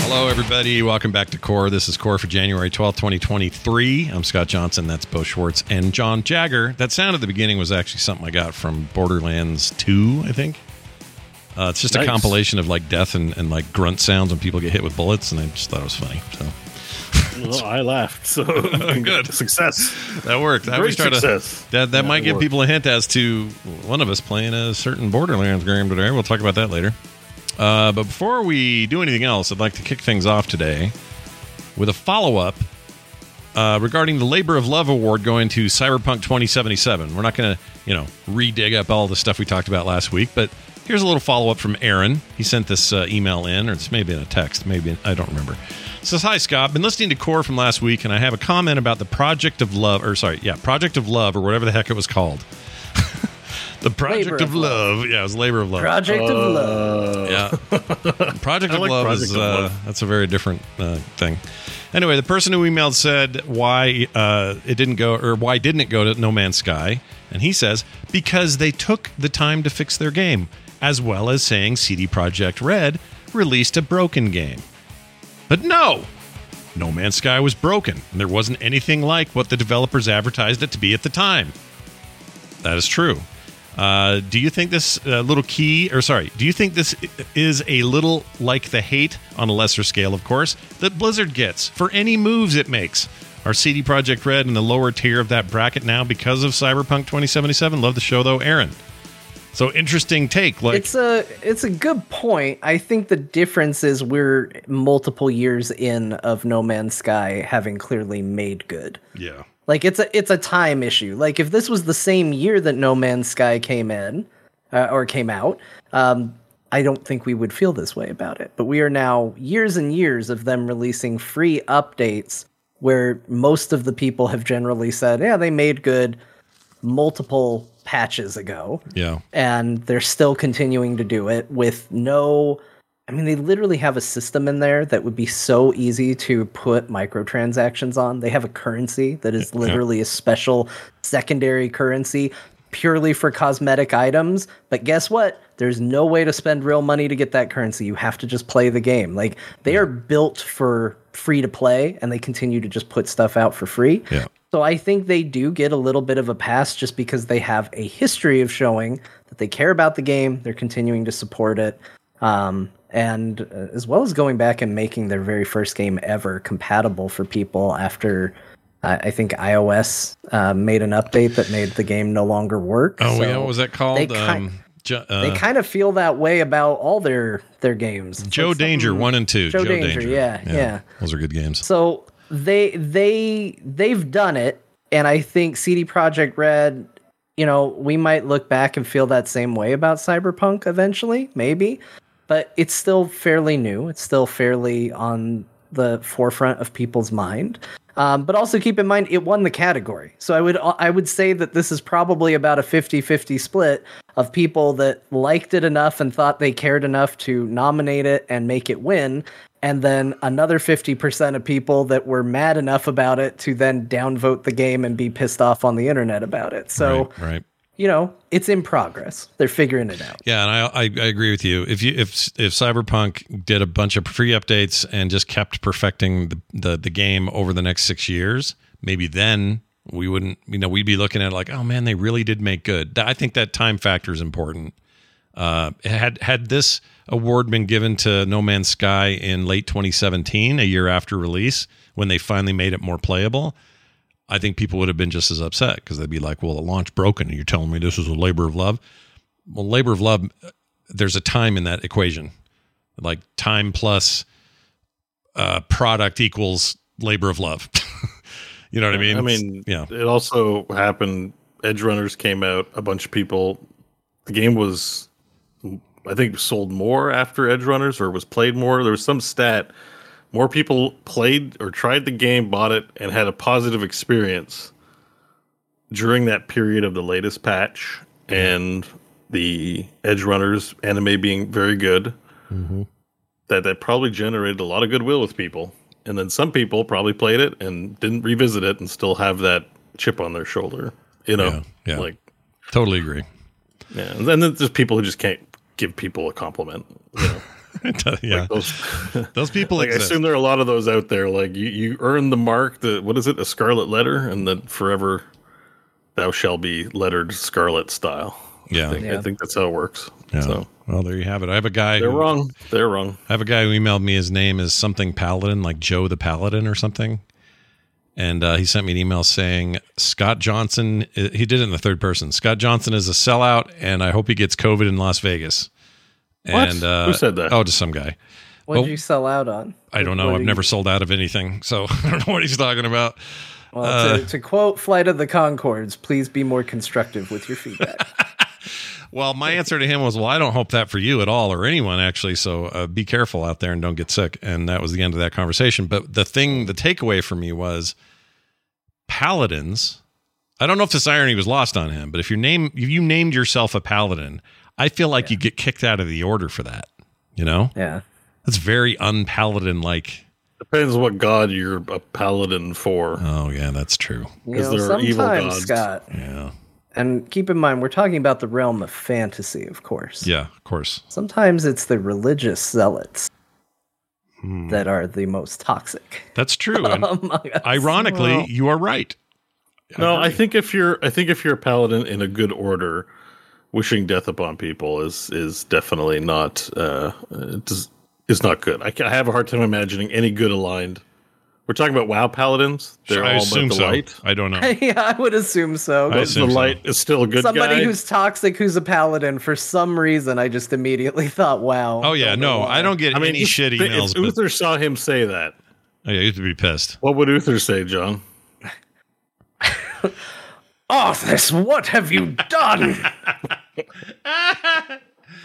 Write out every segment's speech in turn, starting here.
Hello, everybody. Welcome back to Core. This is Core for January 12th, 2023. I'm Scott Johnson. That's Bo Schwartz and John Jagger. That sound at the beginning was actually something I got from Borderlands 2, I think. Uh, it's just Nice. a compilation of like death and, and like grunt sounds when people get hit with bullets, and I just thought it was funny. So Well, I laughed. So Good. success. that worked. I Great try success. to that that Yeah, might give worked. people a hint as to one of us playing a certain Borderlands game today. We'll talk about that later. Uh, but before we do anything else, I'd like to kick things off today with a follow up uh, regarding the Labor of Love Award going to Cyberpunk 2077. We're not going to, you know, redig up all the stuff we talked about last week, but here's a little follow up from Aaron. He sent this uh, email in, or it's maybe in a text, maybe I don't remember. Says hi Scott, been listening to Core from last week, and I have a comment about the Project of Love, or sorry, yeah, Project of Love, or whatever the heck it was called. the Project Labor of, of Love. yeah, it was Labor of Love. Project of Love. Yeah. Project of like Love Project is of uh, Love. that's a very different uh, thing. Anyway, the person who emailed said why uh, it didn't go or why didn't it go to No Man's Sky, and he says because they took the time to fix their game, as well as saying CD Projekt Red released a broken game. But no, No Man's Sky was broken, and there wasn't anything like what the developers advertised it to be at the time. That is true. Uh, do you think this uh, little key, or sorry, do you think this is a little like the hate on a lesser scale, of course, that Blizzard gets for any moves it makes? Are CD Projekt Red in the lower tier of that bracket now because of Cyberpunk 2077? Love the show though, Aaron. So interesting take. Like, It's a it's a good point. I think the difference is we're multiple years in of No Man's Sky having clearly made good. yeah, Like it's a it's a time issue. Like if this was the same year that No Man's Sky came in uh, or came out, um, I don't think we would feel this way about it. But we are now years and years of them releasing free updates where most of the people have generally said, yeah, they made good multiple patches ago yeah, and they're still continuing to do it with no I mean they literally have a system in there that would be so easy to put microtransactions on. They have a currency that is literally a special secondary currency purely for cosmetic items, but guess what? There's no way to spend real money to get that currency. You have to just play the game. Like they are built for free to play and they continue to just put stuff out for free. yeah. So I think they do get a little bit of a pass just because they have a history of showing that they care about the game. They're continuing to support it, um, and uh, as well as going back and making their very first game ever compatible for people after. Uh, I think iOS uh, made an update that made the game no longer work. Oh, so yeah. What was that called? they ki- um, uh, They kind of feel that way about all their their games. It's Joe like Danger one and two. Joe Danger, yeah, yeah. Those are good games. So they they they've done it, and I think CD Projekt Red. You know, we might look back and feel that same way about Cyberpunk eventually, maybe, but it's still fairly new. It's still fairly on the forefront of people's mind. Um, but also keep in mind it won the category. So I would I would say that this is probably about a 50-50 split of people that liked it enough and thought they cared enough to nominate it and make it win and then another 50% of people that were mad enough about it to then downvote the game and be pissed off on the internet about it. So, right, right. you know, it's in progress. They're figuring it out. Yeah, and I, I I agree with you. If you if if Cyberpunk did a bunch of free updates and just kept perfecting the the, the game over the next six years, maybe then we wouldn't. You know, we'd be looking at it like, oh man, they really did make good. I think that time factor is important. Uh, had had this award been given to No Man's Sky in late 2017, a year after release, when they finally made it more playable, I think people would have been just as upset because they'd be like, "Well, the launch broken, and you're telling me this is a labor of love." Well, labor of love, there's a time in that equation, like time plus uh, product equals labor of love. you know what I mean? I mean, yeah, It also happened. Edge Runners came out. A bunch of people. The game was, I think, sold more after Edge Runners, or was played more. There was some stat. More people played or tried the game, bought it, and had a positive experience during that period of the latest patch and the Edge Runners anime being very good. Mm-hmm. that that probably generated a lot of goodwill with people, and then some people probably played it and didn't revisit it and still have that chip on their shoulder. You know, Yeah, yeah. like Totally agree. yeah. And then there's people who just can't give people a compliment. You know, yeah, those. those people Like I assume there are a lot of those out there. Like you, you earn the mark, the what is it, a scarlet letter, and then forever thou shall be lettered scarlet style. yeah, I think, Yeah. I think that's how it works. yeah. So well, there you have it. I have a guy. they're who, wrong. They're wrong. I have a guy who emailed me. His name is something Paladin, like Joe the Paladin or something. And uh, he sent me an email saying Scott Johnson. uh, He did it in the third person. Scott Johnson is a sellout, and I hope he gets COVID in Las Vegas. What? And uh, Who said that? Oh, just some guy. What did Well, you sell out on? I don't know. What I've never you- sold out of anything, so I don't know what he's talking about. Well, uh, to, to quote Flight of the Conchords, please be more constructive with your feedback. Well, my answer to him was, "Well, I don't hope that for you at all, or anyone actually. So uh, be careful out there and don't get sick." And that was the end of that conversation. But the thing, the takeaway for me was, paladins. I don't know if this irony was lost on him, but if your name, if you named yourself a paladin, I feel like you get kicked out of the order for that. You know, yeah. that's very unpaladin like. Depends what god you're a paladin for. Oh yeah, that's true. You 'Cause know, there are evil sometimes, gods. Scott, Yeah, and keep in mind, we're talking about the realm of fantasy, of course. yeah, of course. Sometimes it's the religious zealots Hmm. that are the most toxic. That's true. And among us. ironically, Well, you are right. No, I think if you're, I think if you're a paladin in a good order, wishing death upon people is is definitely not uh, it does, is not good. I, I have a hard time imagining any good aligned. We're talking about WoW paladins. They're I all assume the so. light. I don't know. yeah, I would assume so. I The assume so. light is still a good Somebody guy. who's toxic, who's a paladin, for some reason, I just immediately thought, "Wow." Oh yeah, no, why. I don't get I mean, any if- shit emails. If But, Uther saw him say that, oh, yeah, you have to be pissed. what would Uther say, John? Arthas, what have you done?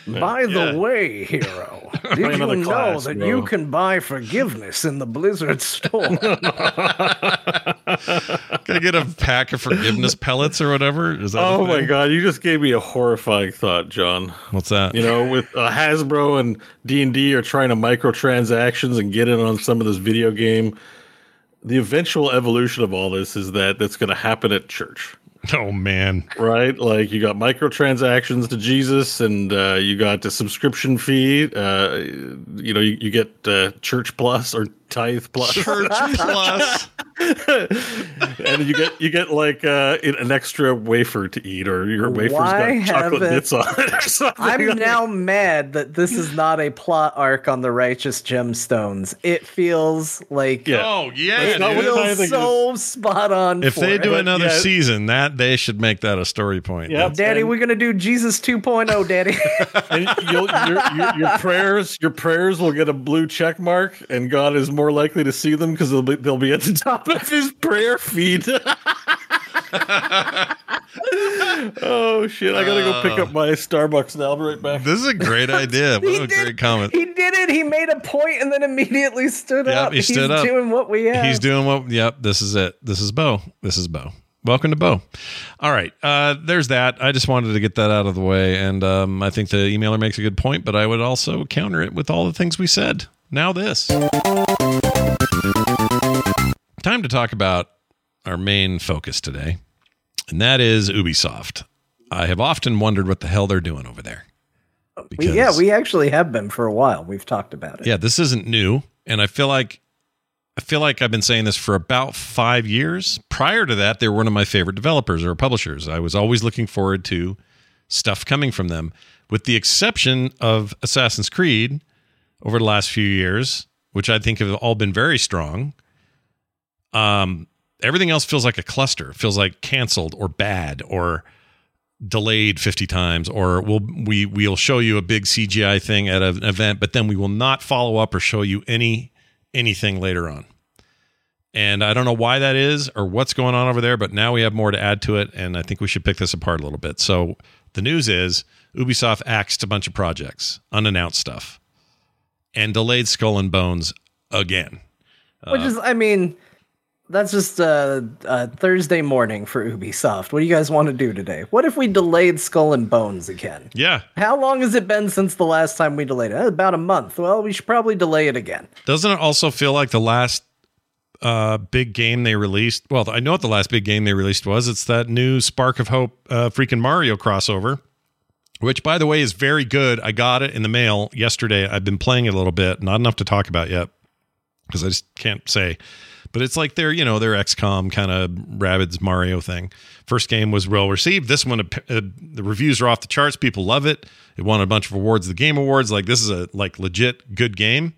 By the way, hero, did you another know class, that bro. you can buy forgiveness in the Blizzard store? Can I get a pack of forgiveness pellets or whatever? Is that? Oh my god, you just gave me a horrifying thought, John. What's that? You know, with uh, Hasbro and D and D are trying to microtransactions and get in on some of this video game. The eventual evolution of all this is that that's going to happen at church, Oh man, right? Like you got microtransactions to Jesus, and uh, you got the subscription fee. Uh, you know, you, you get uh, Church Plus or Tithe Plus, Church Plus. and you get you get like uh, an extra wafer to eat, or your wafer's Why got chocolate haven't- bits on it, or something. I'm now mad that this is not a plot arc on the Righteous Gemstones. It feels like Yeah. Oh yeah, it not dude. Feels think so spot on. If for they it. do another yeah. season, that they should make that a story point. Yep. That's- Daddy, and- we're gonna do Jesus 2.0, Daddy. and you'll, your, your, your prayers your prayers will get a blue check mark and god is more likely to see them because they'll be, they'll be at the top of his prayer feed oh shit i gotta go pick up my starbucks now i'll be right back This is a great idea. What He a did- great comment. he did it. He made a point and then immediately stood Yep, up. he stood He's up. doing what we have. He's doing what? Yep. This is it. This is Bo. This is Bo. Welcome to Bo. All right. Uh, there's that. I just wanted to get that out of the way, and um, I think the emailer makes a good point. But I would also counter it with all the things we said. Now this. Time to talk about our main focus today, and that is Ubisoft. I have often wondered what the hell they're doing over there. We- yeah, we actually have been for a while. We've talked about it. yeah, this isn't new, and I feel like I feel like I've been saying this for about five years. Prior to that, they were one of my favorite developers or publishers. I was always looking forward to stuff coming from them, with the exception of Assassin's Creed over the last few years, which I think have all been very strong. Um, everything else feels like a cluster. Feels like canceled or bad or delayed 50 times or we'll we we'll show you a big CGI thing at an event but then we will not follow up or show you any anything later on. And I don't know why that is or what's going on over there but now we have more to add to it and I think we should pick this apart a little bit. So the news is Ubisoft axed a bunch of projects, unannounced stuff and delayed Skull and Bones again. Which is, I mean, that's just a, uh, Thursday morning for Ubisoft. What do you guys want to do today? What if we delayed Skull and Bones again? Yeah. How long has it been since the last time we delayed it? Uh, About a month. Well, we should probably delay it again. Doesn't it also feel like the last uh, big game they released? Well, I know what the last big game they released was. It's that new Spark of Hope uh, freaking Mario crossover, which, by the way, is very good. I got it in the mail yesterday. I've been playing it a little bit, not enough to talk about yet because I just can't say. But it's like their, you know, their XCOM kind of Rabbids Mario thing. First game was well received. This one, uh, the reviews are off the charts. People love it. It won a bunch of awards, the Game Awards. Like this is a like legit good game.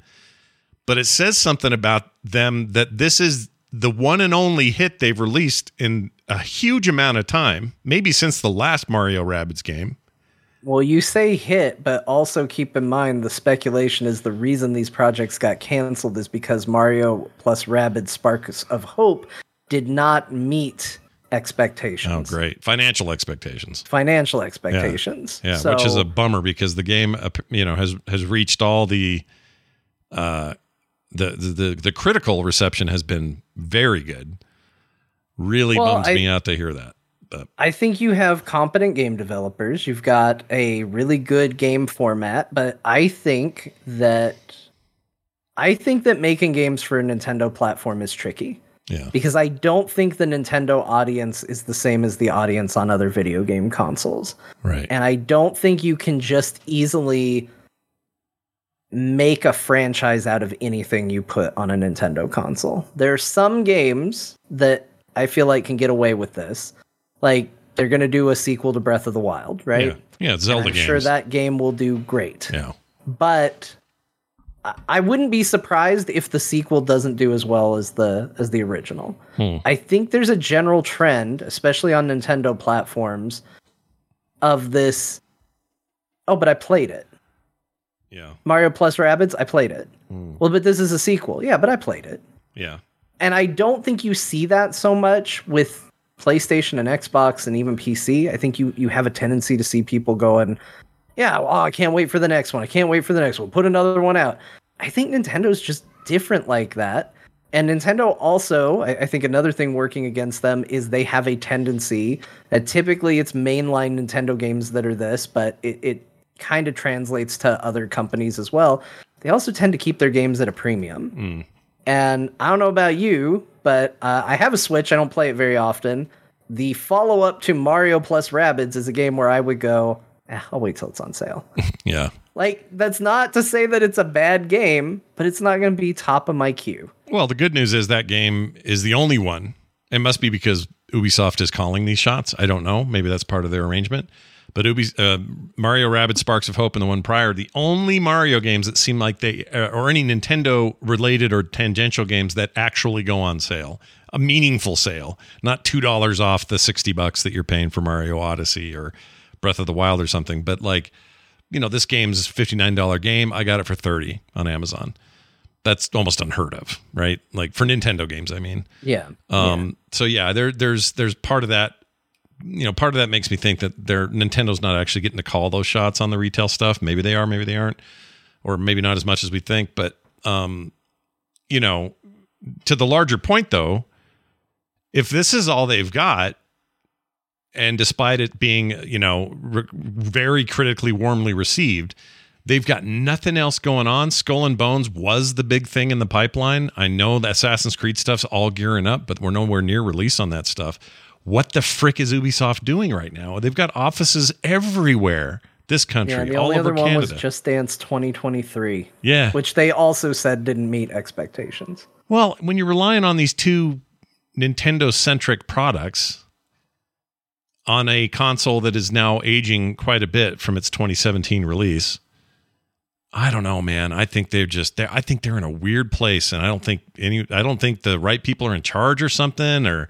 But it says something about them that this is the one and only hit they've released in a huge amount of time, maybe since the last Mario Rabbids game. Well, you say hit, but also keep in mind the speculation is the reason these projects got canceled is because Mario plus Rabbids Sparks of Hope did not meet expectations. Oh, great. Financial expectations. Financial expectations. Yeah, So- which is a bummer because the game, you know, has has reached all the, uh, the the the, the critical reception has been very good. Really Well, bums I- me out to hear that. But I think you have competent game developers. You've got a really good game format, but I think that I think that making games for a Nintendo platform is tricky yeah, because I don't think the Nintendo audience is the same as the audience on other video game consoles. right. And I don't think you can just easily make a franchise out of anything you put on a Nintendo console. There are some games that I feel like can get away with this. Like they're going to do a sequel to Breath of the Wild, right? Yeah, yeah, Zelda I'm sure that game will do great. yeah, But I- wouldn't be surprised if the sequel doesn't do as well as the as the original. Hmm. I think there's a general trend, especially on Nintendo platforms, of this. Oh, but I played it. yeah, Mario plus Rabbids, I played it. Hmm. Well, but this is a sequel. Yeah, but I played it. yeah. And I don't think you see that so much with PlayStation and Xbox and even PC. I think you you have a tendency to see people going, "Yeah, well, I can't wait for the next one. I can't wait for the next one. Put another one out." I think Nintendo's just different like that. And Nintendo also, I, I think another thing working against them is they have a tendency that typically it's mainline Nintendo games that are this, but it, it kind of translates to other companies as well. They also tend to keep their games at a premium. Mm. And I don't know about you, but uh, I have a Switch. I don't play it very often. The follow up to Mario plus Rabbids is a game where I would go, eh, I'll wait till it's on sale. Yeah. like, that's not to say that it's a bad game, but it's not going to be top of my queue. Well, the good news is that game is the only one. It must be because Ubisoft is calling these shots. I don't know. Maybe that's part of their arrangement. But Ubi, uh, Mario Rabbids Sparks of Hope and the one prior, the only Mario games that seem like they, uh, or any Nintendo related or tangential games that actually go on sale, a meaningful sale, not two dollars off the sixty bucks that you're paying for Mario Odyssey or Breath of the Wild or something. But like, you know, this game's fifty nine dollar game. I got it for thirty on Amazon. That's almost unheard of, right? Like for Nintendo games, I mean. Yeah. Um, So yeah, there there's there's part of that. You know, part of that makes me think that they're Nintendo's not actually getting to call those shots on the retail stuff. Maybe they are, maybe they aren't, or maybe not as much as we think. But um, you know, to the larger point though, if this is all they've got, and despite it being you know re- very critically warmly received, they've got nothing else going on. Skull and Bones was the big thing in the pipeline. I know the Assassin's Creed stuff's all gearing up, but we're nowhere near release on that stuff. What the frick is Ubisoft doing right now? They've got offices everywhere. This country, Yeah, the all only over other one Canada. was Just Dance 2023, yeah. which they also said didn't meet expectations. Well, when you're relying on these two Nintendo centric products on a console that is now aging quite a bit from its 2017 release, I don't know, man. I think they're just they're, I think they're in a weird place and I don't think any I don't think the right people are in charge or something or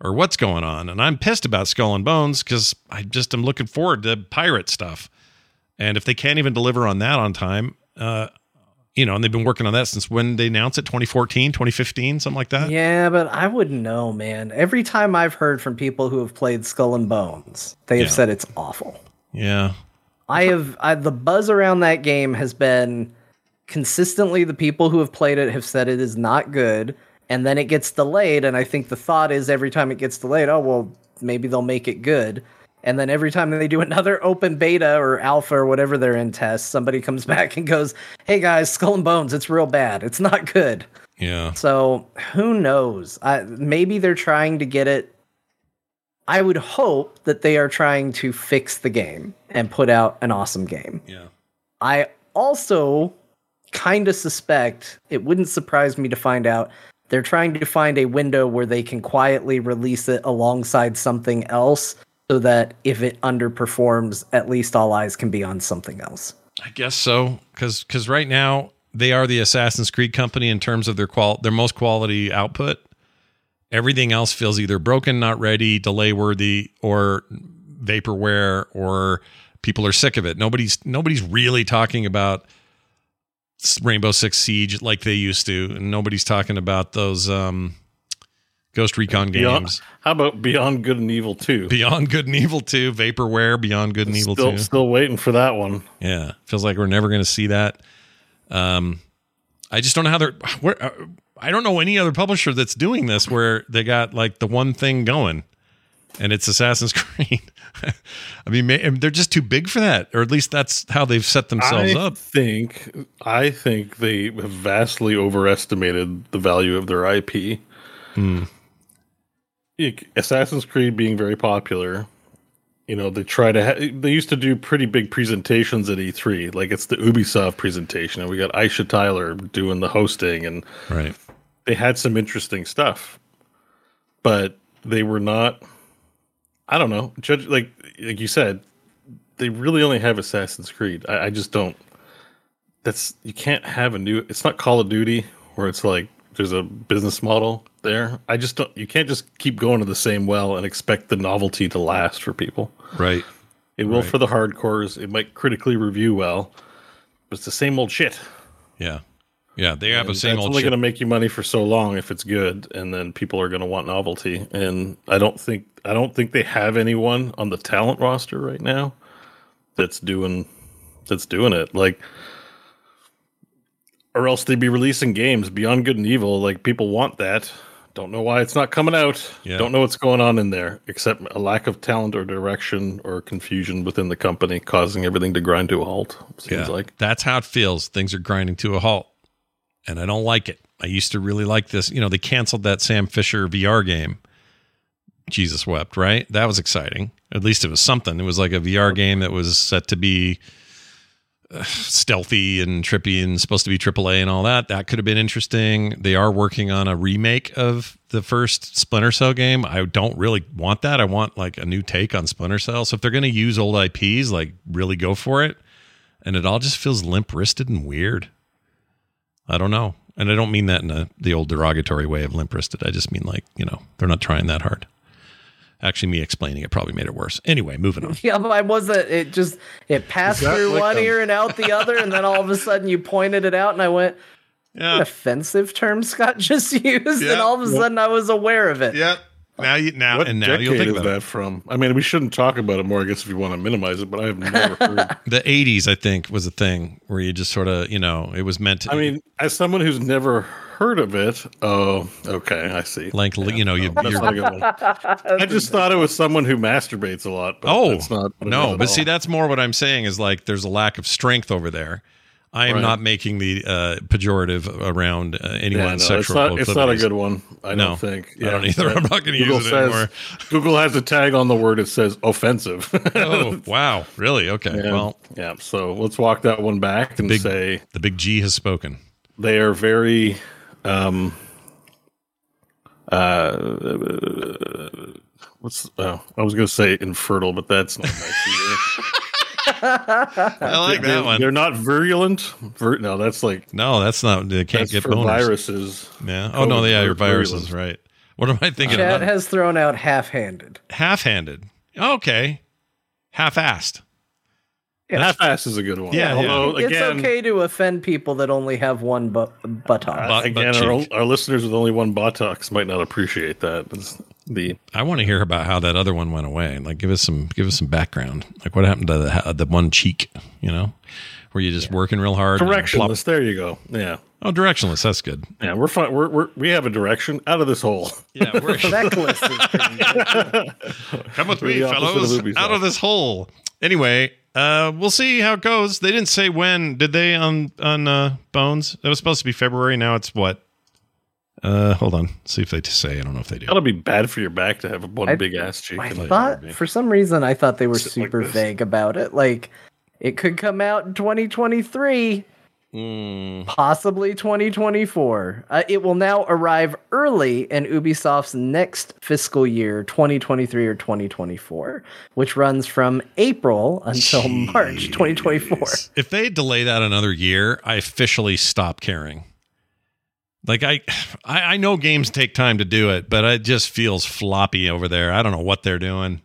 or what's going on. And I'm pissed about Skull and Bones cuz I just am looking forward to pirate stuff. And if they can't even deliver on that on time, uh you know, and they've been working on that since when they announced it 2014, 2015, something like that. Yeah, but I wouldn't know, man. Every time I've heard from people who have played Skull and Bones, they have Yeah. said it's awful. Yeah. I have I, the buzz around that game has been consistently the people who have played it have said it is not good, and then it gets delayed. And I think the thought is every time it gets delayed, oh well, maybe they'll make it good. And then every time they do another open beta or alpha or whatever they're in test, somebody comes back and goes, "Hey guys, Skull and Bones, it's real bad. It's not good." Yeah. So who knows? I, maybe they're trying to get it. I would hope that they are trying to fix the game and put out an awesome game. Yeah. I also kind of suspect it wouldn't surprise me to find out they're trying to find a window where they can quietly release it alongside something else so that if it underperforms, at least all eyes can be on something else. I guess so, because because right now they are the Assassin's Creed company in terms of their qual their most quality output. Everything else feels either broken, not ready, delay worthy, or vaporware, or people are sick of it. Nobody's nobody's really talking about Rainbow Six Siege like they used to, and nobody's talking about those um, Ghost Recon Beyond, games. how about Beyond Good and Evil 2? Beyond Good and Evil 2, Vaporware, Beyond Good and Evil still, 2. still waiting for that one. Yeah, feels like we're never going to see that. Um, I just don't know how they're. Where, uh, I don't know any other publisher that's doing this where they got like the one thing going, and it's Assassin's Creed. I mean, they're just too big for that, or at least that's how they've set themselves I up. think I think they have vastly overestimated the value of their IP. Like, hmm. Assassin's Creed being very popular, you know, they try to. Ha- they used to do pretty big presentations at E3, like it's the Ubisoft presentation, and we got Aisha Tyler doing the hosting, and Right. they had some interesting stuff, but they were not. I don't know. Judge, like like you said, they really only have Assassin's Creed. I, I just don't. That's you can't have a new. It's not Call of Duty where it's like there's a business model there. I just don't. You can't just keep going to the same well and expect the novelty to last for people. Right. It will Right. for the hardcores. It might critically review well, but it's the same old shit. Yeah. Yeah. They have a And same that's old only going to make you money for so long if it's good, and then people are going to want novelty. And I don't think I don't think they have anyone on the talent roster right now that's doing that's doing it. Like, or else they'd be releasing games beyond good and evil. Like people want that. Don't know why it's not coming out. Yeah. Don't know what's going on in there, except a lack of talent or direction or confusion within the company, causing everything to grind to a halt. Seems yeah. like. That's how it feels. Things are grinding to a halt. And I don't like it. I used to really like this. You know, they canceled that Sam Fisher VR game. Jesus wept, right? That was exciting. At least it was something. It was like a VR game that was set to be uh, stealthy and trippy and supposed to be AAA and all that. That could have been interesting. They are working on a remake of the first Splinter Cell game. I don't really want that. I want like a new take on Splinter Cell. So if they're going to use old IPs, like really go for it. And it all just feels limp wristed and weird. I don't know. And I don't mean that in a, the old derogatory way of limp wristed. I just mean like, you know, they're not trying that hard. Actually, me explaining it probably made it worse. Anyway, moving on. Yeah, but I wasn't. It just it passed through like one a- ear and out the other, and then all of a sudden you pointed it out, and I went, Yeah. offensive term Scott just used," Yeah. and all of a sudden I was aware of it. Yeah. Now you now What and now decade you'll think is that it. from? I mean, we shouldn't talk about it more, I guess, if you want to minimize it. But I have never heard. The '80s, I think, was a thing where you just sort of, you know, it was meant to. I mean, as someone who's never heard of it, oh, okay, I see. like you know, you you're, not a. I just thought it was someone who masturbates a lot. But oh that's not what it is no, but all. see, that's more what I'm saying is like there's a lack of strength over there. I am Right. not making the uh, pejorative around uh, Yeah, anyone's no, it's sexual not. It's not a good one. I No, don't think. I don't either. I'm not gonna use it says, anymore. Google has a tag on the word. It says offensive. oh wow, really? Okay, Yeah. well, yeah. So let's walk that one back and big- say the big G has spoken. they are very um uh what's oh i was gonna say infertile but that's not nice either. I like they're, that one. they're not virulent Vir- no that's like No, that's not. They can't that's get for boners. viruses Yeah. Oh no, COVID they are vir- viruses, right? What am I thinking? Chad of? has thrown out half-handed. Half-handed. Okay. Half-assed. Half-ass is a good one Yeah, yeah. although it's okay to offend people that only have one bu- buttock. uh, Butt- again butt our, our listeners with only one buttocks might not appreciate that It's the I want to hear about how that other one went away. Like, give us some, give us some background. Like, what happened to the the one cheek? You know, were you just working real hard? Directionless. plop- there you go yeah Oh, directionless. That's good. Yeah, we're fine. We're, we're we have a direction out of this hole. Yeah, we're, Feckless is pretty good. come with me, fellows, out of this hole. Anyway, uh, we'll see how it goes. They didn't say when. Did they on on uh, Bones? It was supposed to be February. Now it's what? Uh, hold on. See if they say. I don't know if they do. That'll be bad for your back to have one I- big ass cheek. I and- thought for some reason I thought they were Sit super this. vague about it. Like it could come out in 2023, Mm, possibly 2024. Uh, it will now arrive early in Ubisoft's next fiscal year, 2023 or 2024, which runs from April until March 2024. if they delay that another year, I officially stop caring. Like I, I, I know games take time to do it, but it just feels floppy over there. I don't know what they're doing.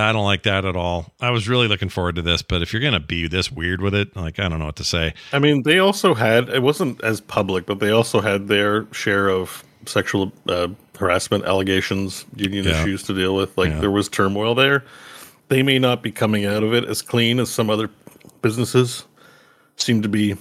I don't like that at all. I was really looking forward to this, but if you're gonna be this weird with it, like I don't know what to say. I mean, they also had it wasn't as public, but they also had their share of sexual uh, harassment allegations, union Yeah. issues to deal with. Like Yeah. there was turmoil there. They may not be coming out of it as clean as some other businesses seem to be.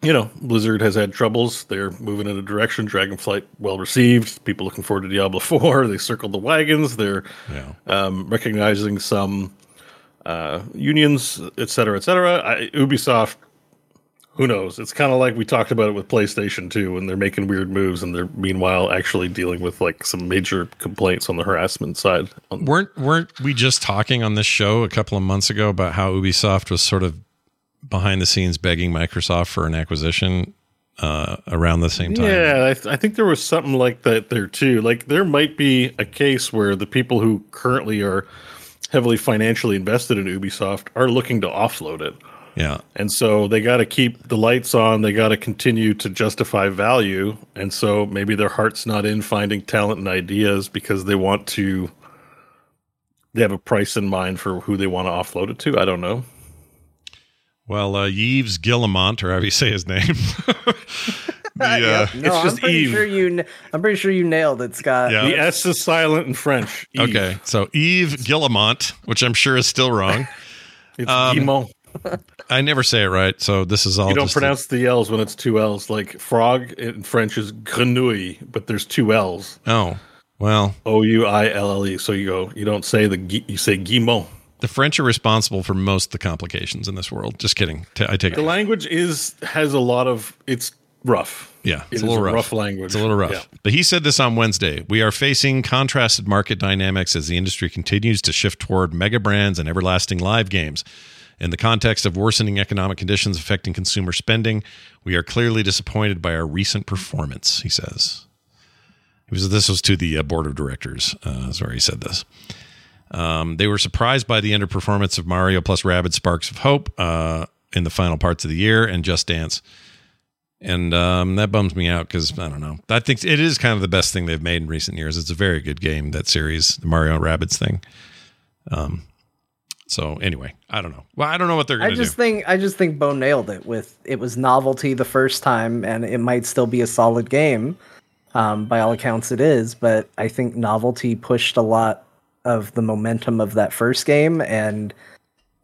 You know, Blizzard has had troubles. They're moving in a direction. Dragonflight well received. People looking forward to Diablo Four. They circled the wagons. They're Yeah. um, recognizing some uh, unions, et cetera, et cetera. I, Ubisoft, who knows? It's kind of like we talked about it with PlayStation 2 when they're making weird moves and they're meanwhile actually dealing with like some major complaints on the harassment side. Weren't weren't we just talking on this show a couple of months ago about how Ubisoft was sort of behind the scenes begging Microsoft for an acquisition uh, around the same time? yeah, I, th- I think there was something like that there too. Like there might be a case where the people who currently are heavily financially invested in Ubisoft are looking to offload it. yeah. And so they got to keep the lights on. They got to continue to justify value. And so maybe their heart's not in finding talent and ideas because they want to, they have a price in mind for who they want to offload it to. I don't know. Well, uh, Yves Guillemont, or however you say his name. the, uh, Yep. No, it's I'm pretty Eve. sure you. kn- I'm pretty sure you nailed it, Scott. Yeah. The S is silent in French. Eve. Okay, so Yves Guillemont, which I'm sure is still wrong. It's Um, I never say it right, so this is all. You don't just a- pronounce the L's when it's two L's. Like frog in French is grenouille, but there's two L's. oh, well, O U I L L E. So you go, you don't say the, you say Guillemot. The French are responsible for most of the complications in this world. Just kidding. T- I take it. The it. language is, has a lot of, it's rough. Yeah, It it's a little rough. rough language. It's a little rough. Yeah. But he said this on Wednesday. We are facing contrasted market dynamics as the industry continues to shift toward mega brands and everlasting live games. In the context of worsening economic conditions affecting consumer spending, we are clearly disappointed by our recent performance, he says. It was, this was to the uh, board of directors. Uh, that's where he said this. Um, they were surprised by the underperformance of Mario plus Rabbids Sparks of Hope uh, in the final parts of the year and Just Dance and um, that bums me out because I don't know. I think it is kind of the best thing they've made in recent years. It's a very good game that series, the Mario and Rabbids thing. Um, so anyway, I don't know. Well, I don't know what they're going to do. I just think I just think Bo nailed it with it was novelty the first time, and it might still be a solid game. Um, by all accounts, it is, but I think novelty pushed a lot of the momentum of that first game, and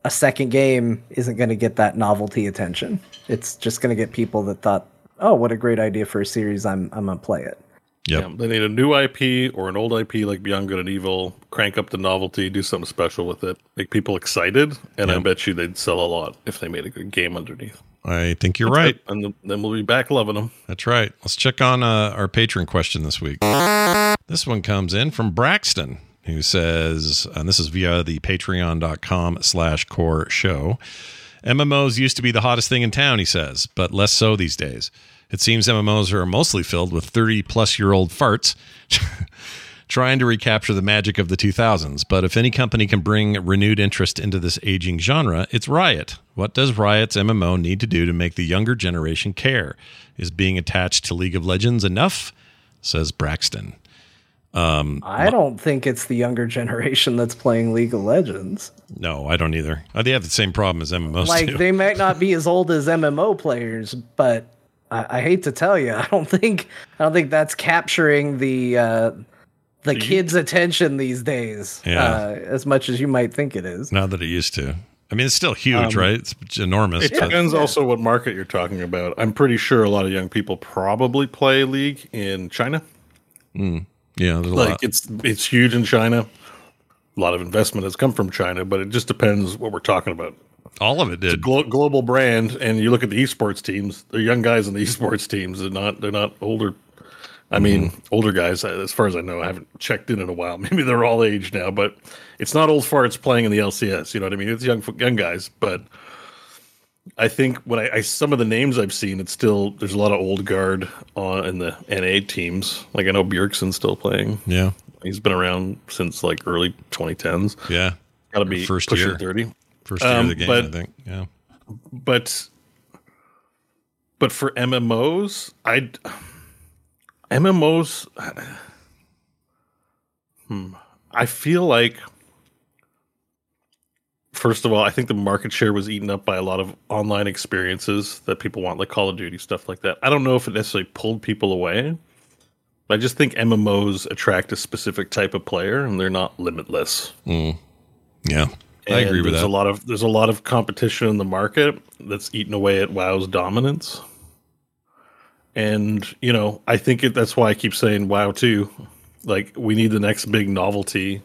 a second game isn't going to get that novelty attention. It's just going to get people that thought, "Oh, what a great idea for a series! I'm I'm gonna play it." Yep. Yeah, they need a new IP or an old IP like Beyond Good and Evil, crank up the novelty, do something special with it, make people excited, and I bet you they'd sell a lot if they made a good game underneath. I think you're right. And then- then we'll be back loving them. That's right. Let's check on uh, our patron question this week. This one comes in from Braxton, who says, and this is via the patreon.com slash core show. MMOs used to be the hottest thing in town, he says, but less so these days. It seems MMOs are mostly filled with 30 plus year old farts trying to recapture the magic of the 2000s. But if any company can bring renewed interest into this aging genre, it's Riot. What does Riot's MMO need to do to make the younger generation care? Is being attached to League of Legends enough? Says Braxton. I don't think it's the younger generation that's playing League of Legends. No, I don't either. Uh, They have the same problem as MMOs like do. they might not be as old as MMO players, but I, I hate to tell you, I don't think I don't think that's capturing the uh, the kids' attention these days Yeah. uh, as much as you might think it is. Not that it used to. I mean, it's still huge, Um, right? It's enormous. It but- depends also what market you're talking about. I'm pretty sure a lot of young people probably play League in China. Yeah, Like it's it's huge in China. A lot of investment has come from China, but it just depends what we're talking about. All of it did. Glo- global brand, and you look at the esports teams. They're young guys in the esports teams. They're not. They're not older. I mean, older guys. uh, As far as I know, I haven't checked in in a while. Maybe they're all age now, but it's not old farts playing in the LCS. You know what I mean? It's young young guys, but I think when I, I some of the names I've seen, it's still there's a lot of old guard on in the NA teams. Like I know Bjergsen's still playing. Yeah, He's been around since like early 2010s. yeah. Got to be First year. 30. First year Um, of the game, but- I think. Yeah, but but for MMOs, I MMOs. Hmm, I feel like first of all, I think the market share was eaten up by a lot of online experiences that people want, like Call of Duty stuff like that. I don't know if it necessarily pulled people away. I just think MMOs attract a specific type of player, and they're not limitless. Mm. yeah. I agree with there's that. A lot of there's a lot of competition in the market that's eating away at WoW's dominance. And you know, I think it, that's why I keep saying WoW too. Like we need the next big novelty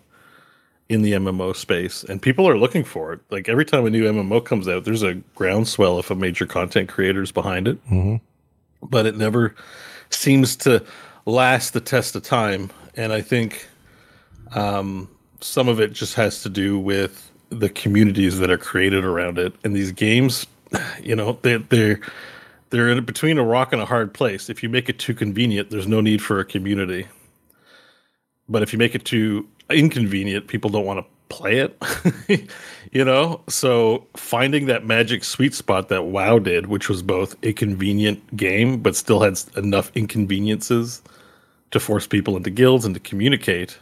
in the MMO space, and people are looking for it. Like every time a new MMO comes out, there's a groundswell of a major content creators behind it, Mhm. but it never seems to last the test of time. And I think um, some of it just has to do with the communities that are created around it. And these games, you know, they, they're they're in between a rock and a hard place. If you make it too convenient, there's no need for a community. But if you make it too inconvenient, people don't want to play it. you know, so finding that magic sweet spot that WoW did, which was both a convenient game but still had enough inconveniences to force people into guilds and to communicate,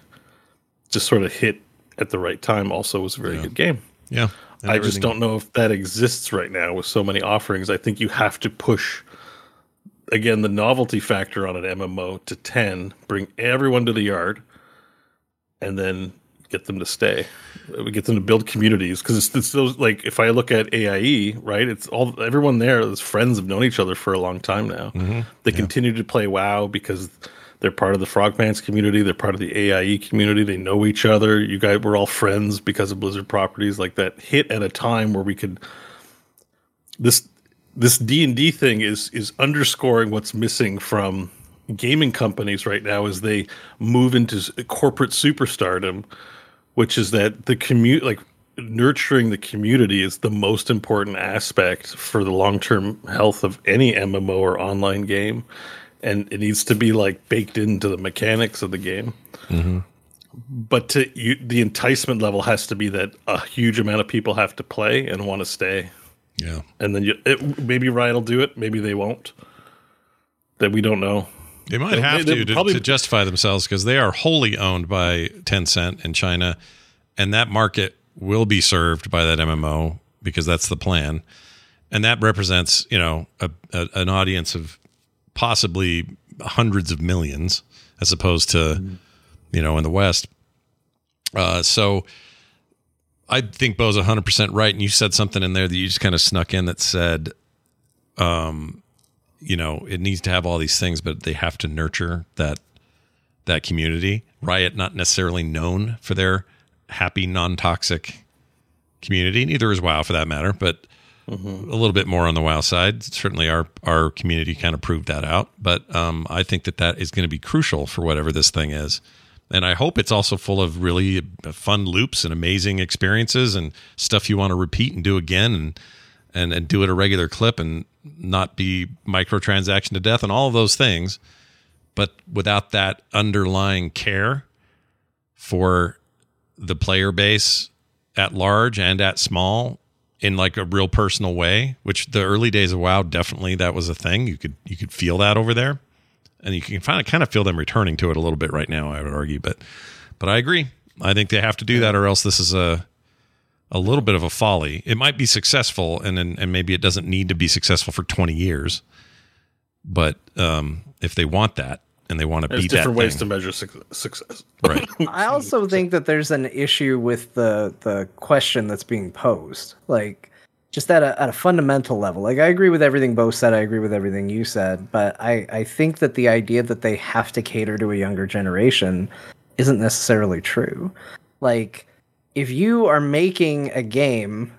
just sort of hit at the right time. Also, was a very good game. yeah. And I just don't know if that exists right now with so many offerings. I think you have to push again the novelty factor on an MMO to 10, bring everyone to the yard, and then get them to stay. We get them to build communities because it's, it's those like if I look at AIE, right? It's all everyone there is friends have known each other for a long time now. Mm-hmm. They continue to play WoW because they're part of the Frogpants community. They're part of the AIE community. They know each other. You guys were all friends because of Blizzard properties. Like that hit at a time where we could this this D and D thing is is underscoring what's missing from gaming companies right now as they move into corporate superstardom, which is that the commute like nurturing the community is the most important aspect for the long term health of any MMO or online game, and it needs to be like baked into the mechanics of the game. Mm-hmm. But to you, the enticement level has to be that a huge amount of people have to play and want to stay Yeah. and then you, it, maybe Riot will do it, maybe they won't. That we don't know. They might have they- to to, probably- to justify themselves because they are wholly owned by Tencent in China, and that market will be served by that MMO because that's the plan, and that represents you know a, a, an audience of possibly hundreds of millions as opposed to you know in the West. Uh, so I think Bo's 100% right. And you said something in there that you just kind of snuck in that said, um, you know, it needs to have all these things, but they have to nurture that that community. Riot not necessarily known for their happy, non-toxic community. Neither is WoW for that matter, but a little bit more on the WoW side. Certainly, our our community kind of proved that out. But um, I think that that is going to be crucial for whatever this thing is. And I hope it's also full of really fun loops and amazing experiences and stuff you want to repeat and do again and and and do it a regular clip and not be microtransaction to death and all of those things. But without that underlying care for the player base at large and at small in like a real personal way, which the early days of WoW definitely that was a thing. You could you could feel that over there, and you can kind of kind of feel them returning to it a little bit right now. I would argue, but but I agree. I think they have to do that, or else this is a a little bit of a folly. It might be successful, and and, and maybe it doesn't need to be successful for twenty years. But um, if they want that, and they want to There's beat that different ways thing. to measure suc- success. right. I also think that there's an issue with the the question that's being posed. Like just at a at a fundamental level. Like I agree with everything Bo said, I agree with everything you said, but I I think that the idea that they have to cater to a younger generation isn't necessarily true. Like if you are making a game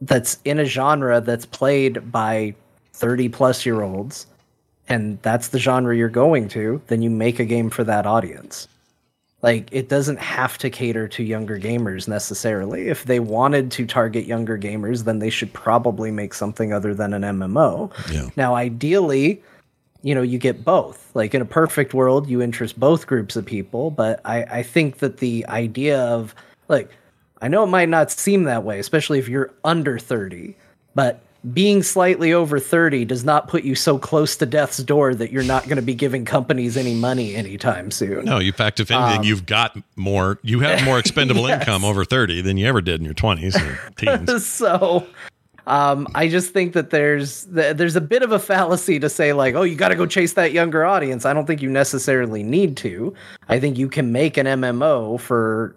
that's in a genre that's played by 30 plus year olds and that's the genre you're going to, then you make a game for that audience. Like it doesn't have to cater to younger gamers necessarily. If they wanted to target younger gamers, then they should probably make something other than an MMO. Yeah. Now, ideally, you know, you get both. Like in a perfect world, you interest both groups of people, but I, I think that the idea of like I know it might not seem that way, especially if you're under 30, but being slightly over 30 does not put you so close to death's door that you're not going to be giving companies any money anytime soon. No, in fact, if anything, you've got more. You have more expendable Um, Yes. income over thirty than you ever did in your twenties or teens. so um, I just think that there's th- there's a bit of a fallacy to say like, oh, you got to go chase that younger audience. I don't think you necessarily need to. I think you can make an MMO for,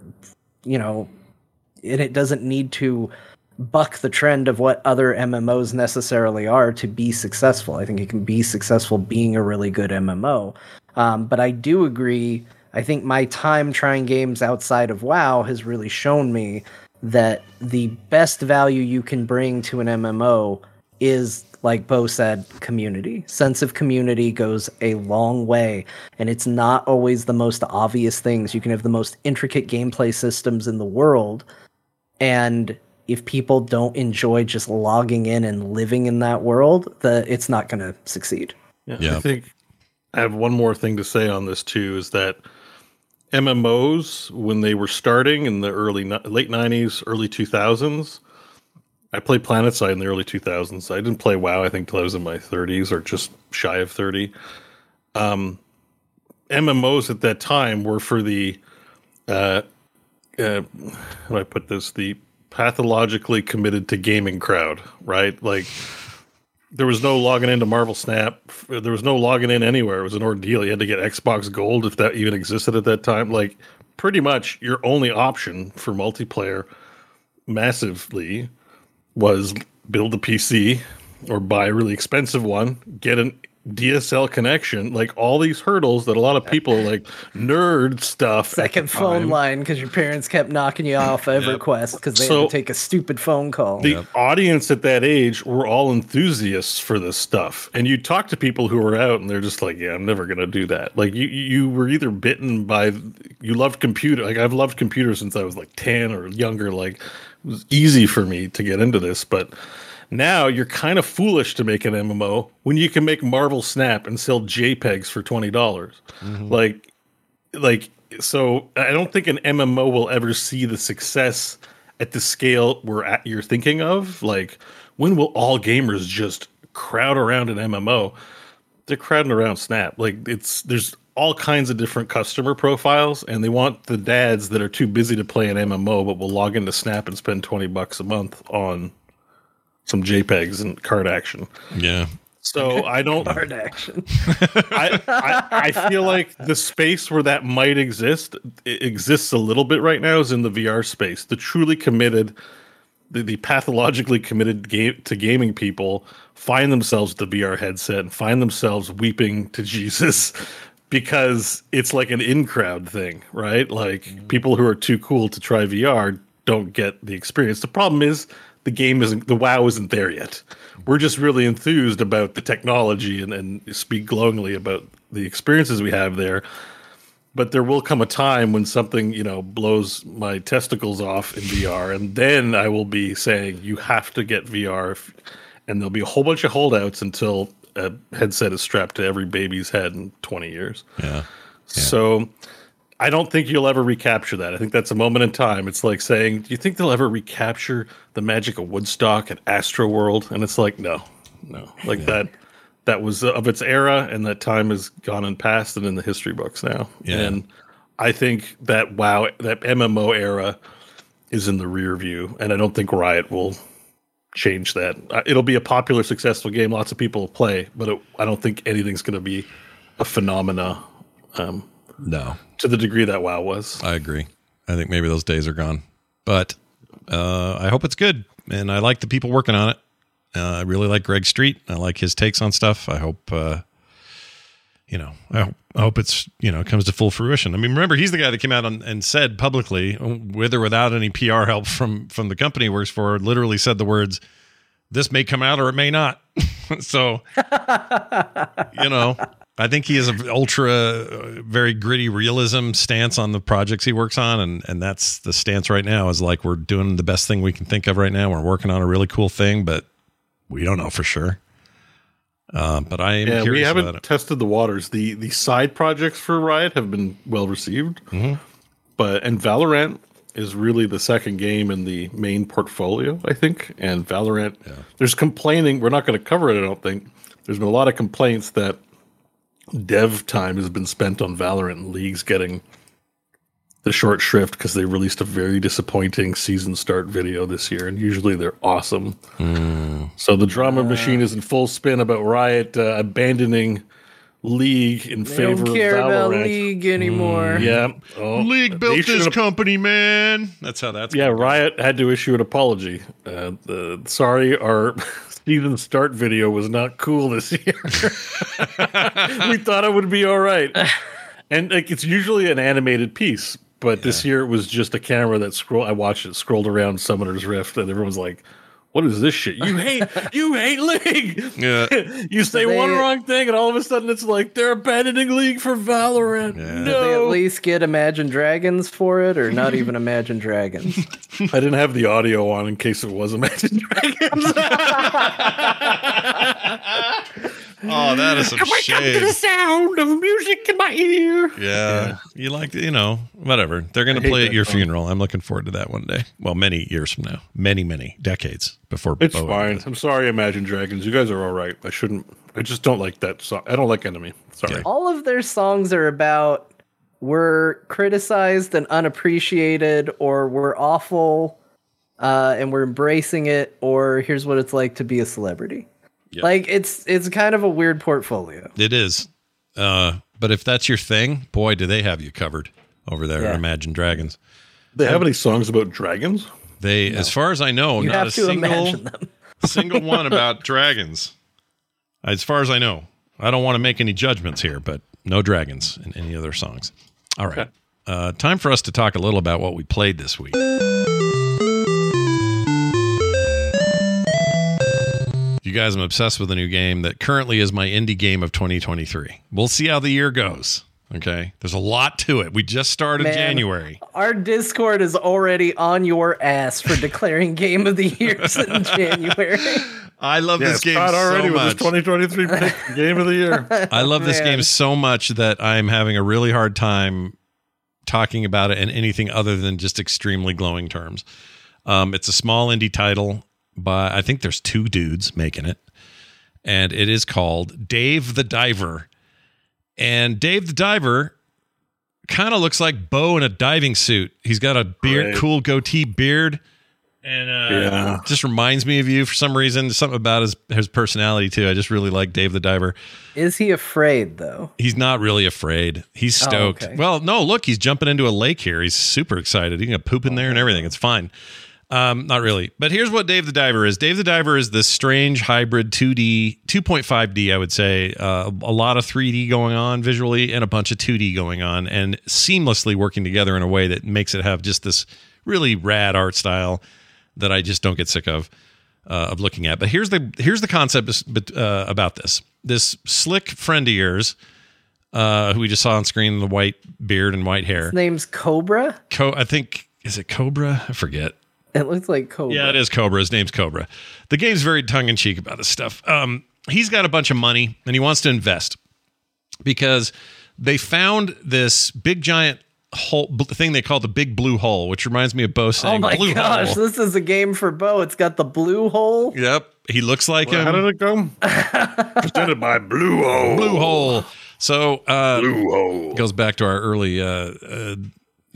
you know, and it doesn't need to buck the trend of what other MMOs necessarily are to be successful. I think it can be successful being a really good MMO. Um, but I do agree. I think my time trying games outside of WoW has really shown me that the best value you can bring to an MMO is, like Bo said, community. Sense of community goes a long way, and it's not always the most obvious things. You can have the most intricate gameplay systems in the world, and if people don't enjoy just logging in and living in that world, the it's not going to succeed. Yeah, Yeah. I think I have one more thing to say on this too is that MMOs when they were starting in the early late 90s, early 2000s, I played PlanetSide in the early 2000s. I didn't play WoW I think till I was in my 30s or just shy of 30. Um MMOs at that time were for the uh uh how do I put this the pathologically committed to gaming crowd, right? Like there was no logging into Marvel Snap. There was no logging in anywhere. It was an ordeal. You had to get Xbox Gold if that even existed at that time. Like pretty much your only option for multiplayer massively was build a PC or buy a really expensive one, get an DSL connection, like all these hurdles that a lot of people like nerd stuff. at the Second phone time. line because your parents kept knocking you off EverQuest because they So- had to take a stupid phone call. the audience at that age were all enthusiasts for this stuff and you talk to people who were out and they're just like yeah i'm never going to do that like you you were either bitten by you loved computer like i've loved computers since i was like 10 or younger like it was easy for me to get into this but now you're kind of foolish to make an mmo when you can make marvel snap and sell jpegs for $20. Mm-hmm. Like like so i don't think an mmo will ever see the success at the scale we're at you're thinking of. Like when will all gamers just crowd around an mmo they're crowding around snap. Like it's there's all kinds of different customer profiles and they want the dads that are too busy to play an mmo but will log into snap and spend 20 bucks a month on some jpegs and card action Yeah. so i don't Hard action. I, I I feel like the space where that might exist it exists a little bit right now is in the VR space. The truly committed, the, the pathologically committed game to gaming people find themselves with the VR headset and find themselves weeping to Jesus because it's like an in crowd thing, right? Like mm-hmm. people who are too cool to try VR don't get the experience. The problem is the game isn't the WoW isn't there yet. We're just really enthused about the technology and, and speak glowingly about the experiences we have there. But there will come a time when something, you know, blows my testicles off in VR, and then I will be saying you have to get VR, and there'll be a whole bunch of holdouts until a headset is strapped to every baby's head in 20 years. Yeah. So I don't think you'll ever recapture that. I think that's a moment in time. It's like saying, do you think they'll ever recapture the magic of Woodstock and Astro World? And it's like, no, no, like that. That was uh, of its era, and that time has gone and passed, and in the history books now. Yeah. And I think that WoW, that MMO era, is in the rear view, and I don't think Riot will change that. It'll be a popular, successful game. Lots of people will play, but it, I don't think anything's going to be a phenomena um, No, to the degree that WoW was. I agree. I think maybe those days are gone, but uh, I hope it's good, and I like the people working on it. Uh, I really like Greg Street. I like his takes on stuff. I hope, uh, you know, I hope, I hope it's you know comes to full fruition. I mean, remember he's the guy that came out and, and said publicly, with or without any PR help from from the company he works for, literally said the words, "This may come out or it may not." so, you know, I think he has an ultra, uh, very gritty realism stance on the projects he works on, and and that's the stance right now. Is like we're doing the best thing we can think of right now. We're working on a really cool thing, but we don't know for sure. Uh, but I am Yeah, we haven't tested the waters. The the side projects for Riot have been well received, Mm-hmm. but and Valorant is really the second game in the main portfolio, I think. And Valorant, there's complaining. We're not going to cover it. I don't think. There's been a lot of complaints that dev time has been spent on Valorant and leagues getting the short shrift because they released a very disappointing season start video this year, and usually they're awesome. So the drama machine is in full spin about Riot uh, abandoning League in They favor don't care of about Valorant. League anymore. Yeah, oh, League built this should've- company, man. That's how that's Yeah, gonna go. Riot had to issue an apology. Uh, the, sorry, our season start video was not cool this year. we thought it would be all right, and like it's usually an animated piece, but this year it was just a camera that scroll. I watched it scrolled around Summoner's Rift, and everyone's like. What is this shit? You hate you hate League. Yeah. you say They- one wrong thing, and all of a sudden it's like they're abandoning League for Valorant. Yeah. Did they at least get Imagine Dragons for it, or not even Imagine Dragons? I didn't have the audio on in case it was Imagine Dragons. Oh, that is some I wake shade. Up to the sound of music in my ear. Yeah. You like, you know, whatever. They're going to hate play at your song. funeral. I'm looking forward to that one day. Well, many years from now. Many, many decades before It's Bowie fine. does. I'm sorry, Imagine Dragons. You guys are all right. I shouldn't. I just don't like that song. I don't like Enemy. Sorry. All of their songs are about we're criticized and unappreciated, or we're awful, uh, and we're embracing it, or here's what it's like to be a celebrity. Yeah. Like it's it's kind of a weird portfolio. It is. Uh, but if that's your thing, boy, do they have you covered over there Yeah. at Imagine Dragons. They have any songs about dragons? They, as far as I know, You not have a to single, single one about dragons. As far as I know, I don't want to make any judgments here, but no dragons in any other songs. All right. Uh, time for us to talk a little about what we played this week. You guys, I'm obsessed with a new game that currently is my indie game of 2023. We'll see how the year goes. Okay. There's a lot to it. We just started Man. January. Our Discord is already on your ass for declaring Game of the Years in January. I love this game Scott already so with much. his 2023 pick, game of the year. I love this Man. game so much that I'm having a really hard time talking about it in anything other than just extremely glowing terms. Um, it's a small indie title, but I think there's two dudes making it, and it is called Dave the Diver. And Dave the Diver kind of looks like Bo in a diving suit. He's got a beard, Right. cool goatee beard. And uh, Yeah. just reminds me of you for some reason. Something about his his personality too. I just really like Dave the Diver. Is he afraid though? He's not really afraid. He's stoked. okay. Well, no, look, he's jumping into a lake here. He's super excited. He can poop in there and everything. It's fine. Um, not really. But here's what Dave the Diver is. Dave the Diver is this strange hybrid 2D, 2.5D, I would say. Uh, a lot of 3D going on visually and a bunch of 2D going on and seamlessly working together in a way that makes it have just this really rad art style that I just don't get sick of uh, of looking at. But here's the here's the concept uh, about this. This slick friend of yours, uh, who we just saw on screen, the white beard and white hair. His name's Cobra. Co- I think is it Cobra? I forget. It looks like Cobra. Yeah, it is Cobra. His name's Cobra. The game's very tongue in cheek about his stuff. Um, he's got a bunch of money and he wants to invest because they found this big giant hole bl- thing they call the big blue hole, which reminds me of Bo Oh my blue gosh, hole. this is a game for Bo. It's got the blue hole. Yep, he looks like him. How did it go? Presented by Blue Hole. blue hole. So uh, Blue Hole. goes back to our early uh, uh, what was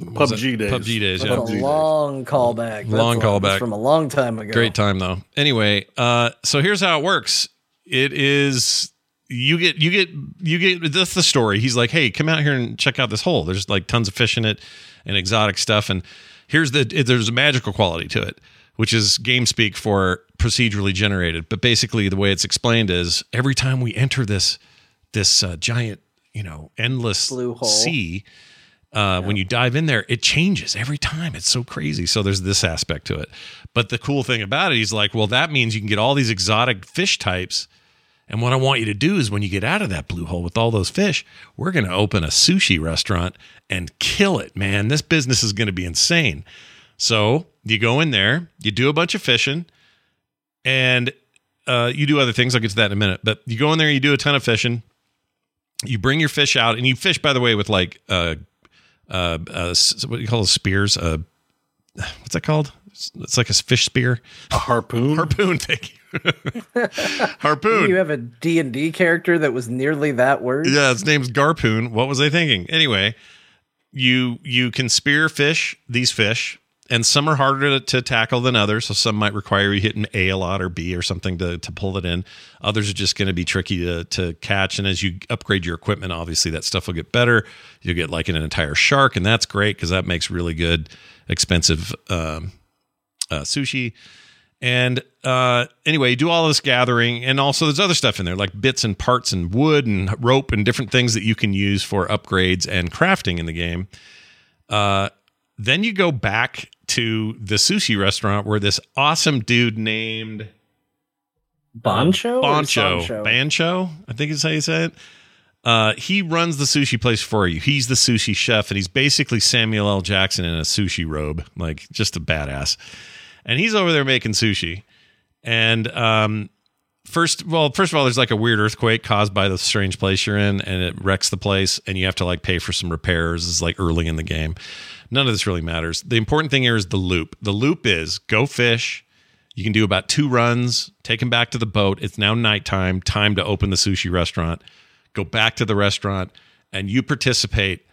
PUBG it? days. PUBG days. That's Yeah, a PUBG days. long callback. That's Long that's callback. from a long time ago. great time though. Anyway, uh, so here's how it works. It is you get you get you get that's the story. He's like, hey, come out here and check out this hole. There's like tons of fish in it and exotic stuff. And here's the there's a magical quality to it, which is game speak for procedurally generated. But basically, the way it's explained is every time we enter this this uh, giant, you know, endless Blue hole. sea. Uh, When you dive in there, it changes every time. It's so crazy. So there's this aspect to it. But the cool thing about it, he's like, well, that means you can get all these exotic fish types. And what I want you to do is when you get out of that blue hole with all those fish, we're going to open a sushi restaurant and kill it, man. This business is going to be insane. So you go in there, you do a bunch of fishing, and uh, you do other things. I'll get to that in a minute. But you go in there, you do a ton of fishing. You bring your fish out, and you fish, by the way, with like uh, uh, uh, what do you call those spears? Uh, what's that called? It's- It's like a fish spear. A harpoon. Harpoon. Thank you. Harpoon. You have a D&D character that was nearly that word. Yeah, its name's Garpoon. What was I thinking? Anyway, you you can spear fish, these fish, and some are harder to, to tackle than others. So some might require you hitting A a lot or B or something to, to pull it in. Others are just going to be tricky to, to catch. And as you upgrade your equipment, obviously that stuff will get better. You'll get like an entire shark, and that's great because that makes really good, expensive um, uh, sushi. And uh, anyway, you do all this gathering, and also there's other stuff in there like bits and parts and wood and rope and different things that you can use for upgrades and crafting in the game. Uh, then you go back to the sushi restaurant where this awesome dude named Boncho? Boncho, Bancho, I think is how you say it. Uh, he runs the sushi place for you. He's the sushi chef, and he's basically Samuel L. Jackson in a sushi robe, like just a badass. And he's over there making sushi. And um, first, well, first of all, there's like a weird earthquake caused by the strange place you're in, and it wrecks the place, and you have to like pay for some repairs. It's like early in the game. None of this really matters. The important thing here is the loop. The loop is go fish. You can do about two runs, take them back to the boat. It's now nighttime, time to open the sushi restaurant. Go back to the restaurant, and you participate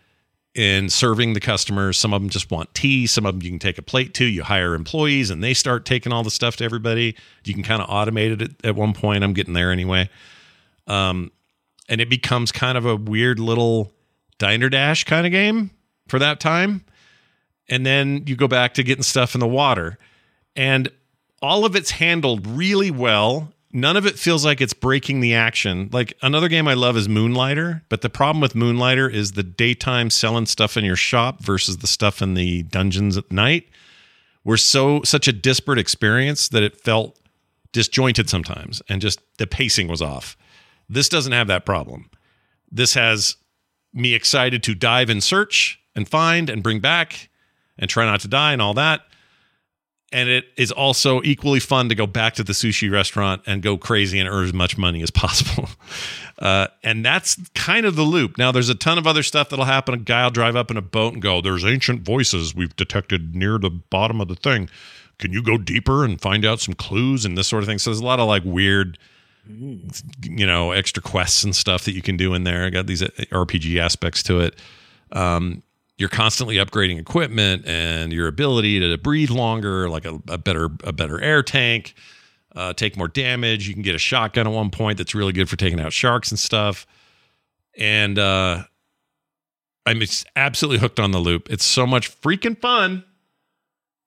in serving the customers. Some of them just want tea. Some of them you can take a plate to. You hire employees, and they start taking all the stuff to everybody. You can kind of automate it at, at one point. I'm getting there anyway. Um, and it becomes kind of a weird little diner dash kind of game for that time. And then you go back to getting stuff in the water. And all of it's handled really well. None of it feels like it's breaking the action. Like another game I love is Moonlighter, but the problem with Moonlighter is the daytime selling stuff in your shop versus the stuff in the dungeons at night were so such a disparate experience that it felt disjointed sometimes and just the pacing was off. This doesn't have that problem. This has me excited to dive and search and find and bring back and try not to die and all that. And it is also equally fun to go back to the sushi restaurant and go crazy and earn as much money as possible. Uh, and that's kind of the loop. Now, there's a ton of other stuff that'll happen. A guy will drive up in a boat and go, There's ancient voices we've detected near the bottom of the thing. Can you go deeper and find out some clues and this sort of thing? So there's a lot of like weird, you know, extra quests and stuff that you can do in there. I got these RPG aspects to it. Um, you're constantly upgrading equipment and your ability to breathe longer, like a, a better a better air tank, uh, take more damage. You can get a shotgun at one point that's really good for taking out sharks and stuff. And uh, I'm absolutely hooked on the loop. It's so much freaking fun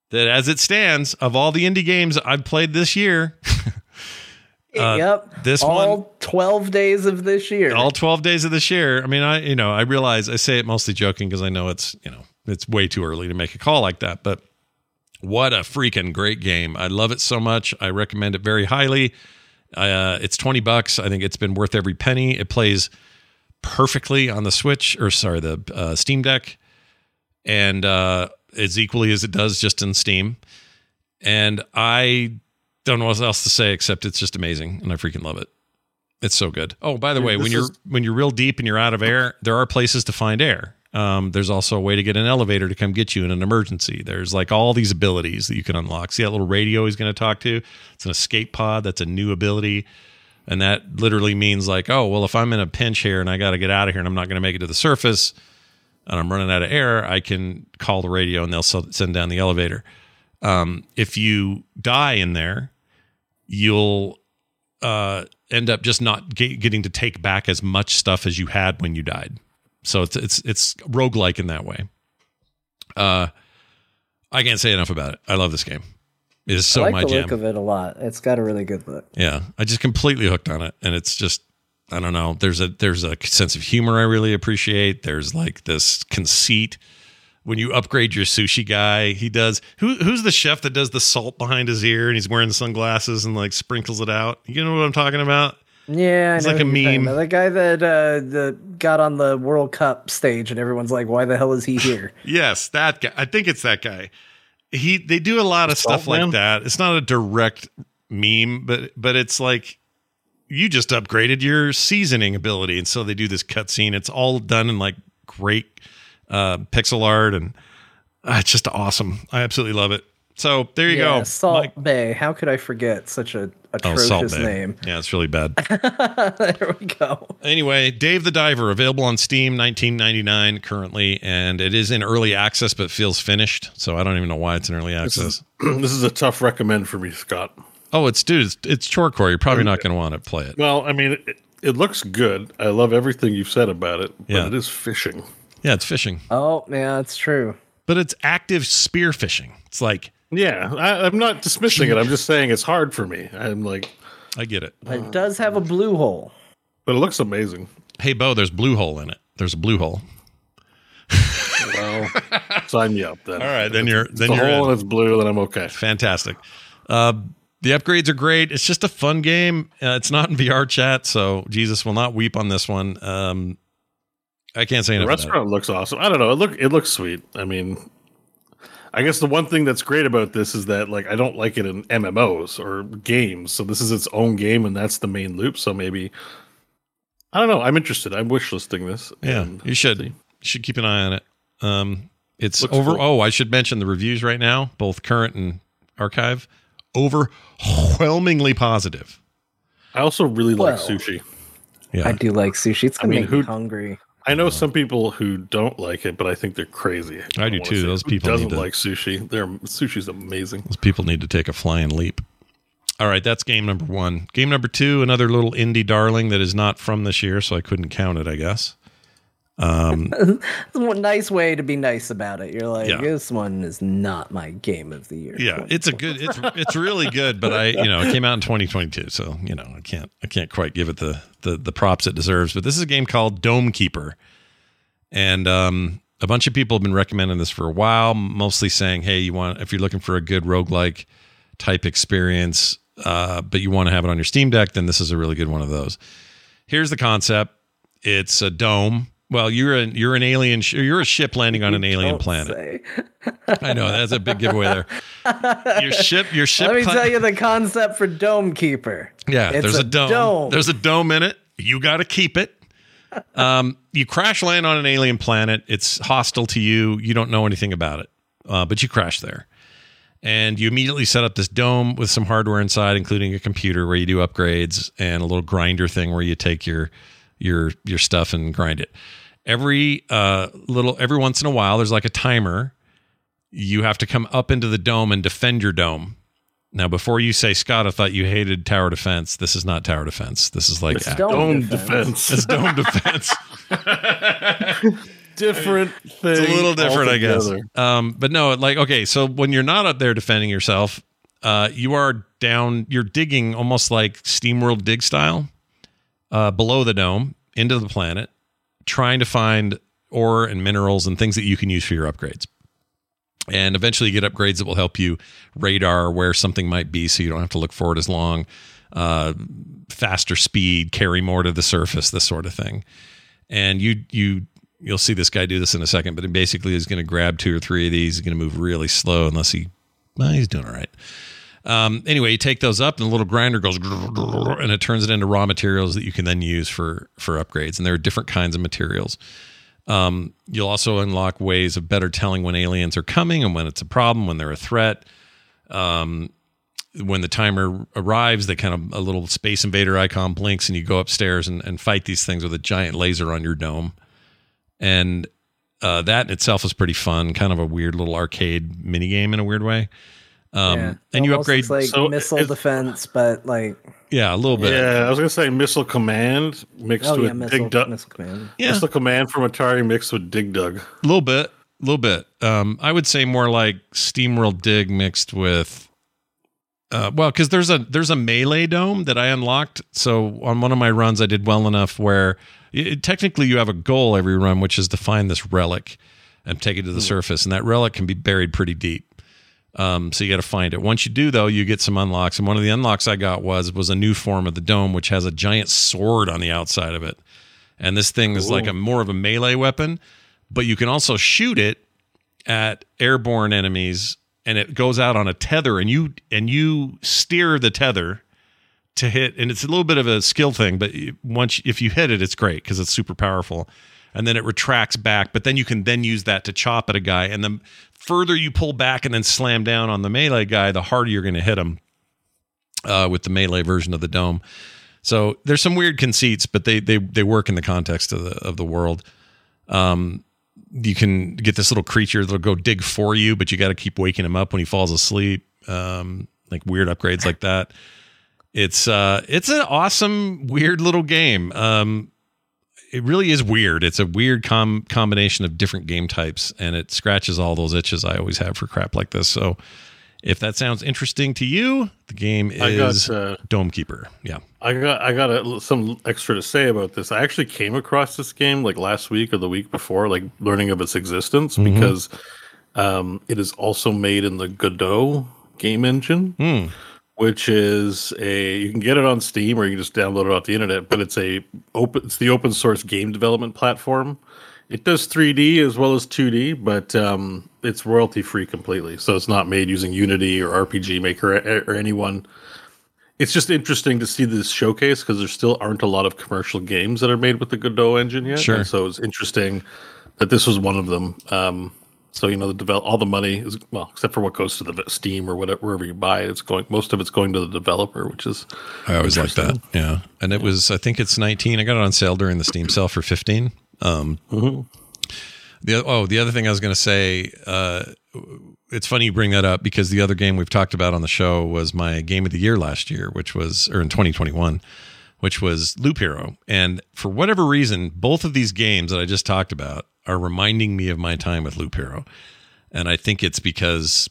that, as it stands, of all the indie games I've played this year, uh, yep. this all one- 12 days of this year. all 12 days of this year. I mean, I, you know, I realize I say it mostly joking because I know it's, you know, it's way too early to make a call like that. But what a freaking great game. I love it so much. I recommend it very highly. Uh, it's 20 bucks. I think it's been worth every penny. It plays perfectly on the Switch or sorry, the uh, Steam Deck and uh, as equally as it does just in Steam. And I don't know what else to say except it's just amazing and I freaking love it. It's so good. Oh, by the way, when you're is- when you're real deep and you're out of air, there are places to find air. Um, there's also a way to get an elevator to come get you in an emergency. There's like all these abilities that you can unlock. See that little radio he's going to talk to? It's an escape pod. That's a new ability. And that literally means like, oh, well, if I'm in a pinch here and I got to get out of here and I'm not going to make it to the surface and I'm running out of air, I can call the radio and they'll send down the elevator. Um, if you die in there, you'll uh, end up just not ge- getting to take back as much stuff as you had when you died. So it's it's it's roguelike in that way. Uh, I can't say enough about it. I love this game. It is so I like my the jam. look of it a lot. It's got a really good look. Yeah, I just completely hooked on it, and it's just I don't know. There's a there's a sense of humor I really appreciate. There's like this conceit when you upgrade your sushi guy. He does who who's the chef that does the salt behind his ear and he's wearing sunglasses and like sprinkles it out. You know what I'm talking about? Yeah, It's I like a who you're talking meme. The guy that uh, that got on the World Cup stage, and everyone's like, "Why the hell is he here?" Yes, that guy. I think it's that guy. He they do a lot of stuff Salt like that. It's not a direct meme, but but it's like you just upgraded your seasoning ability, and so they do this cutscene. It's all done in like great uh, pixel art, and uh, it's just awesome. I absolutely love it. So there you yeah, go. Salt Mike- Bae. How could I forget such a Oh, atrocious Salt Bae. name? Yeah, it's really bad. there we go. Anyway, Dave the Diver available on Steam, 1999 currently, and it is in early access, but feels finished. So I don't even know why it's in early access. this is a tough recommend for me, Scott. Oh, it's dude, it's, it's chorecore. You're probably not going to want to play it. Well, I mean, it, it looks good. I love everything you've said about it, but Yeah. it is fishing. Yeah, it's fishing, Oh, yeah, that's true. but it's active spear fishing. It's like Yeah, I, I'm not dismissing it. I'm just saying it's hard for me. I'm like, I get it. It does have a blue hole. but it looks amazing. Hey, Bo, there's blue hole in it. There's a blue hole. Well, sign me up then. All right, then you're If then the you're hole in. and it's blue, then I'm okay. fantastic. Uh, the upgrades are great. It's just a fun game. Uh, it's not in VR chat, so Jesus will not weep on this one. Um, I can't say The enough. about restaurant looks awesome. I don't know. It look it looks sweet. I mean, I guess the one thing that's great about this is that like I don't like it in MMOs or games. So this is its own game, and that's the main loop. So maybe I don't know. I'm interested. I'm wish listing this. Yeah, and you should. see. You should keep an eye on it. Um, it's Looks over. cool. Oh, I should mention the reviews right now, both current and archive, overwhelmingly positive. I also really like sushi. Yeah, I do like sushi. It's gonna mean, make who- me hungry. I know some people who don't like it, but I think they're crazy. I don't do too. Those people doesn't need to- like sushi. Their sushi's amazing. Those people need to take a flying leap. All right, that's game number one. Game number two, another little indie darling that is not from this year, so I couldn't count it. I guess. Um, It's a nice way to be nice about it. You're like, Yeah. this one is not my game of the year. yeah, it's a good. It's it's really good, but I you know it came out in 2022, so you know I can't I can't quite give it the the the props it deserves. But this is a game called Dome Keeper, and um, a bunch of people have been recommending this for a while, mostly saying, hey, you want if you're looking for a good roguelike type experience, uh, but you want to have it on your Steam Deck, then this is a really good one of those. Here's the concept: it's a dome. Well, you're a you're an alien. Sh- you're a ship landing on an alien planet. I know that's a big giveaway there. Your ship, your ship. Let me tell you the concept for Dome Keeper. yeah, It's there's a, a dome. dome. There's a dome in it. You got to keep it. Um, you crash land on an alien planet. It's hostile to you. You don't know anything about it, uh, but you crash there, and you immediately set up this dome with some hardware inside, including a computer where you do upgrades and a little grinder thing where you take your your your stuff and grind it. Every uh, little every once in a while, there's like a timer. You have to come up into the dome and defend your dome. Now, before you say, Scott, I thought you hated tower defense. This is not tower defense. This is like It's Dome dome defense. defense. it's dome defense. different thing. It's a little different, I guess. Um, but no, like okay, so when you're not up there defending yourself, uh, you are down. You're digging almost like SteamWorld dig style, uh, below the dome into the planet, trying to find ore and minerals and things that you can use for your upgrades. And eventually, you get upgrades that will help you radar where something might be, so you don't have to look for it as long. Uh, faster speed, carry more to the surface, this sort of thing. And you you you'll see this guy do this in a second, but he basically is going to grab two or three of these. He's going to move really slow unless he, well, he's doing all right. Um, anyway, you take those up, and the little grinder goes, and it turns it into raw materials that you can then use for for upgrades. And there are different kinds of materials. Um, you'll also unlock ways of better telling when aliens are coming and when it's a problem, when they're a threat. Um, when the timer arrives, they kind of a little space invader icon blinks, and you go upstairs and, and fight these things with a giant laser on your dome. And uh, that itself is pretty fun, kind of a weird little arcade mini game in a weird way. Um, Yeah. and you upgrade, looks like So missile is- defense, but like Yeah, a little bit. Yeah, I was gonna say Missile Command mixed Oh with yeah, missile, Dig Dug. missile command. Yeah, Missile Command from Atari mixed with Dig Dug. a little bit, a little bit. Um, I would say more like SteamWorld Dig mixed with, uh, well, because there's a there's a melee dome that I unlocked. So on one of my runs, I did well enough where it, technically you have a goal every run, which is to find this relic and take it to the surface, and that relic can be buried pretty deep. Um, so you got to find it. Once you do, though, you get some unlocks, and one of the unlocks I got was was a new form of the dome, which has a giant sword on the outside of it, and this thing is like a more of a melee weapon, but you can also shoot it at airborne enemies, and it goes out on a tether, and you and you steer the tether to hit, and it's a little bit of a skill thing, but once if you hit it, it's great because it's super powerful. And then it retracts back, but then you can then use that to chop at a guy. And the further you pull back and then slam down on the melee guy, the harder you're going to hit him uh, with the melee version of the dome. So there's some weird conceits, but they they they work in the context of the of the world. Um, you can get this little creature that'll go dig for you, but you got to keep waking him up when he falls asleep. Um, like weird upgrades like that. It's uh, it's an awesome weird little game. Um, it really is weird. It's a weird com- combination of different game types, and it scratches all those itches I always have for crap like this. So, if that sounds interesting to you, the game I got is uh, Dome Keeper. Yeah. I got I got a, some extra to say about this. I actually came across this game like last week or the week before, like learning of its existence Mm-hmm. because um, it is also made in the Godot game engine, Hmm. Which is a you can get it on Steam or you can just download it off the internet. But it's a open it's the open source game development platform. It does 3D as well as 2D, but um, it's royalty free completely. So it's not made using Unity or RPG Maker or, or anyone it's just interesting to see this showcase because there still aren't a lot of commercial games that are made with the Godot engine yet. Sure. And so it's interesting that this was one of them. Um, so you know the develop all the money is well, except for what goes to the Steam or whatever wherever you buy it. It's going most of it's going to the developer, which is I always like that. Yeah. And it was, I think it's 19. I got it on sale during the Steam sale for 15. Um, the, oh, the other thing I was going to say, uh, it's funny you bring that up because the other game we've talked about on the show was my game of the year last year, which was, or in 2021, which was Loop Hero. And for whatever reason, both of these games that I just talked about are reminding me of my time with Loop Hero. And I think it's because,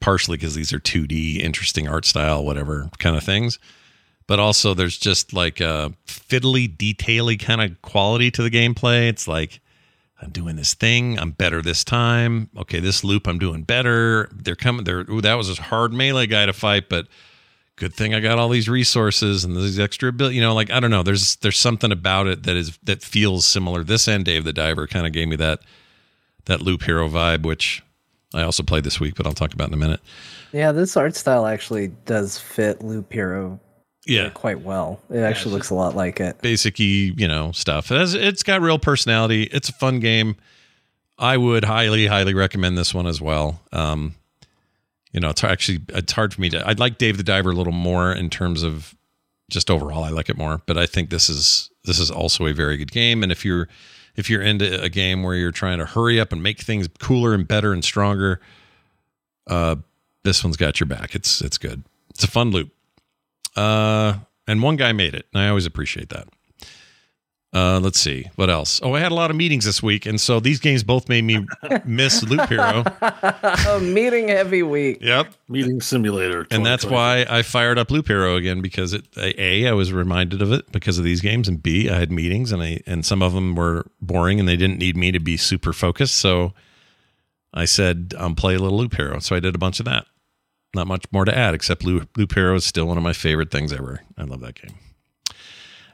partially because these are 2D, interesting art style, whatever kind of things but also there's just like a fiddly, detaily kind of quality to the gameplay. It's like I'm doing this thing, I'm better this time. Okay, this loop I'm doing better. They're coming. They're ooh, that was a hard melee guy to fight, but good thing I got all these resources and these extra ability. You know, like I don't know. There's there's something about it that is that feels similar. This and Dave the Diver kind of gave me that that loop hero vibe, which I also played this week, but I'll talk about in a minute. Yeah, this art style actually does fit Loop Hero Yeah, quite well. It actually looks a lot like it. basic you know stuff. It has, it's got real personality. It's a fun game. I would highly, highly recommend this one as well. Um, you know, it's actually it's hard for me to. I'd like Dave the Diver a little more in terms of just overall. I like it more, but I think this is this is also a very good game. And if you're if you're into a game where you're trying to hurry up and make things cooler and better and stronger, uh, this one's got your back. It's it's good. It's a fun loop. Uh, and one guy made it, and I always appreciate that. Uh, let's see what else. Oh, I had a lot of meetings this week, and so these games both made me miss Loop Hero. a meeting heavy week. Yep, Meeting Simulator, and that's why I fired up Loop Hero again because it a I was reminded of it because of these games, and b I had meetings, and I and some of them were boring, and they didn't need me to be super focused, so I said I'm play a little Loop Hero, so I did a bunch of that. Not much more to add except Loop, Loop Hero is still one of my favorite things ever. I love that game.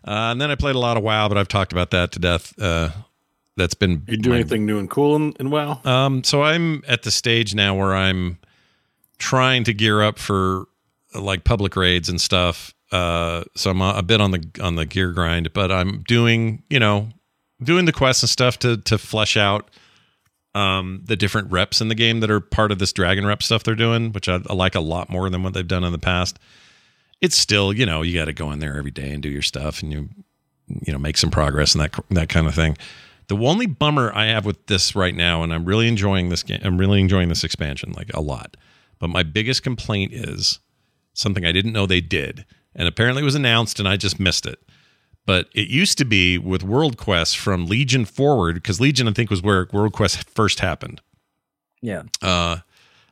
Uh, and then I played a lot of WoW, but I've talked about that to death. Uh, that's been You do my- anything new and cool in, in WoW? um, so I'm at the stage now where I'm trying to gear up for like public raids and stuff. Uh, so I'm a, a bit on the on the gear grind, but I'm doing you know doing the quests and stuff to to flesh out um, the different reps in the game that are part of this dragon rep stuff they're doing, which I, I like a lot more than what they've done in the past. It's still you know you got to go in there every day and do your stuff and you you know make some progress and that that kind of thing. The only bummer I have with this right now, and I'm really enjoying this game, I'm really enjoying this expansion like a lot. But my biggest complaint is something I didn't know they did. and apparently it was announced, and I just missed it. But it used to be with World Quest from Legion forward, because Legion I think was where World Quest first happened, Yeah. uh,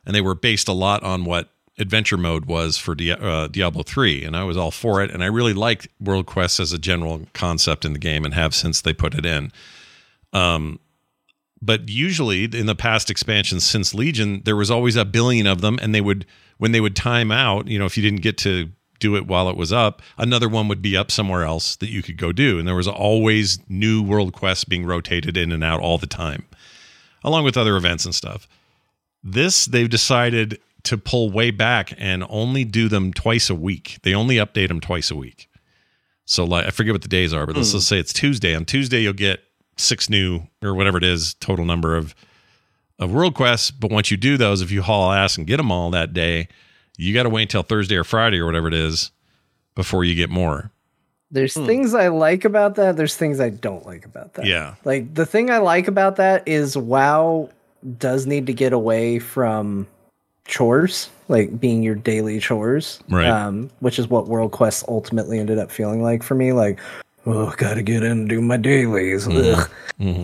and they were based a lot on what adventure mode was for Dia- uh, Diablo 3 and I was all for it and I really liked World Quest as a general concept in the game and have since they put it in. Um but usually in the past expansions since Legion there was always a billion of them and they would when they would time out you know if you didn't get to do it while it was up another one would be up somewhere else that you could go do and there was always new world quests being rotated in and out all the time along with other events and stuff. This they've decided to pull way back and only do them twice a week. They only update them twice a week. So like I forget what the days are, but let's hmm. just say it's Tuesday. On Tuesday you'll get six new or whatever it is total number of of world quests. But once you do those, if you haul ass and get them all that day, you got to wait until Thursday or Friday or whatever it is before you get more. There's hmm. things I like about that. There's things I don't like about that. Yeah. Like the thing I like about that is WoW does need to get away from chores, like being your daily chores. Right. Um, which is what World Quest ultimately ended up feeling like for me. Like, oh, gotta get in and do my dailies. Ugh.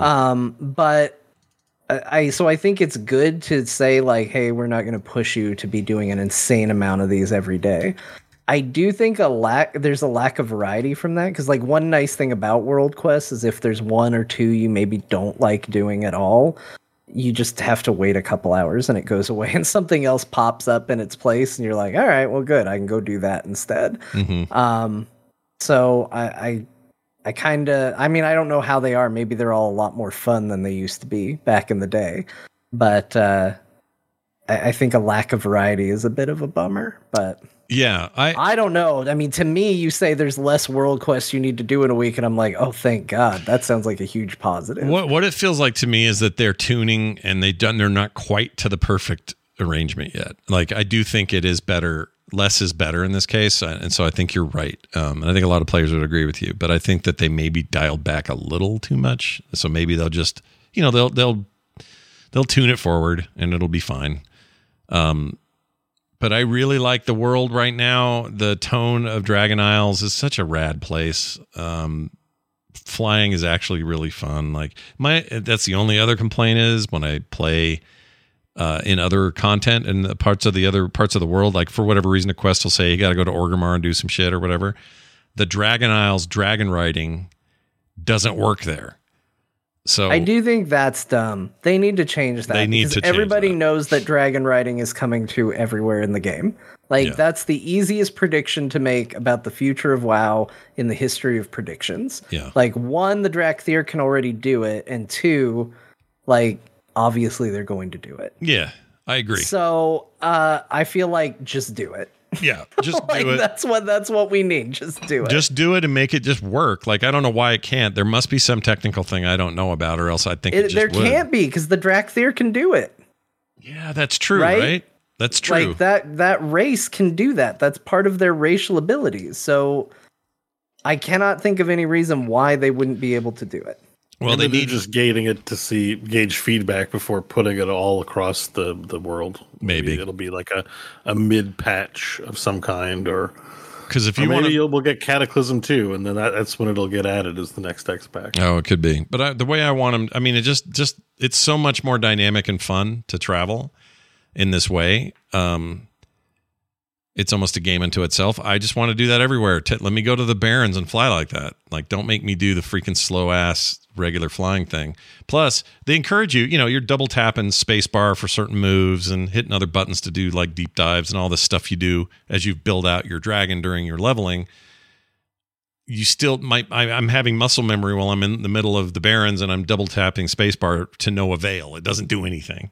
Um, but I, I so I think it's good to say like, hey, we're not gonna push you to be doing an insane amount of these every day. I do think a lack there's a lack of variety from that because like one nice thing about World Quest is if there's one or two you maybe don't like doing at all, you just have to wait a couple hours and it goes away and something else pops up in its place and you're like, all right, well good, I can go do that instead. Mhm. Um, so I I, I kind of I mean I don't know how they are. Maybe they're all a lot more fun than they used to be back in the day, but uh, I, I think a lack of variety is a bit of a bummer. But Yeah, I I don't know. I mean, to me, you say there's less world quests you need to do in a week, and I'm like, oh, thank God. That sounds like a huge positive. What what it feels like to me is that they're tuning and they done they're not quite to the perfect arrangement yet. Like I do think it is better. Less is better in this case, uh, and so I think you're right. Um, and I think a lot of players would agree with you. But I think that they maybe dialed back a little too much. So maybe they'll just you know they'll they'll they'll tune it forward and it'll be fine. Um, but I really like the world right now. The tone of Dragon Isles is such a rad place. Um, flying is actually really fun. Like my, that's the only other complaint is when I play uh, in other content and parts of the other parts of the world. Like for whatever reason, a quest will say you got to go to Orgrimmar and do some shit or whatever. The Dragon Isles dragon riding doesn't work there. So I do think that's dumb. They need to change that. They need to change Everybody that. knows that dragon riding is coming to everywhere in the game. Like Yeah. that's the easiest prediction to make about the future of WoW in the history of predictions. Yeah. Like one, the Dracthyr can already do it, and two, like obviously they're going to do it. yeah, I agree. So uh, I feel like just do it. Yeah, just like do it. that's what that's what we need. Just do it. Just do it and make it just work. Like I don't know why it can't. There must be some technical thing I don't know about, or else I think it, It, there would. can't be because the Dracthyr can do it. Yeah, that's true, right? Right? That's true. Like that that race can do that. That's part of their racial abilities. So I cannot think of any reason why they wouldn't be able to do it. Well, they Maybe need just gating it to see gauge feedback before putting it all across the the world. Maybe. it'll be like a a mid patch of some kind, or, because if you maybe want to. we'll get Cataclysm too, and then that, that's when it'll get added as the next X pack. Oh, it could be, but I, the way I want them, I mean, it just just it's so much more dynamic and fun to travel in this way. Um, it's almost a game unto itself. I just want to do that everywhere. T- let me go to the Barrens and fly like that. Like, don't make me do the freaking slow ass regular flying thing. Plus, they encourage you. You know, you're double tapping spacebar for certain moves and hitting other buttons to do like deep dives and all this stuff you do as you build out your dragon during your leveling you still might I, i'm having muscle memory while i'm in the middle of the barrens and i'm double tapping spacebar to no avail it doesn't do anything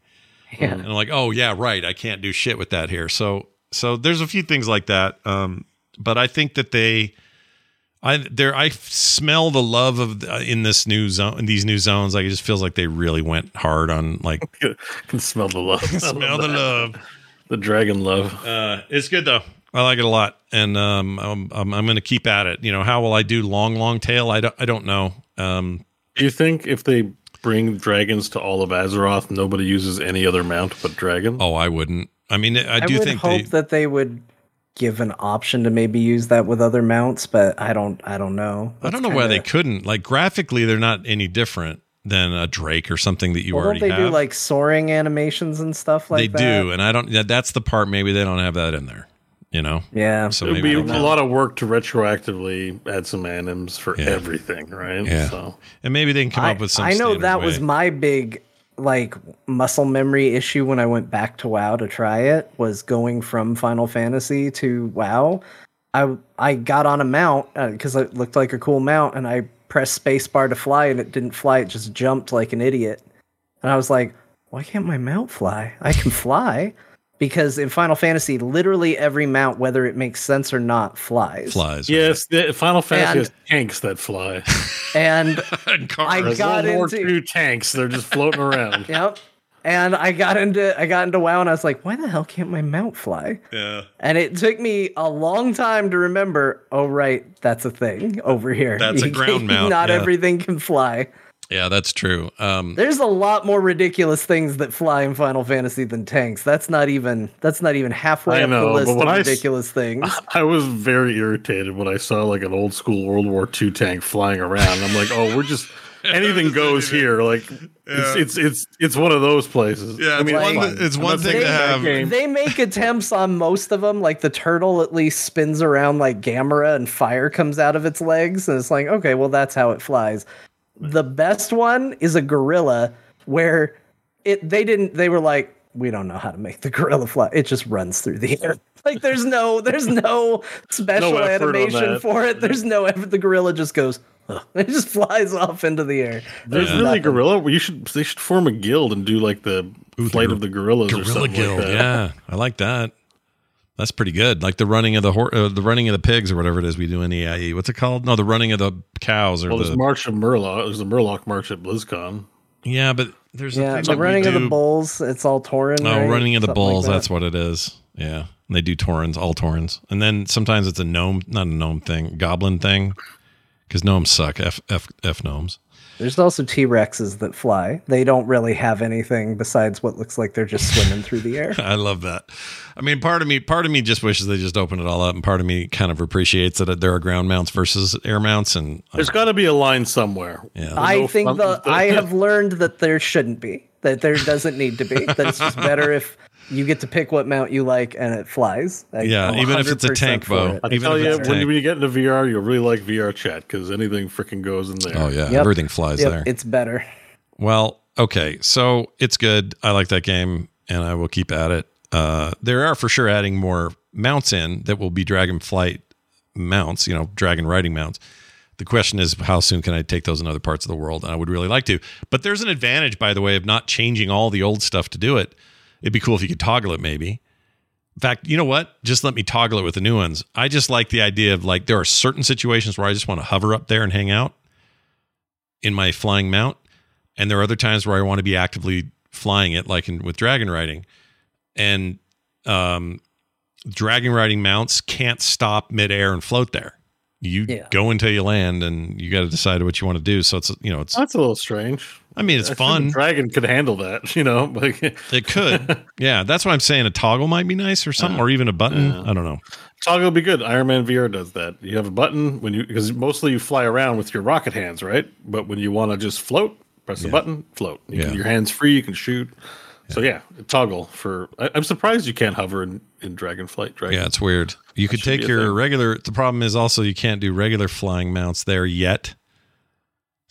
Yeah. and i'm like oh yeah right i can't do shit with that here so so there's a few things like that um but i think that they i there i smell the love of the, in this new zone in these new zones like it just feels like they really went hard on like can smell the love. smell the love the dragon love. uh, it's good though. I like it a lot, and um, I'm, I'm, I'm going to keep at it. You know, how will I do long, long tail? I don't, I don't know. Um, Do you think if they bring dragons to all of Azeroth, nobody uses any other mount but dragon? oh, I wouldn't. I mean, I I do would think hope they. that they would give an option to maybe use that with other mounts, but I don't I don't know. I don't know why they couldn't. Like graphically, they're not any different than a Drake or something that you well, already don't they have. do like soaring animations and stuff like they that? They do, and I don't. That's the part. Maybe they don't have that in there. You know. Yeah. So It would maybe be a can. lot of work to retroactively add some anims for Yeah. everything, right? Yeah. So and maybe they can come I, up with some. I know standard that was my big like muscle memory issue when I went back to WoW to try it was going from Final Fantasy to WoW. I I got on a mount uh, because it looked like a cool mount, and I pressed spacebar to fly, and it didn't fly. It just jumped like an idiot, and I was like, "Why can't my mount fly? I can fly." Because in Final Fantasy, literally every mount, whether it makes sense or not, flies. flies. yes, the Final Fantasy And- has tanks that fly. And And cars. I There's got World War into- II tanks. They're just floating around. Yep. And I got into I got into WoW and I was like, why the hell can't my mount fly? yeah. And it took me a long time to remember, oh right, that's a thing over here. That's a ground can't- mount, Not yeah. everything can fly. Yeah, that's true. Um, There's a lot more ridiculous things that fly in Final Fantasy than tanks. That's not even that's not even halfway I up know, the list but of when I s- ridiculous things. I was very irritated when I saw like an old school World War II tank flying around. I'm like, oh, we're just anything goes here. Like it's it's it's it's one of those places. Yeah, I it's mean, one- it's one thing saying to it's a bad have- game. They make attempts on most of them. Like the turtle at least spins around like Gamera and fire comes out of its legs. And it's like, okay, well, that's how it flies. The best one is a gorilla where it they didn't they were like, we don't know how to make the gorilla fly. It just runs through the air. Like there's no there's no special No animation for it. There's no effort. The gorilla just goes, "Ugh." it just flies off into the air. There's Yeah. really nothing. gorilla. You should they should form a guild and do like the flight the of the gorillas or Gorilla something Guild. like that. yeah, I like that. That's pretty good. Like the running of the hor- uh, the running of the pigs or whatever it is we do in the IE. What's it called? No, the running of the cows or Well, the there's March of Murloc. There's the Murloc March at BlizzCon. yeah, but there's Yeah, a thing the running of the bulls, it's all Tauren. Oh, right? running of the Something like bulls. that. that's what it is. Yeah, and they do Taurens, all Taurens, and then sometimes it's a gnome, not a gnome thing, goblin thing, because gnomes suck. F f f gnomes. There's also T Rexes that fly. They don't really have anything besides what looks like they're just swimming through the air. I love that. I mean, part of me, part of me just wishes they just opened it all up, and part of me kind of appreciates that there are ground mounts versus air mounts, and uh, There's got to be a line somewhere. yeah, I no think fun- the I have learned that there shouldn't be. That there doesn't need to be. That it's just better if you get to pick what mount you like and it flies. I- Yeah, even if it's a tank for bow. I tell you, when, tank. when you get into VR, you'll really like VR chat because anything freaking goes in there. oh yeah, Yep. everything flies Yep, there. it's better. Well, okay, so it's good. I like that game, and I will keep at it. Uh, there are for sure adding more mounts in that will be dragon flight mounts, you know, dragon riding mounts. The question is, how soon can I take those in other parts of the world? And I would really like to. But there's an advantage, by the way, of not changing all the old stuff to do it. It'd be cool if you could toggle it, maybe. In fact, you know what? Just let me toggle it with the new ones. I just like the idea of like there are certain situations where I just want to hover up there and hang out in my flying mount, and there are other times where I want to be actively flying it, like in, with dragon riding. And um, dragon riding mounts can't stop midair and float there. You Yeah. go until you land, and you got to decide what you want to do. So it's you know it's That's a little strange. I mean it's I fun. Dragon could handle that, you know. Like It could, yeah. That's what I'm saying. A toggle might be nice or something, or even a button. I don't know. toggle would be good. Iron Man VR does that. You have a button when you because mostly you fly around with your rocket hands, right? But when you want to just float, press the button, float. You can- Yeah. your hands free, you can shoot. So yeah, toggle for. I, I'm surprised you can't hover in, in Dragonflight. Dragon. Yeah, it's weird. You could take your thing. regular. The problem is also you can't do regular flying mounts there yet.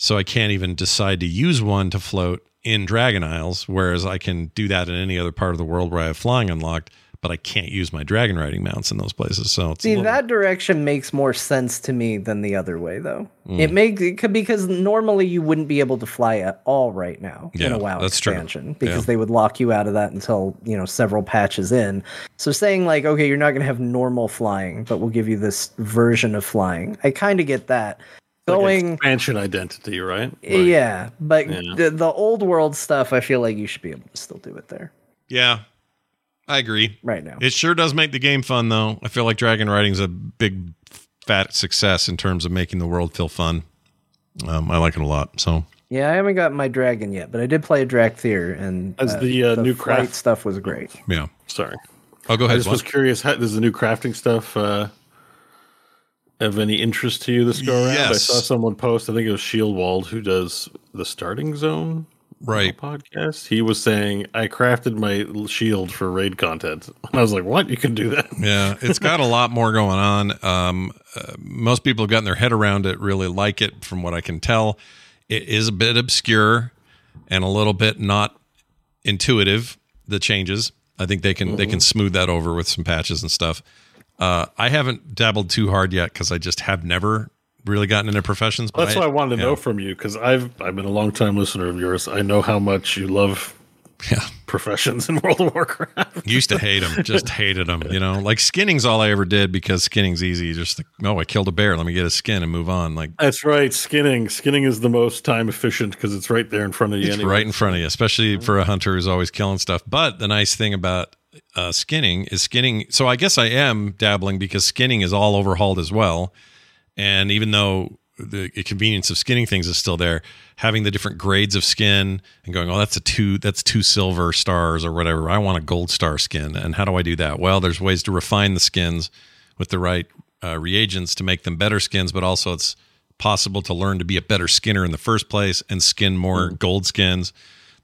So I can't even decide to use one to float in Dragon Isles, whereas I can do that in any other part of the world where I have flying unlocked, but I can't use my dragon riding mounts in those places. So it's See, little- that direction makes more sense to me than the other way, though. Mm. It makes it could because normally you wouldn't be able to fly at all right now in a WoW that's true. expansion because Yeah. they would lock you out of that until you know several patches in. So saying like, okay, you're not going to have normal flying, but we'll give you this version of flying. I kind of get that. Like Going, expansion identity, right? Like, yeah, but Yeah. the the old world stuff, I feel like you should be able to still do it there yeah, I agree. right now. It sure does make the game fun, though. I feel like dragon riding's a big fat success in terms of making the world feel fun. Um, I like it a lot. So Yeah, I haven't got my dragon yet, but I did play a Dracthyr, and As the, uh, new flight craft- stuff was great. yeah. Sorry. I'll go I ahead. just was curious. How, does the new crafting stuff uh, have any interest to you this go around? I saw someone post. I think it was Shieldwald who does the Starting Zone Right. podcast. He was saying, "I crafted my shield for raid content." And I was like, "What? You can do that?" Yeah, it's got a lot more going on. Um, uh, most people have gotten their head around it, really like it, from what I can tell. It is a bit obscure and a little bit not intuitive. The changes, I think they can they can smooth that over with some patches and stuff. Uh, I haven't dabbled too hard yet because I just have never really gotten into professions. But That's what I wanted to yeah. know from you because I've I've been a long time listener of yours. I know how much you love Yeah, professions in World of Warcraft. used to hate them, just hated them. You know, like skinning's all I ever did because skinning's easy. Just like, oh, I killed a bear, let me get a skin and move on. Like That's right. Skinning, skinning is the most time efficient because it's right there in front of you. It's anyway. right in front of you, especially for a hunter who's always killing stuff. But the nice thing about uh, skinning is skinning. So I guess I am dabbling because skinning is all overhauled as well. And even though the convenience of skinning things is still there, having the different grades of skin and going, oh, that's a two, that's two silver stars or whatever. I want a gold star skin. And how do I do that? Well, there's ways to refine the skins with the right uh, reagents to make them better skins, but also it's possible to learn to be a better skinner in the first place and skin more gold skins.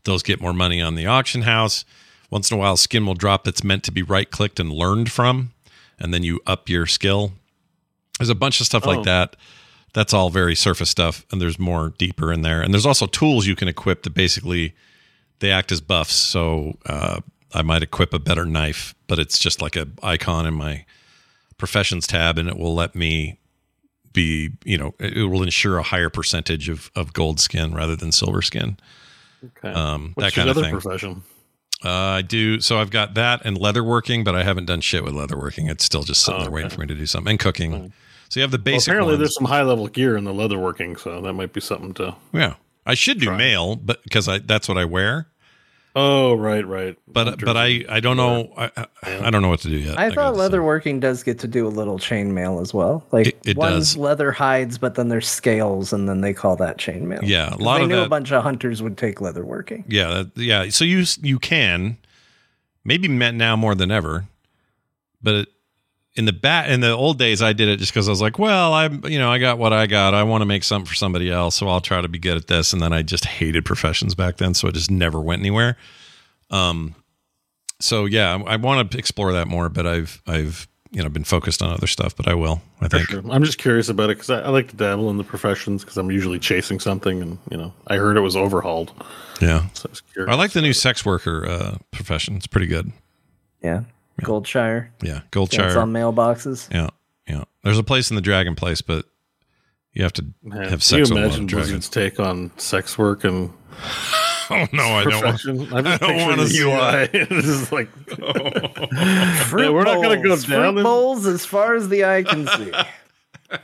Those get more money on the auction house. Once in a while, skin will drop that's meant to be right clicked and learned from, and then you up your skill. There's a bunch of stuff Oh. like that. That's all very surface stuff, and there's more deeper in there. And there's also tools you can equip that basically they act as buffs. So uh, I might equip a better knife, but it's just like a icon in my professions tab, and it will let me be, you know, it will ensure a higher percentage of of gold skin rather than silver skin. Okay. Um, What's that kind of thing. profession? Uh, I do. So I've got that and leatherworking, but I haven't done shit with leatherworking. It's still just sitting Oh, there waiting okay. for me to do something and cooking. So you have the Well, basic. apparently, ones. there's some high level gear in the leatherworking, so that might be something to. yeah. I should do Try. mail, but because I that's what I wear. Oh, right, right. But but I I don't know I, I, I don't know what to do yet. I thought gotta say. leatherworking does get to do a little chainmail as well. Like It- it one's does. leather hides, but then there's scales, and then they call that chainmail. Yeah, a 'Cause lot they of knew that- a bunch of hunters would take leatherworking. Yeah, yeah. So you you can maybe met now more than ever, but it, in the bat in the old days I did it just because I was like, well, I'm you know I got what I got. I want to make something for somebody else, so I'll try to be good at this. And then I just hated professions back then, so it just never went anywhere. Um, so yeah, I, I want to explore that more, but I've I've you know been focused on other stuff, but I will. I think. Sure. I'm just curious about it because I, I like to dabble in the professions because I'm usually chasing something, and you know, I heard it was overhauled, Yeah, so I was curious. I like the new sex worker uh, profession. It's pretty good. Yeah, Goldshire. Yeah, That's Goldshire. on mailboxes. Yeah, yeah. There's a place in the Dragon Place, but you have to Man, have can sex you with a lot imagine of. Blizzard's take on sex work and Oh no, I don't. Want. I'm just I don't wanna see UI. this is like Fruit we're not gonna go bowls. down Fruit in- bowls as far as the eye can see.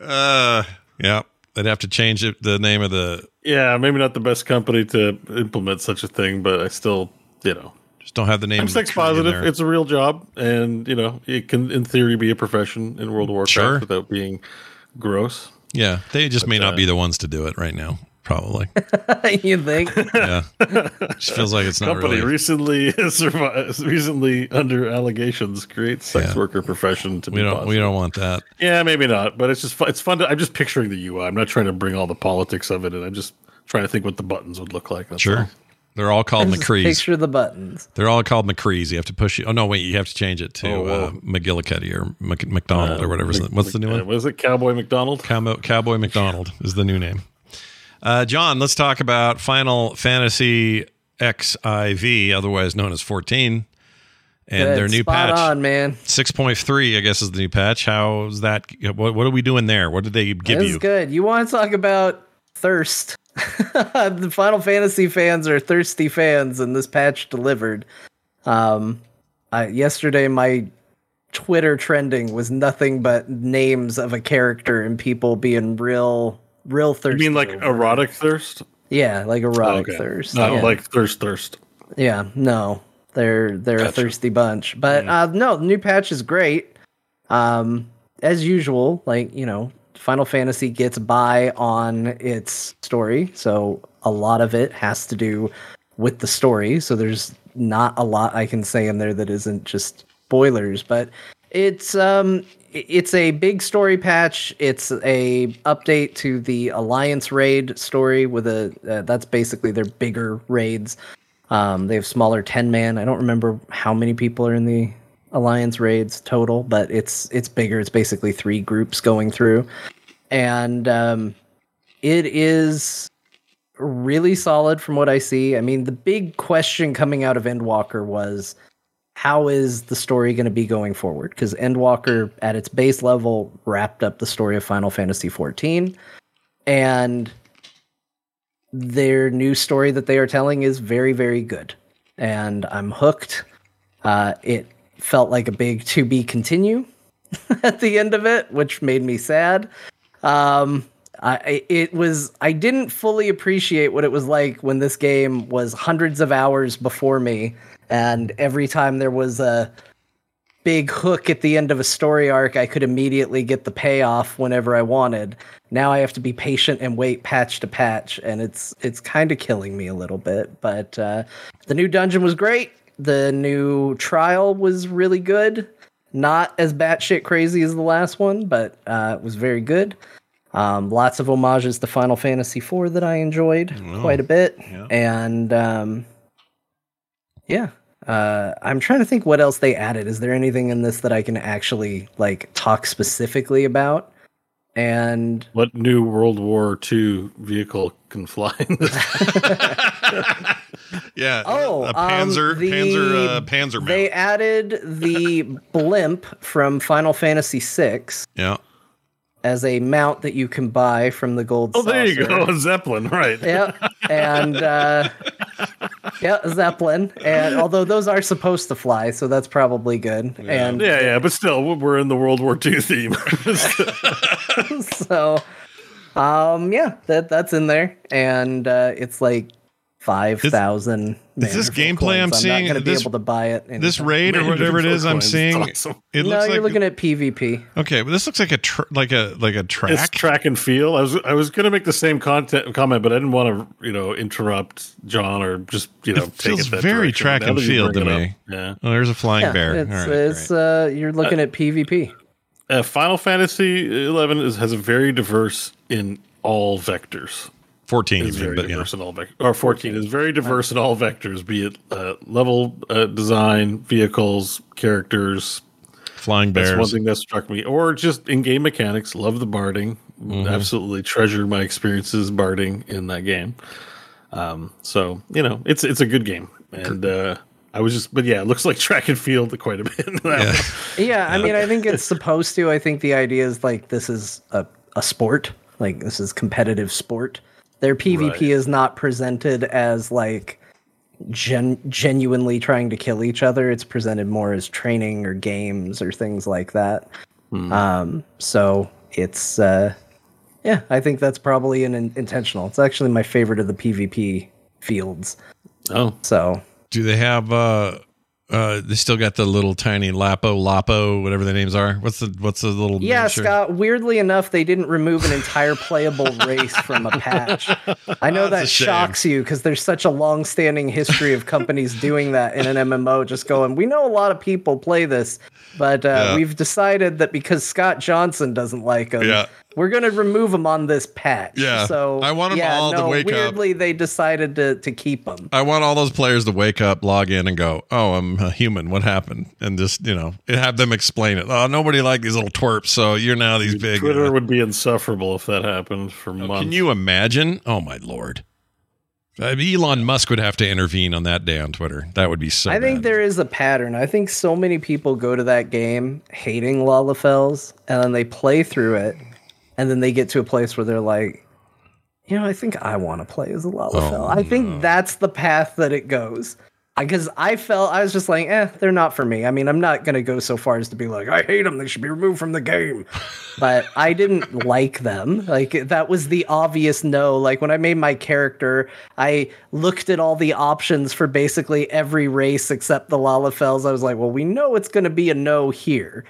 uh, yeah, they'd have to change it, the name of the. yeah, maybe not the best company to implement such a thing, but I still, you know, Just don't have the name. I'm sex positive. It's a real job, and you know, it can, in theory, be a profession in World of Warcraft Sure. without being gross. yeah, they just may not uh, be the ones to do it right now. Probably. you think? Yeah, just feels like it's not Company really. recently survived, recently under allegations create sex Yeah. worker profession to we be don't. possible. We don't want that. Yeah, maybe not, but it's just fun. it's fun. To, I'm just picturing the UI. I'm not trying to bring all the politics of it, and I'm just trying to think what the buttons would look like. That's Sure. all. They're all called Just McCrees. Picture the buttons. They're all called McCrees. You have to push it. Oh no, wait, you have to change it to Oh, uh, McGillicuddy or Mc, McDonald or whatever. What's the new Uh, one? Was it Cowboy McDonald? Cowboy, Cowboy McDonald is the new name. Uh, John, let's talk about Final Fantasy XIV, otherwise known as 14, and Good. their new Spot patch. on, man. 6.3, I guess, is the new patch. How's that? What, what are we doing there? What did they give This you? is good. You want to talk about thirst? the Final Fantasy fans are thirsty fans, and this patch delivered. Um, I, yesterday my Twitter trending was nothing but names of a character and people being real, real thirsty. You mean like over it. erotic thirst? Yeah, like erotic Okay. thirst. No, yeah. like thirst, thirst. Yeah, no, they're they're a thirsty bunch. But uh, no, the new patch is great. Um, as usual, like you know, Final Fantasy gets by on its story, so a lot of it has to do with the story. So there's not a lot I can say in there that isn't just spoilers, but it's um it's a big story patch. It's a update to the Alliance raid story with a uh, that's basically their bigger raids. Um, they have smaller ten man. I don't remember how many people are in the Alliance raids total, but it's it's bigger. It's basically three groups going through, and um, it is really solid from what I see. I mean, the big question coming out of Endwalker was how is the story going to be going forward? Because Endwalker, at its base level, wrapped up the story of Final Fantasy XIV, and their new story that they are telling is very, very good, and I'm hooked. Uh, it felt like a big to be continue at the end of it, which made me sad. Um, I it was I didn't fully appreciate what it was like when this game was hundreds of hours before me, and every time there was a big hook at the end of a story arc, I could immediately get the payoff whenever I wanted. Now I have to be patient and wait patch to patch, and it's it's kind of killing me a little bit. But uh, the new dungeon was great. The new trial was really good. Not as batshit crazy as the last one, but uh, it was very good. Um, lots of homages to Final Fantasy IV that I enjoyed Oh, quite a bit, yeah. and um, yeah, uh, I'm trying to think what else they added. Is there anything in this that I can actually like talk specifically about? And What new World War II vehicle can fly in this? Yeah. Oh, a Panzer, um, the- Panzer, uh, Panzer mount. they added the blimp from Final Fantasy VI yeah. as a mount that you can buy from the gold. oh, there you go, a Zeppelin, right? yeah and uh yeah zeppelin and although those are supposed to fly so that's probably good and Yeah, yeah, but still, we're in the World War II theme. so um yeah that that's in there and uh it's like 5000 is this gameplay I'm I'm seeing- not going to be able to buy it anytime. This raid or whatever it is I'm seeing, awesome. it no looks you're like looking at pvp okay, but this looks like a tr- like a like a track. It's track and field. I was I was gonna make the same content comment, but I didn't want to you know interrupt John or just you know take feels it that very direction. track Now and that field to me. up, Yeah. oh, there's a flying yeah bear. it's, All right, it's great. uh you're looking at pvp Uh, Final Fantasy Eleven is has a very diverse in all vectors. 14, Is you mean, very but yeah. diverse in all vectors. Or fourteen is very diverse in all vectors, be it uh, level uh, design, vehicles, characters. Flying That's one thing that struck me. Or just in game mechanics. Love the barding. Mm-hmm. Absolutely treasured my experiences barding in that game. Um, so you know, it's it's a good game, and uh, I was just, but yeah, it looks like track and field quite a bit. Yeah. Yeah, I mean, I think it's supposed to. I think the idea is like this is a, a sport, like this is competitive sport. Their PvP Right. is not presented as like gen- genuinely trying to kill each other. It's presented more as training or games or things like that. Um, so it's uh, yeah, I think that's probably an in- intentional. It's actually my favorite of the PvP fields. Oh, So Do they have uh uh they still got the little tiny Lapo Lapo whatever the names are? What's the what's the little Yeah, miniature? Scott. Weirdly enough, they didn't remove an entire playable race from a patch. I know That's that shocks you because there's such a long-standing history of companies doing that in an MMO. Just going, we know a lot of people play this, but uh, Yeah. we've decided that because Scott Johnson doesn't like them, Yeah. We're going to remove them on this patch. Yeah. so I want 'em yeah, all to no, wake up. weirdly, they decided to to keep them. I want all those players to wake up, log in, and go, "Oh, I'm a human. What happened?" And just you know, have them explain it. Oh, nobody liked these little twerps, so you're now these big. Twitter uh, would be insufferable if that happened for months. can you imagine? Oh my lord! Uh, Elon Musk would have to intervene on that day on Twitter. That would be so. I think there is a pattern. I think so many people go to that game hating Lalafells, and then they play through it, and then they get to a place where they're like, you know, I think I want to play as a Lalafell. Oh, I think that's the path that it goes. Because I felt I was just like, eh, they're not for me. I mean, I'm not gonna go so far as to be like, I hate them. They should be removed from the game. But I didn't like them. Like that was the obvious no. Like when I made my character, I looked at all the options for basically every race except the Lalafells. I was like, well, we know it's gonna be a no here.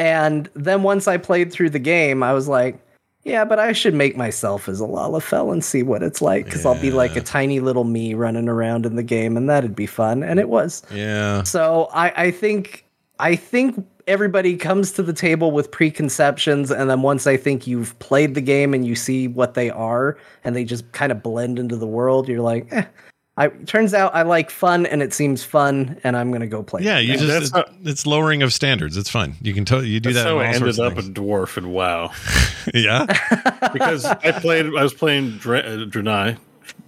And then once I played through the game, I was like, yeah, but I should make myself as a Lalafell and see what it's like because I'll be like a tiny little me running around in the game, and that'd be fun. And it was. Yeah. So I, I think I think everybody comes to the table with preconceptions, and then once I think you've played the game and you see what they are, and they just kind of blend into the world, you're like, eh. I turns out I like fun, and it seems fun, and I'm gonna go play. Yeah, it. you That's just how- it's lowering of standards. It's fun. You can tell you do that. how in I all sorts ended of up a dwarf and WoW yeah. because I played. I was playing Dra- uh, Draenei.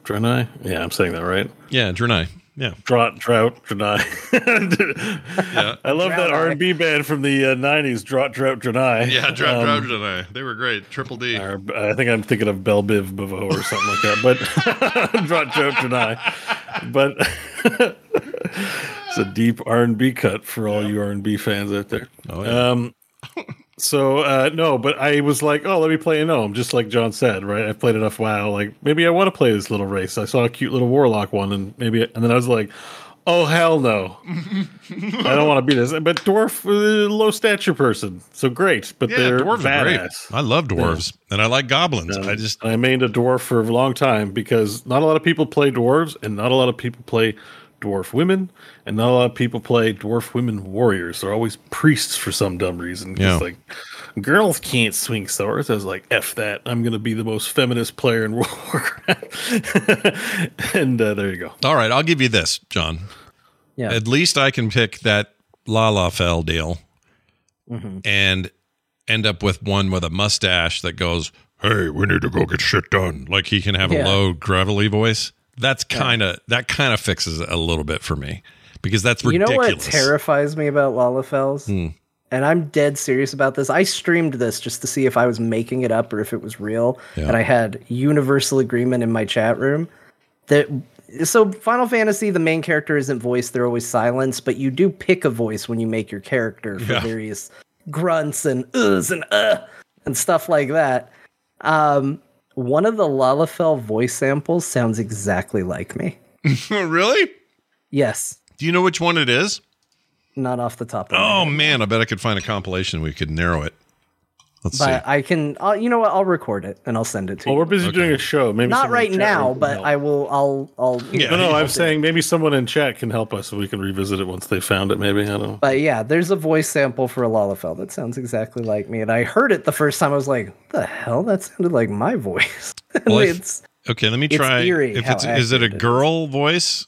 Draenei. Yeah, I'm saying that right. Yeah, Draenei. Yeah. Drought, drought, Draenei. Yeah. I love that R and B band from the uh, '90s. Drought, drought, Draenei. Yeah, Drought, Um, Drought, Draenei. They were great. Triple D. or, I think I'm thinking of Belle Biv Bavo or something like that. But Drought, drought, Draenei. But it's a deep R and B cut for all you R and B fans out there. Oh, yeah. Um, so uh, no, but I was like, oh, let me play a gnome, just like John said, right? I played enough WoW, like maybe I want to play this little race. I saw a cute little warlock one, and maybe, and then I was like, oh hell no, I don't want to be this. But dwarf, uh, low stature person, so great, but yeah, they're dwarves are great. badass. I love dwarves, and I like goblins. I just I mained a dwarf for a long time because not a lot of people play dwarves, and not a lot of people play dwarf women, and not a lot of people play dwarf women warriors. They're always priests for some dumb reason. Yeah. like girls can't swing swords. I was like, "F that! I'm gonna be the most feminist player in World of Warcraft." and uh, there you go. all right. I'll give you this, John. Yeah. At least I can pick that Lalafell deal Mm-hmm. and end up with one with a mustache that goes, "Hey, we need to go get shit done." Like he can have Yeah. a low, gravelly voice. That's kind of that kind of fixes it a little bit for me because that's You know what terrifies me about Lalafells? Hmm. And I'm dead serious about this. I streamed this just to see if I was making it up or if it was real. Yeah. And I had universal agreement in my chat room that so Final Fantasy, the main character isn't voiced, they're always silenced, but you do pick a voice when you make your character for Yeah. various grunts and uhs and uh and stuff like that. Um one of the Lalafell voice samples sounds exactly like me. really? Yes. Do you know which one it is? Not off the top of Oh man, I bet I could find a compilation. We could narrow it. Let's see. I can, I'll, you know what? I'll record it and I'll send it to you. Well, you. we're busy doing a show. Maybe Not right now, but help. I will. I'll. I'll. Yeah. No, no, I'm saying maybe someone in chat can help us so we can revisit it once they found it. Maybe I don't know. But yeah, there's a voice sample for a Lalafell that sounds exactly like me, and I heard it the first time. I was like, "The hell? That sounded like my voice." And Well, it's okay, let me it's try. eerie if it's is it a accurate it is.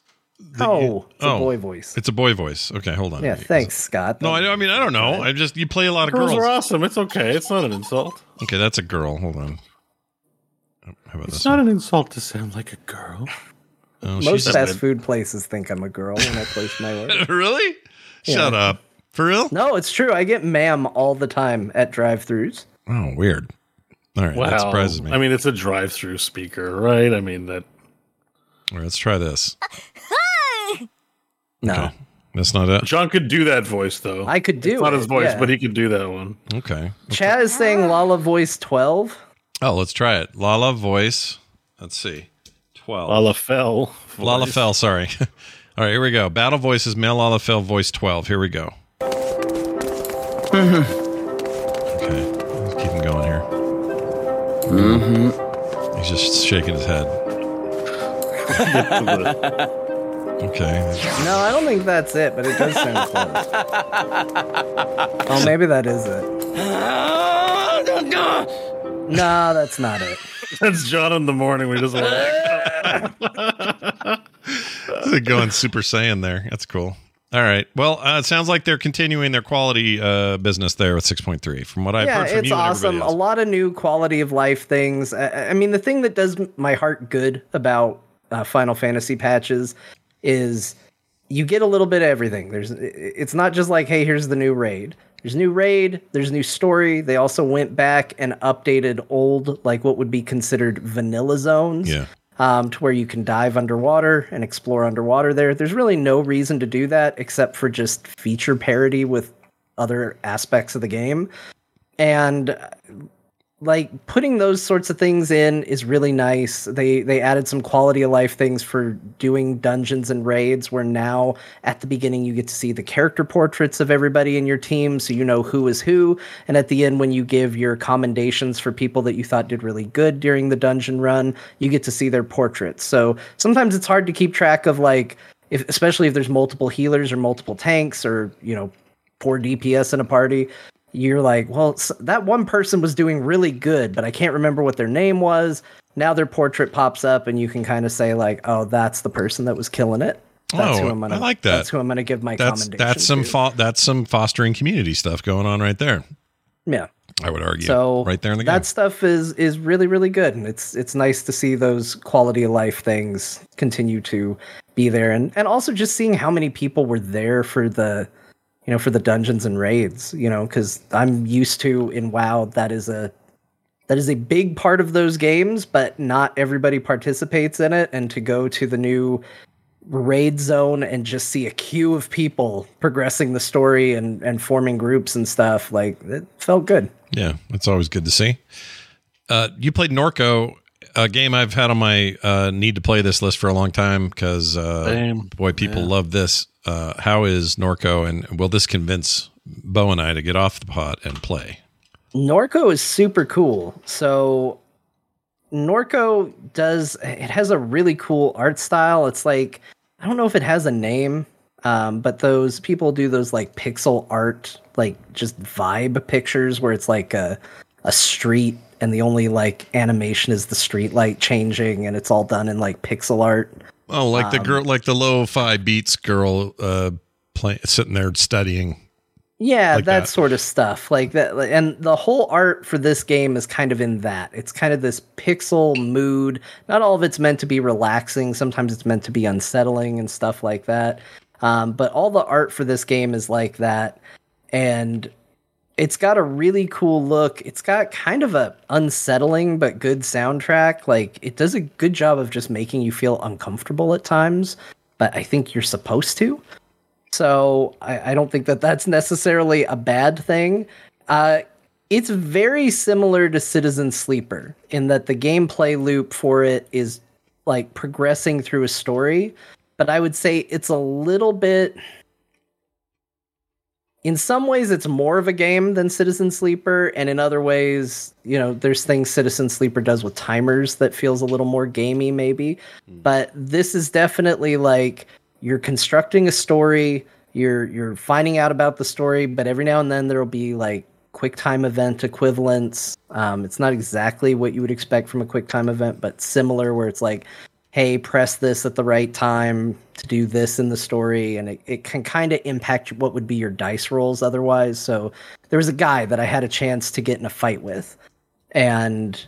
Girl voice? oh, it's oh. a boy voice. It's a boy voice. Okay, hold on. Yeah, thanks, Scott. No, I, I mean I don't know. I just you play a lot of Girls girls. are awesome. It's okay. It's not an insult. Okay, that's a girl. Hold on. Oh, How about this? It's this? not an insult to sound like a girl. Oh, Most she's- fast food places think I'm a girl when I place my order. really? Shut up. For real? No, it's true. I get ma'am all the time at drive-throughs. Oh, weird. All right, that surprises me. I mean, it's a drive-through speaker, right? I mean that. All right, let's try this. No, Okay. That's not it. John could do that voice though. I could do It's not it, his voice, yeah. but he could do that one. Okay. Chat is saying Lala voice 12. Oh, let's try it. Lala voice. Let's see. 12. Lala fell. Lala fell, sorry. All right, here we go. Battle voices, male Lala fell, voice 12. Here we go. okay, let's keep him going here. Mm-hmm. He's just shaking his head. Okay. No, I don't think that's it, but it does sound close. oh, maybe that is it. No, that's not it. That's John in the morning. We just like, They're going Super Saiyan there. That's cool. All right. Well, uh, it sounds like they're continuing their quality uh, business there with 6.3. From what I've yeah, heard from it's you and awesome. A lot of new quality of life things. I, I mean, the thing that does my heart good about uh, Final Fantasy patches is you get a little bit of everything. There's it's not just like, hey, here's the new raid. There's new raid, there's new story. They also went back and updated old like what would be considered vanilla zones. Yeah. Um, to where you can dive underwater and explore underwater there. There's really no reason to do that except for just feature parity with other aspects of the game. And like putting those sorts of things in is really nice. They they added some quality of life things for doing dungeons and raids where now at the beginning you get to see the character portraits of everybody in your team so you know who is who and at the end when you give your commendations for people that you thought did really good during the dungeon run, you get to see their portraits. So sometimes it's hard to keep track of like if especially if there's multiple healers or multiple tanks or, you know, poor DPS in a party you're like, well, that one person was doing really good, but I can't remember what their name was. Now their portrait pops up, and you can kind of say like, oh, that's the person that was killing it. That's oh, who I'm gonna, I like that. That's who I'm going to give my that's, commendation. That's some fo- that's some fostering community stuff going on right there. Yeah, I would argue. So right there in the that game. stuff is is really really good, and it's it's nice to see those quality of life things continue to be there, and and also just seeing how many people were there for the you know, for the dungeons and raids, you know, because I'm used to in WoW that is a that is a big part of those games, but not everybody participates in it. And to go to the new raid zone and just see a queue of people progressing the story and and forming groups and stuff, like it felt good. Yeah, it's always good to see. Uh, you played Norco, a game I've had on my uh, need to play this list for a long time because uh, boy, people yeah. love this uh, how is Norco, and will this convince Bo and I to get off the pot and play? Norco is super cool. So Norco does it has a really cool art style. It's like I don't know if it has a name, um, but those people do those like pixel art, like just vibe pictures where it's like a a street and the only like animation is the street light changing and it's all done in like pixel art. Oh, like the um, girl, like the lo-fi beats girl, uh, playing, sitting there studying. Yeah, like that, that, sort of stuff, like that, and the whole art for this game is kind of in that. It's kind of this pixel mood. Not all of it's meant to be relaxing. Sometimes it's meant to be unsettling and stuff like that. Um, but all the art for this game is like that, and it's got a really cool look. It's got kind of a unsettling but good soundtrack. Like it does a good job of just making you feel uncomfortable at times, but I think you're supposed to. So I, I don't think that that's necessarily a bad thing. Uh, it's very similar to Citizen Sleeper in that the gameplay loop for it is like progressing through a story, but I would say it's a little bit in some ways it's more of a game than Citizen Sleeper, and in other ways, you know, there's things Citizen Sleeper does with timers that feels a little more gamey, maybe. Mm. But this is definitely like you're constructing a story, you're you're finding out about the story, but every now and then there'll be like quick time event equivalents. Um, it's not exactly what you would expect from a quick time event, but similar, where it's like hey, press this at the right time to do this in the story. And it, it can kind of impact what would be your dice rolls otherwise. So there was a guy that I had a chance to get in a fight with. And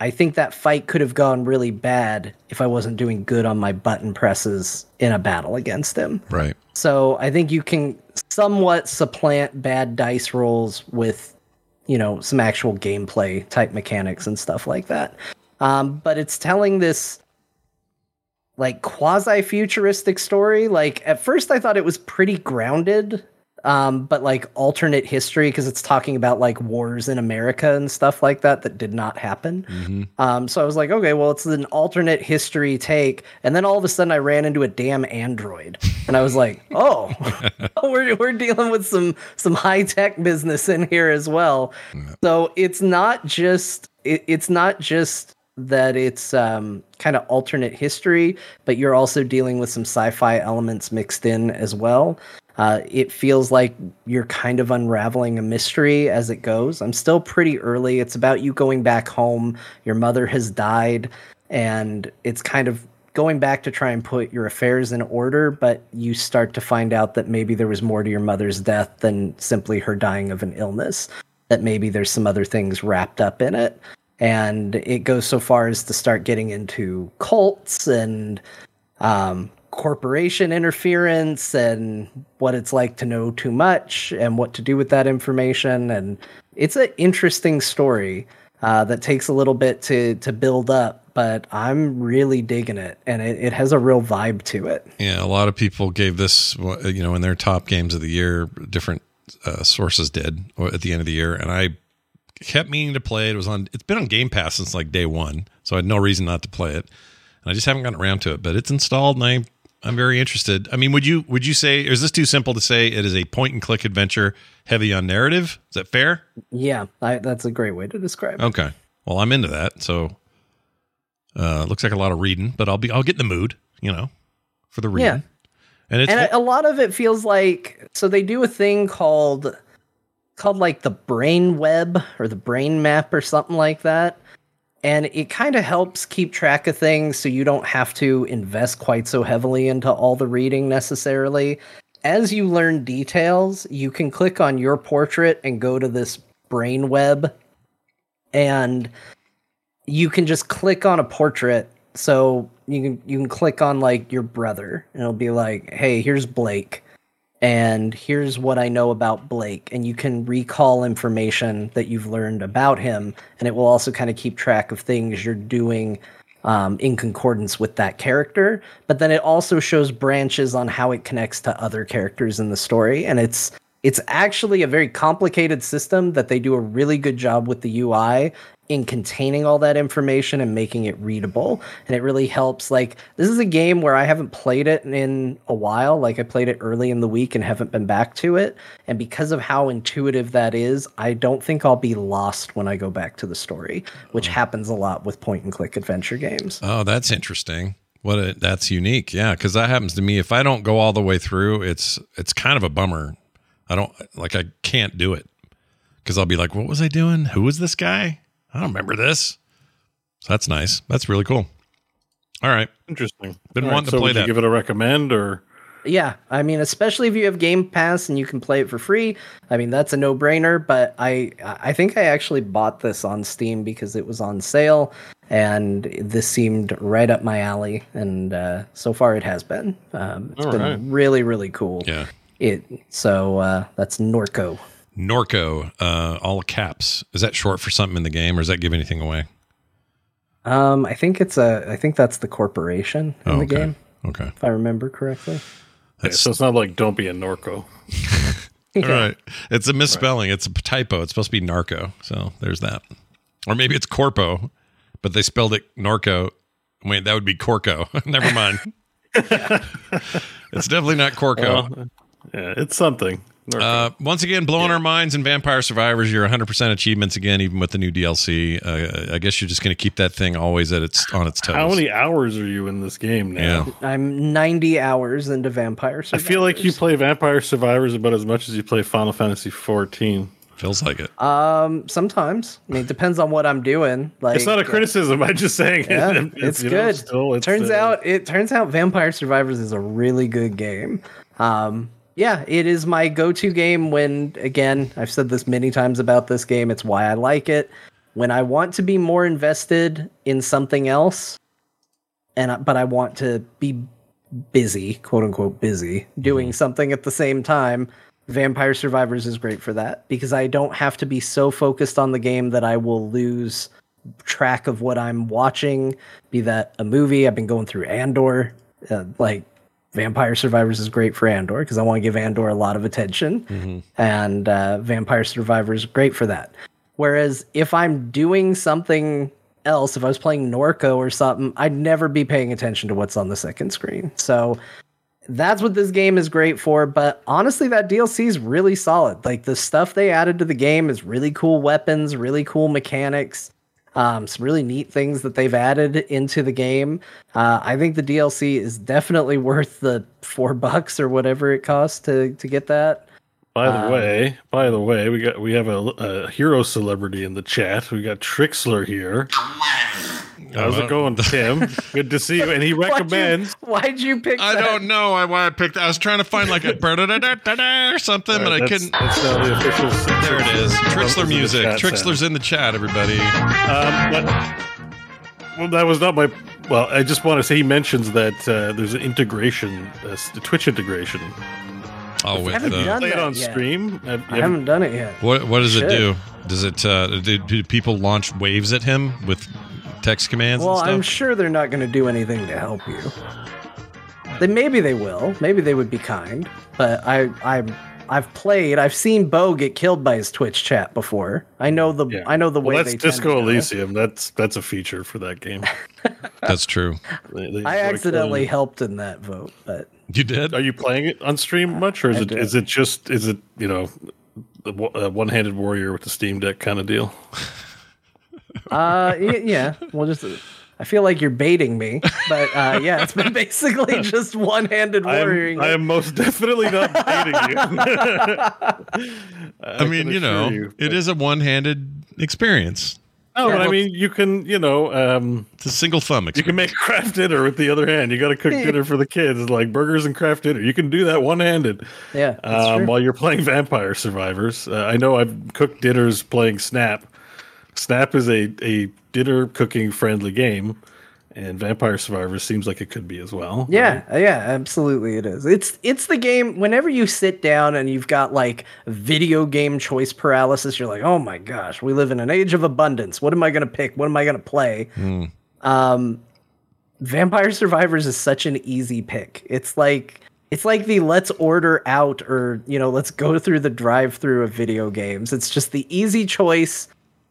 I think that fight could have gone really bad if I wasn't doing good on my button presses in a battle against him. Right. So I think you can somewhat supplant bad dice rolls with, you know, some actual gameplay type mechanics and stuff like that. Um, but it's telling this like quasi futuristic story. Like at first I thought it was pretty grounded, um, but like alternate history because it's talking about like wars in America and stuff like that that did not happen. Mm-hmm. Um, so I was like, okay, well it's an alternate history take, and then all of a sudden I ran into a damn android, and I was like, oh, we're we're dealing with some some high tech business in here as well. So it's not just it, it's not just that it's um, kind of alternate history, but you're also dealing with some sci-fi elements mixed in as well. Uh, it feels like you're kind of unraveling a mystery as it goes. I'm still pretty early. It's about you going back home. Your mother has died, and it's kind of going back to try and put your affairs in order, but you start to find out that maybe there was more to your mother's death than simply her dying of an illness. That maybe there's some other things wrapped up in it and it goes so far as to start getting into cults and um, corporation interference and what it's like to know too much and what to do with that information. And it's an interesting story uh, that takes a little bit to to build up but i'm really digging it and it, it has a real vibe to it. Yeah a lot of people gave this you know in their top games of the year different uh, sources did at the end of the year. And i kept meaning to play it. It was on. It's been on Game Pass since like day one, so I had no reason not to play it. And I just haven't gotten around to it, but it's installed, and I I'm very interested. I mean, would you would you say is this too simple to say it is a point and click adventure heavy on narrative? Is that fair? Yeah, I, that's a great way to describe it. Okay. Well, I'm into that. So uh looks like a lot of reading, but I'll be I'll get in the mood, you know, for the reading. Yeah. And it's and a lot of it feels like so they do a thing called called like the brain web or the brain map or something like that. And it kind of helps keep track of things so you don't have to invest quite so heavily into all the reading necessarily. As you learn details you can click on your portrait and go to this brain web. And you can just click on a portrait. So you can you can click on like your brother. And it'll be like hey here's blake and here's what i know about blake and you can recall information that you've learned about him and it will also kind of keep track of things you're doing um, in concordance with that character. But then it also shows branches on how it connects to other characters in the story and it's it's actually a very complicated system that they do a really good job with the UI in containing all that information and making it readable. And it really helps. Like, this is a game where I haven't played it in a while. Like, I played it early in the week and haven't been back to it. And because of how intuitive that is, I don't think I'll be lost when I go back to the story, which happens a lot with point and click adventure games. Oh, that's interesting. What a, that's unique. Yeah, cuz that happens to me if I don't go all the way through, it's it's kind of a bummer. I don't like I can't do it. Cuz I'll be like, "What was I doing? Who was this guy? I don't remember this." So that's nice. That's really cool. All right. Interesting. Been All wanting to so play would you that. give it a recommend or Yeah, I mean, especially if you have Game Pass and you can play it for free. I mean, that's a no-brainer. But I, I think I actually bought this on Steam because it was on sale, and this seemed right up my alley. And uh, so far, it has been. Um, it's All been right. really, really cool. Yeah. It so uh, that's Norco. Norco, uh, all caps. Is that short for something in the game, or does that give anything away? Um, I think it's a. I think that's the corporation in Oh, the okay. game, Okay. if I remember correctly. Yeah, so it's not like don't be a Norco. All right. It's a misspelling. It's a typo. It's supposed to be narco. So there's that. Or maybe it's corpo, but they spelled it narco. Wait, that would be Corco. Never mind. it's definitely not Corco. Well, yeah, it's something. Norco. Uh, once again, blowing our minds in Vampire Survivors. You're 100% achievements again, even with the new DLC. Uh, I guess you're just going to keep that thing always at its on its toes. How many hours are you in this game now? Yeah. I'm 90 hours into Vampire Survivors. I feel like you play Vampire Survivors about as much as you play Final Fantasy 14. Feels like it. Um, sometimes. I mean, it depends on what I'm doing. Like, It's not a criticism. I'm just saying Yeah, it- it's, you know, good. still, it's, turns uh, out, it turns out, Vampire Survivors is a really good game. Um, yeah, it is my go-to game when, again, I've said this many times about this game. It's why I like it. When I want to be more invested in something else, and I- but I want to be busy, quote unquote, busy, doing something at the same time. Vampire Survivors is great for that because I don't have to be so focused on the game that I will lose track of what I'm watching. Be that a movie, I've been going through Andor. Uh, like Vampire Survivors is great for Andor because I want to give Andor a lot of attention, and uh, Vampire Survivors is great for that. Whereas if I'm doing something else, if I was playing Norco or something, I'd never be paying attention to what's on the second screen. So that's what this game is great for. But honestly, that DLC is really solid. Like the stuff they added to the game is really cool weapons, really cool mechanics, um, some really neat things that they've added into the game. Uh, I think the DLC is definitely worth the four bucks or whatever it costs to to get that. By Um, the way, by the way, we got we have a, a hero celebrity in the chat. We got Trixler here. How's it going, Tim? Good to see you. And he Why'd you- recommends. Why'd you pick? I that? don't know why why I picked. I was trying to find like a or something, but I that's, couldn't. That's now the official. There it is. Trixler music. chat Trixler's in the chat, everybody. Um, but- well, that was not my. Well, I just want to say he mentions that uh, there's an integration, uh, the Twitch integration. Oh, with haven't uh, done- Play it on yet. stream. Have- I you haven't done it yet. what what does it do? Does it uh, do, do people launch waves at him with text commands Well, and I'm sure they're not going to do anything to help you. Then maybe they will. Maybe they would be kind. But I, I'm I've played. I've seen Bo get killed by his Twitch chat before. I know the Yeah. I know the Well, way that's they Disco to do. Elysium. That's that's a feature for that game. That's true. They- they- I accidentally uh, helped in that vote, but You did? Are you playing it on stream much, or is I it do. is it just is it you know the wo- uh, one-handed warrior with the Steam Deck kind of deal? uh, y- yeah. Well, just I feel like you're baiting me, but uh, yeah, it's been basically just one-handed I am, I am most definitely not baiting you. I, mean, you know, assure you, but- is a one-handed experience. No, but I mean, you can you know um, It's a single thumb you can make Kraft Dinner with the other hand. You got to cook dinner for the kids, like burgers and Kraft Dinner. You can do that one-handed. Yeah, um, while you're playing Vampire Survivors. Uh, I know I've cooked dinners playing Snap. Snap is a, a dinner cooking friendly game, and Vampire Survivors seems like it could be as well. Yeah, yeah, absolutely it is. It's it's the game whenever you sit down and you've got like video game choice paralysis, you're like, "Oh my gosh, we live in an age of abundance. What am I going to pick? What am I going to play?" Um Vampire Survivors is such an easy pick. It's like it's like the let's order out or, you know, let's go through the drive-through of video games. It's just the easy choice.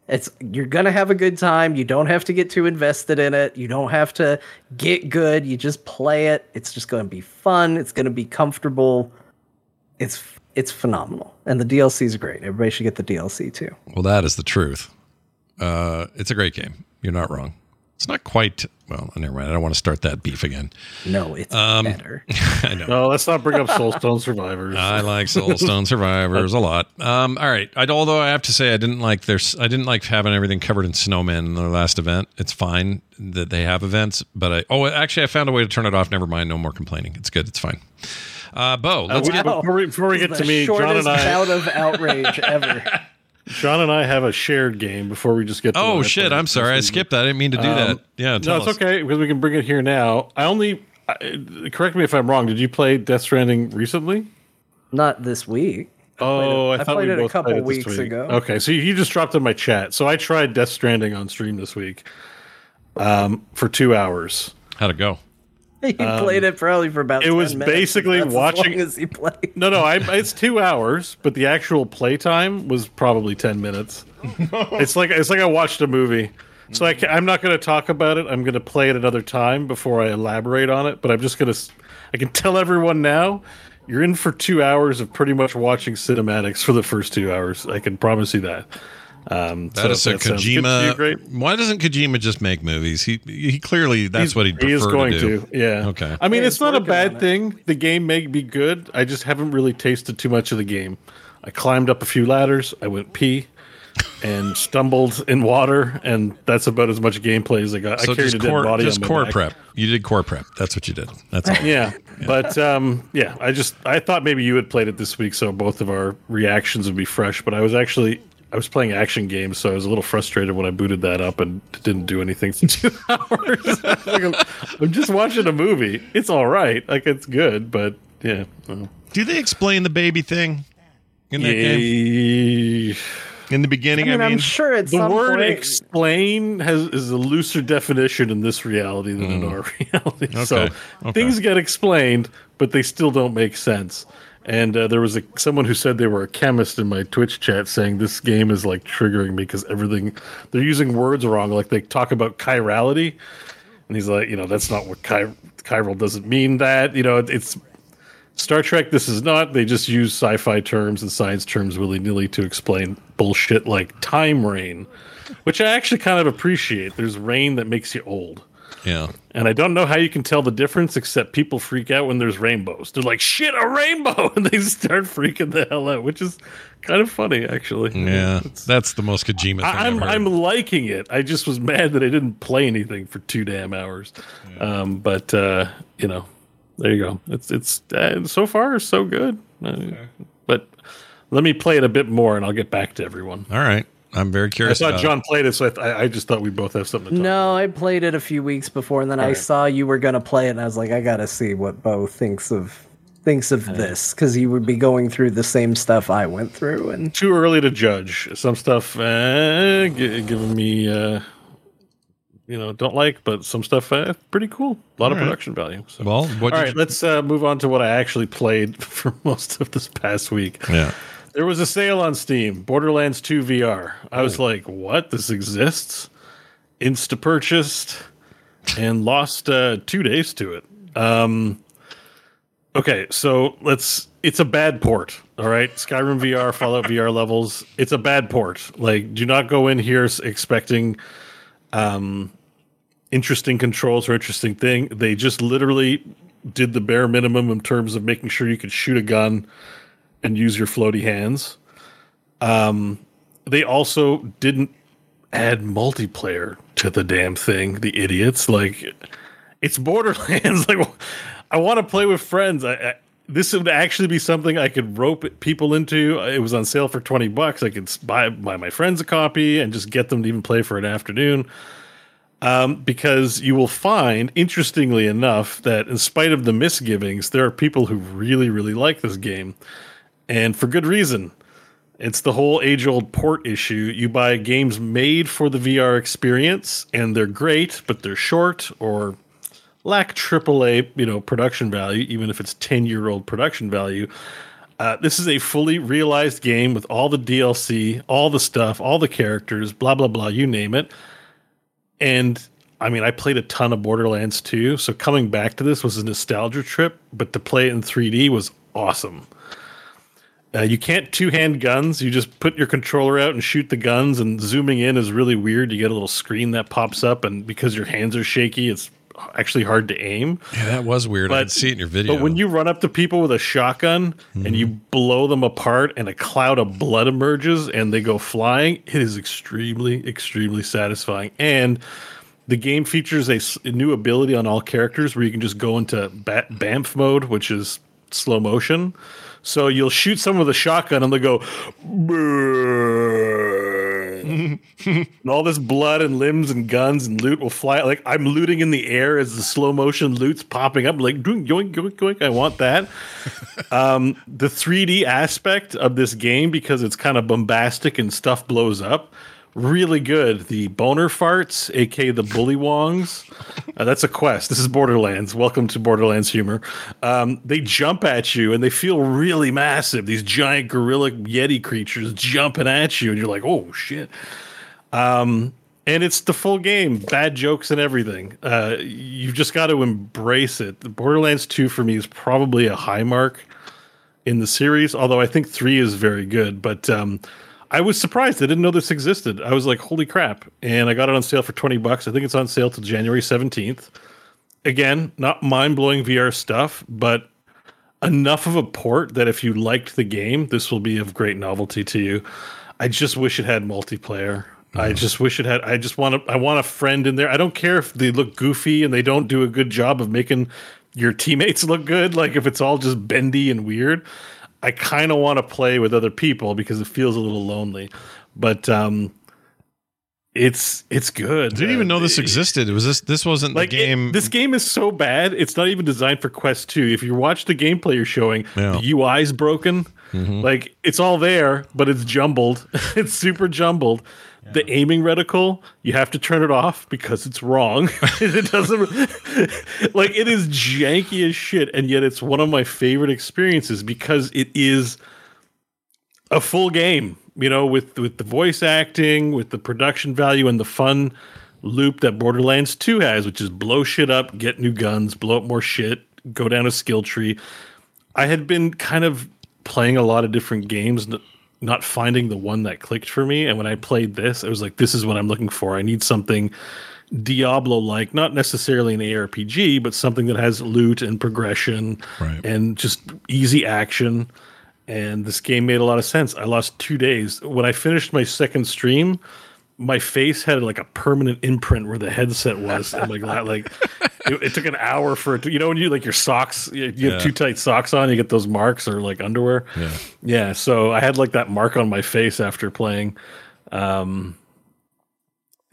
It's you're gonna have a good time. You don't have to get too invested in it. You don't have to get good. You just play it. It's just gonna be fun. It's gonna be comfortable. It's it's phenomenal, and the DLC is great. Everybody should get the DLC too. Well, that is the truth. Uh, it's a great game. You're not wrong. It's not quite. Well, never mind. I don't want to start that beef again. No, it's Um, better. I know. No, let's not bring up Soulstone Survivors. I like Soulstone Survivors a lot. Um, all right. I, although I have to say, I didn't like their. I didn't like having everything covered in snowmen in their last event. It's fine that they have events, but I. Oh, actually, I found a way to turn it off. Never mind. No more complaining. It's good. It's fine. Uh, Bo, Uh, let's we- get. before we, before we get to me, John and I, out of outrage ever. John and I have a shared game. Before we just get. to Oh I shit! played I'm sorry. I skipped that. I didn't mean to do that. Um, Yeah. No, it's us. okay because we can bring it here now. I only I, correct me if I'm wrong. Did you play Death Stranding recently? Not this week. Oh, it- I I thought played we it a couple played it weeks week. ago. Okay, so you just dropped in my chat. So I tried Death Stranding on stream this week, um, for two hours. How'd it go? He played it probably for about. Um, it 10 was minutes, basically that's watching- As long as he played. No, no, I, it's two hours, but the actual playtime was probably ten minutes. it's like it's like I watched a movie. So I am not going to talk about it. I'm going to play it another time before I elaborate on it. But I'm just going to. I can tell everyone now. You're in for two hours of pretty much watching cinematics for the first two hours. I can promise you that. Um, That is so a if sounds good you, Kojima. great. Why doesn't Kojima just make movies? He he clearly that's what he'd He is going to do. to, yeah. Okay. I mean, Yeah, it's not a working on bad it. thing. The game may be good. I just haven't really tasted too much of the game. I climbed up a few ladders. I went pee and stumbled in water, and that's about as much gameplay as I got. So I carried just a dead core, body just on my core back. prep. You did core prep. That's what you did. That's all. Yeah, but um, yeah, I just I thought maybe you had played it this week, so both of our reactions would be fresh. But I was actually I was playing action games, so I was a little frustrated when I booted that up and didn't do anything for two hours. like I'm, I'm just watching a movie. It's all right, like it's good, but yeah. well. Do they explain the baby thing in that game in the I beginning? mean, I I'm mean, sure at The some word point. explain has is a looser definition in this reality than in our reality. So Hmm. okay. things get explained, but they still don't make sense. And uh, there was a, someone who said they were a chemist in my Twitch chat saying this game is like triggering me because everything they're using words wrong. Like they talk about chirality, and he's like, you know, that's not what chi- chiral doesn't mean. That you know, it's Star Trek, this is not. They just use sci fi terms and science terms willy nilly to explain bullshit like time rain, which I actually kind of appreciate. There's rain that makes you old. Yeah. And I don't know how you can tell the difference, except people freak out when there's rainbows. They're like, shit, a rainbow! And they start freaking the hell out, which is kind of funny, actually. Yeah, It's- that's the most Kojima thing I- I'm I've heard. I'm liking it. I just was mad that I didn't play anything for two damn hours. Um, but uh, you know, there you go. It's it's uh, so far so good. Uh, But let me play it a bit more, and I'll get back to everyone. All right, I'm very I curious. thought about John played it, so I, th- I I just thought we both have something to talk. No, I played it a few weeks before, and then I Alright. saw you were gonna play it, and I was like, I gotta see what Bo thinks of thinks of this because he would be going through the same stuff I went through, and Too early to judge. Some stuff uh, g- giving me uh, you know don't like, but some stuff uh, pretty cool. A lot of right. production value. So. Well, what all you- let's uh, move on to what I actually played for most of this past week. Yeah. There was a sale on Steam, Borderlands 2 VR. I Oh. was like, what? This exists? Insta purchased and lost uh, two days to it. Um, okay, so let's. It's a bad port. All right, Skyrim VR, Fallout VR levels. It's a bad port. Like, do not go in here expecting um, interesting controls or interesting thing. They just literally did the bare minimum in terms of making sure you could shoot a gun and use your floaty hands. Um, they also didn't add multiplayer to the damn thing. The idiots, like it's Borderlands. like I want to play with friends. I, I this would actually be something I could rope people into. It was on sale for twenty bucks. I could buy buy my friends a copy and just get them to even play for an afternoon. Um, because you will find, interestingly enough, that in spite of the misgivings, there are people who really, really like this game, and for good reason. It's the whole age old port issue. You buy games made for the VR experience, and they're great, but they're short or lack AAA, you know, production value, even if it's 10 year old production value. Uh, this is a fully realized game with all the DLC, all the stuff, all the characters, blah, blah, blah, you name it. And I mean, I played a ton of Borderlands 2, so coming back to this was a nostalgia trip, but to play it in 3D was awesome. Uh, you can't two hand guns. You just put your controller out and shoot the guns, and zooming in is really weird. You get a little screen that pops up, and because your hands are shaky, it's actually hard to aim. Yeah, that was weird. I But- could see it in your video. But when you run up to people with a shotgun and you blow them apart and a cloud of blood emerges and they go flying, it is extremely, extremely satisfying. And the game features a new ability on all characters where you can just go into ba- BAMF mode, which is slow motion. So you'll shoot someone with a shotgun and they'll go, and all this blood and limbs and guns and loot will fly. Like I'm looting in the air as the slow motion loot's popping up. Like doing yoink yoink yoink. I want that. um, the 3D aspect of this game because it's kind of bombastic and stuff blows up. Really good. The boner farts, aka the bullymongs. Uh, that's a quest. This is Borderlands. Welcome to Borderlands humor. Um, they jump at you and they feel really massive. These giant gorilla yeti creatures jumping at you, and you're like, oh shit. Um, and it's the full game, bad jokes and everything. Uh, you've just got to embrace it. The Borderlands 2 for me is probably a high mark in the series, although I think 3 is very good. But um, I was surprised. I didn't know this existed. I was like, holy crap. And I got it on sale for 20 bucks. I think it's on sale till January 17th. Again, not mind blowing VR stuff, but enough of a port that if you liked the game, this will be of great novelty to you. I just wish it had multiplayer. I mm. just wish it had. I just want to. I want a friend in there. I don't care if they look goofy and they don't do a good job of making your teammates look good. Like if it's all just bendy and weird. I kind of want to play with other people because it feels a little lonely. But um, it's it's good. I didn't even know this Uh, existed. Was this this wasn't like the it- game? this game is so bad it's not even designed for quest 2 if you watch the gameplay you're showing Yeah. Mm-hmm. the ui's broken like it's all there but it's jumbled it's super jumbled the aiming reticle you have to turn it off because it's wrong it doesn't like it is janky as shit and yet it's one of my favorite experiences because it is a full game, you know, with with the voice acting, with the production value and the fun loop that Borderlands 2 has, which is blow shit up, get new guns, blow up more shit, go down a skill tree. I had been kind of playing a lot of different games, not finding the one that clicked for me. And when I played this, I was like, this is what I'm looking for. I need something Diablo like, not necessarily an ARPG, but something that has loot and progression Right. and just easy action. And this game made a lot of sense. I lost two days. When I finished my second stream, my face had like a permanent imprint where the headset was. and like, like it, it took an hour for it to, you know, when you like your socks, you, you have Yeah. too tight socks on, you get those marks or like underwear. Yeah. Yeah. So I had like that mark on my face after playing. Um,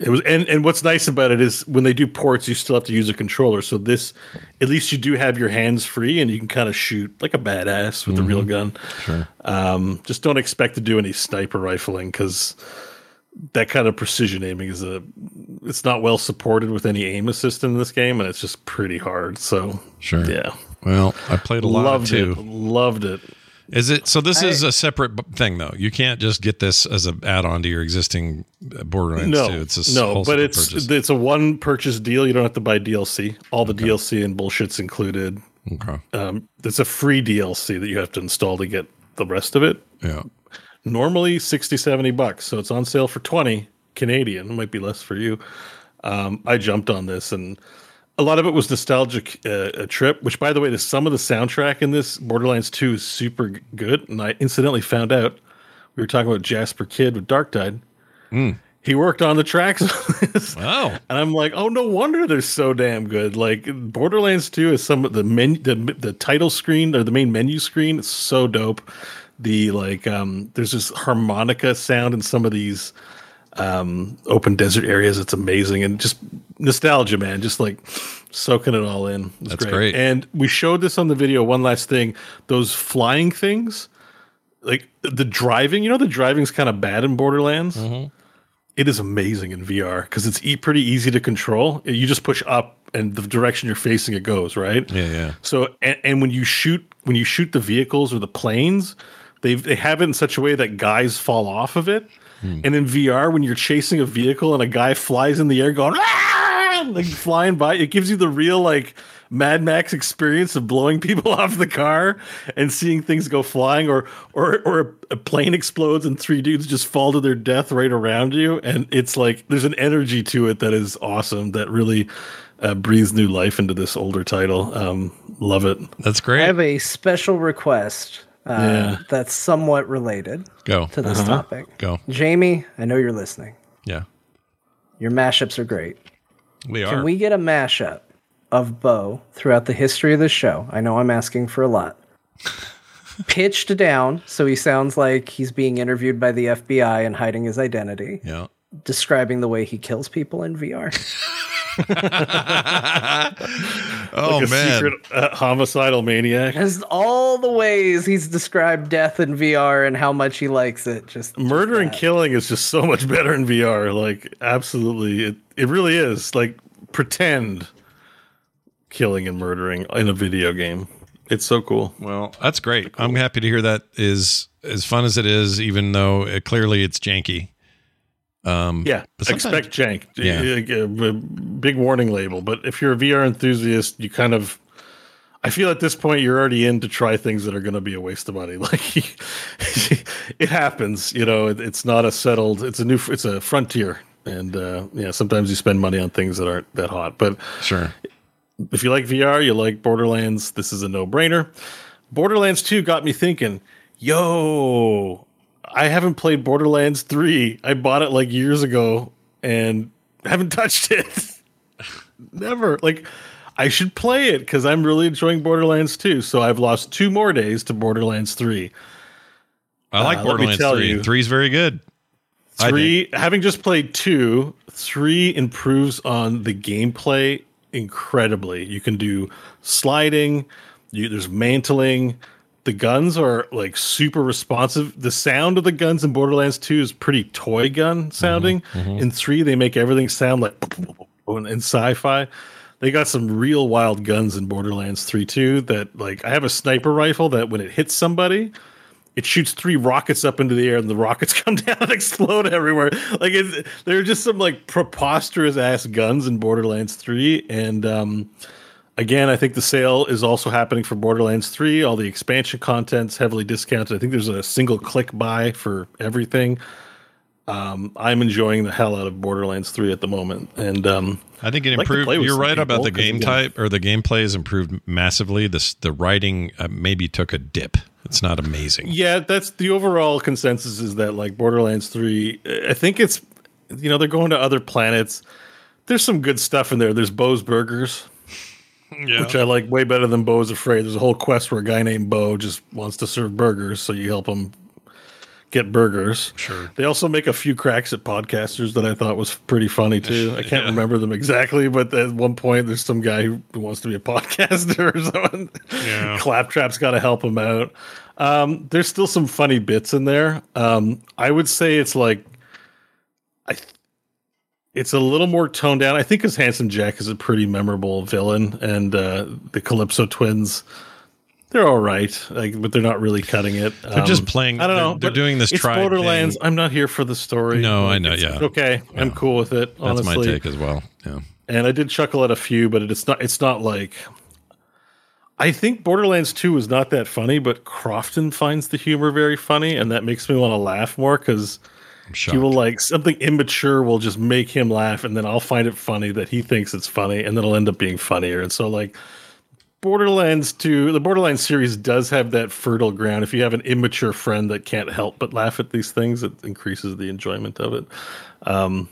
it was, and, and what's nice about it is when they do ports, you still have to use a controller. So this, at least you do have your hands free and you can kind of shoot like a badass with a real gun. Sure. Um, just don't expect to do any sniper rifling because that kind of precision aiming is a it's not well supported with any aim assist in this game, and it's just pretty hard. So Sure. yeah, Well, I played a lot loved too. it, loved it. Is it so? This I- is a separate thing, though. You can't just get this as an add-on to your existing uh, Borderlands No, 2. It's a no, but it's purchase. it's a one purchase deal. You don't have to buy DLC. All the DLC and bullshit's included. okay. Um, it's a free DLC that you have to install to get the rest of it. Yeah. Normally 60 70 bucks so it's on sale for 20 canadian it might be less for you um, i jumped on this and a lot of it was nostalgic uh, a trip which by the way the some of the soundtrack in this borderlands 2 is super good and i incidentally found out we were talking about Jesper Kyd with Darktide he worked on the tracks. Oh. And I'm like, oh, no wonder they're so damn good. Like Borderlands 2 is some of the menu, the, the title screen or the main menu screen. It's so dope. The like, um, there's this harmonica sound in some of these um, open desert areas. It's amazing and just nostalgia, man. Just like soaking it all in. It's That's great. And we showed this on the video. One last thing: those flying things, like the driving. You know, the driving's kind of bad in Borderlands it is amazing in VR because it's e- pretty easy to control. You just push up and the direction you're facing it goes, right? Yeah, yeah. So and, and when you shoot when you shoot the vehicles or the planes, they they have it in such a way that guys fall off of it. And in VR, when you're chasing a vehicle and a guy flies in the air going "Ah!" like flying by, it gives you the real like Mad Max experience of blowing people off the car and seeing things go flying, or or or a, a plane explodes and three dudes just fall to their death right around you, and it's like there's an energy to it that is awesome that really uh, breathes new life into this older title. Um, love it. That's great. I have a special request uh, Yeah. that's somewhat related Go. to this topic. Go. Jamie, I know you're listening. Yeah. Your mashups are great. We are. Can we get a mashup of Bo throughout the history of the show? I know I'm asking for a lot. Pitched down so he sounds like he's being interviewed by the FBI and hiding his identity, yeah. describing the way he kills people in VR. Oh, a man. secret uh, homicidal maniac. Just all the ways he's described death in VR and how much he likes it. Just Murder and killing is just so much better in VR. Like, absolutely, it it really is. Like, pretend killing and murdering in a video game. It's so cool. Well, that's great. I'm happy to hear that is as fun as it is, even though it, clearly it's janky. Um, Yeah, expect jank. Yeah. Big warning label. But if you're a VR enthusiast, you kind of. I feel at this point you're already in to try things that are going to be a waste of money. Like it happens, you know. It, it's not a settled. It's a new. It's a frontier, and uh, yeah, sometimes you spend money on things that aren't that hot. But Sure. if you like VR, you like Borderlands, this is a no brainer. Borderlands 2 got me thinking, yo, I haven't played Borderlands 3. I bought it like years ago and haven't touched it. Never. Like, I should play it because I'm really enjoying Borderlands 2. So I've lost two more days to Borderlands 3. I like Uh, Borderlands tell 3. is very good. Three, having just played two, three improves on the gameplay incredibly. You can do sliding, you, there's mantling. The guns are like super responsive. The sound of the guns in Borderlands 2 is pretty toy gun sounding. In three, they make everything sound like in in sci-fi. They got some real wild guns in Borderlands 3 too. That like I have a sniper rifle that when it hits somebody, it shoots three rockets up into the air and the rockets come down and explode everywhere. Like it's, there are just some like preposterous ass guns in Borderlands 3. And um, again, I think the sale is also happening for Borderlands 3. All the expansion content's heavily discounted. I think there's a single click buy for everything. Um, I'm enjoying the hell out of Borderlands 3 at the moment. And um, I think it like improved. play You're right about the game type or the gameplay has improved massively. This the writing uh, maybe took a dip. It's not amazing. Yeah, that's the overall consensus is that like Borderlands 3, I think it's you know, they're going to other planets. There's some good stuff in there. There's Bo's Burgers, Yeah. which I like way better than Bo's Afraid. There's a whole quest where a guy named Bo just wants to serve burgers, so you help him get burgers. Sure. They also make a few cracks at podcasters that I thought was pretty funny too. I can't Yeah. remember them exactly, but at one point there's some guy who wants to be a podcaster or something. Yeah. Claptrap's got to help him out. Um, there's still some funny bits in there. Um, I would say it's like I th- it's a little more toned down. I think because Handsome Jack is a pretty memorable villain, and uh, the Calypso twins, they're all right, like, but they're not really cutting it. They're just playing- I don't they're- know. they're doing this It's Borderlands. thing. I'm not here for the story. No, I know, It's- yeah. it's okay. I'm cool with it. That's my take as well. Yeah. and I did chuckle at a few, but it's not. It's not like. I think Borderlands 2 is not that funny, but Crofton finds the humor very funny, and that makes me want to laugh more because he will like something immature will just make him laugh, and then I'll find it funny that he thinks it's funny, and then it'll end up being funnier. And so, like, Borderlands 2, the Borderlands series does have that fertile ground. If you have an immature friend that can't help but laugh at these things, it increases the enjoyment of it. Um,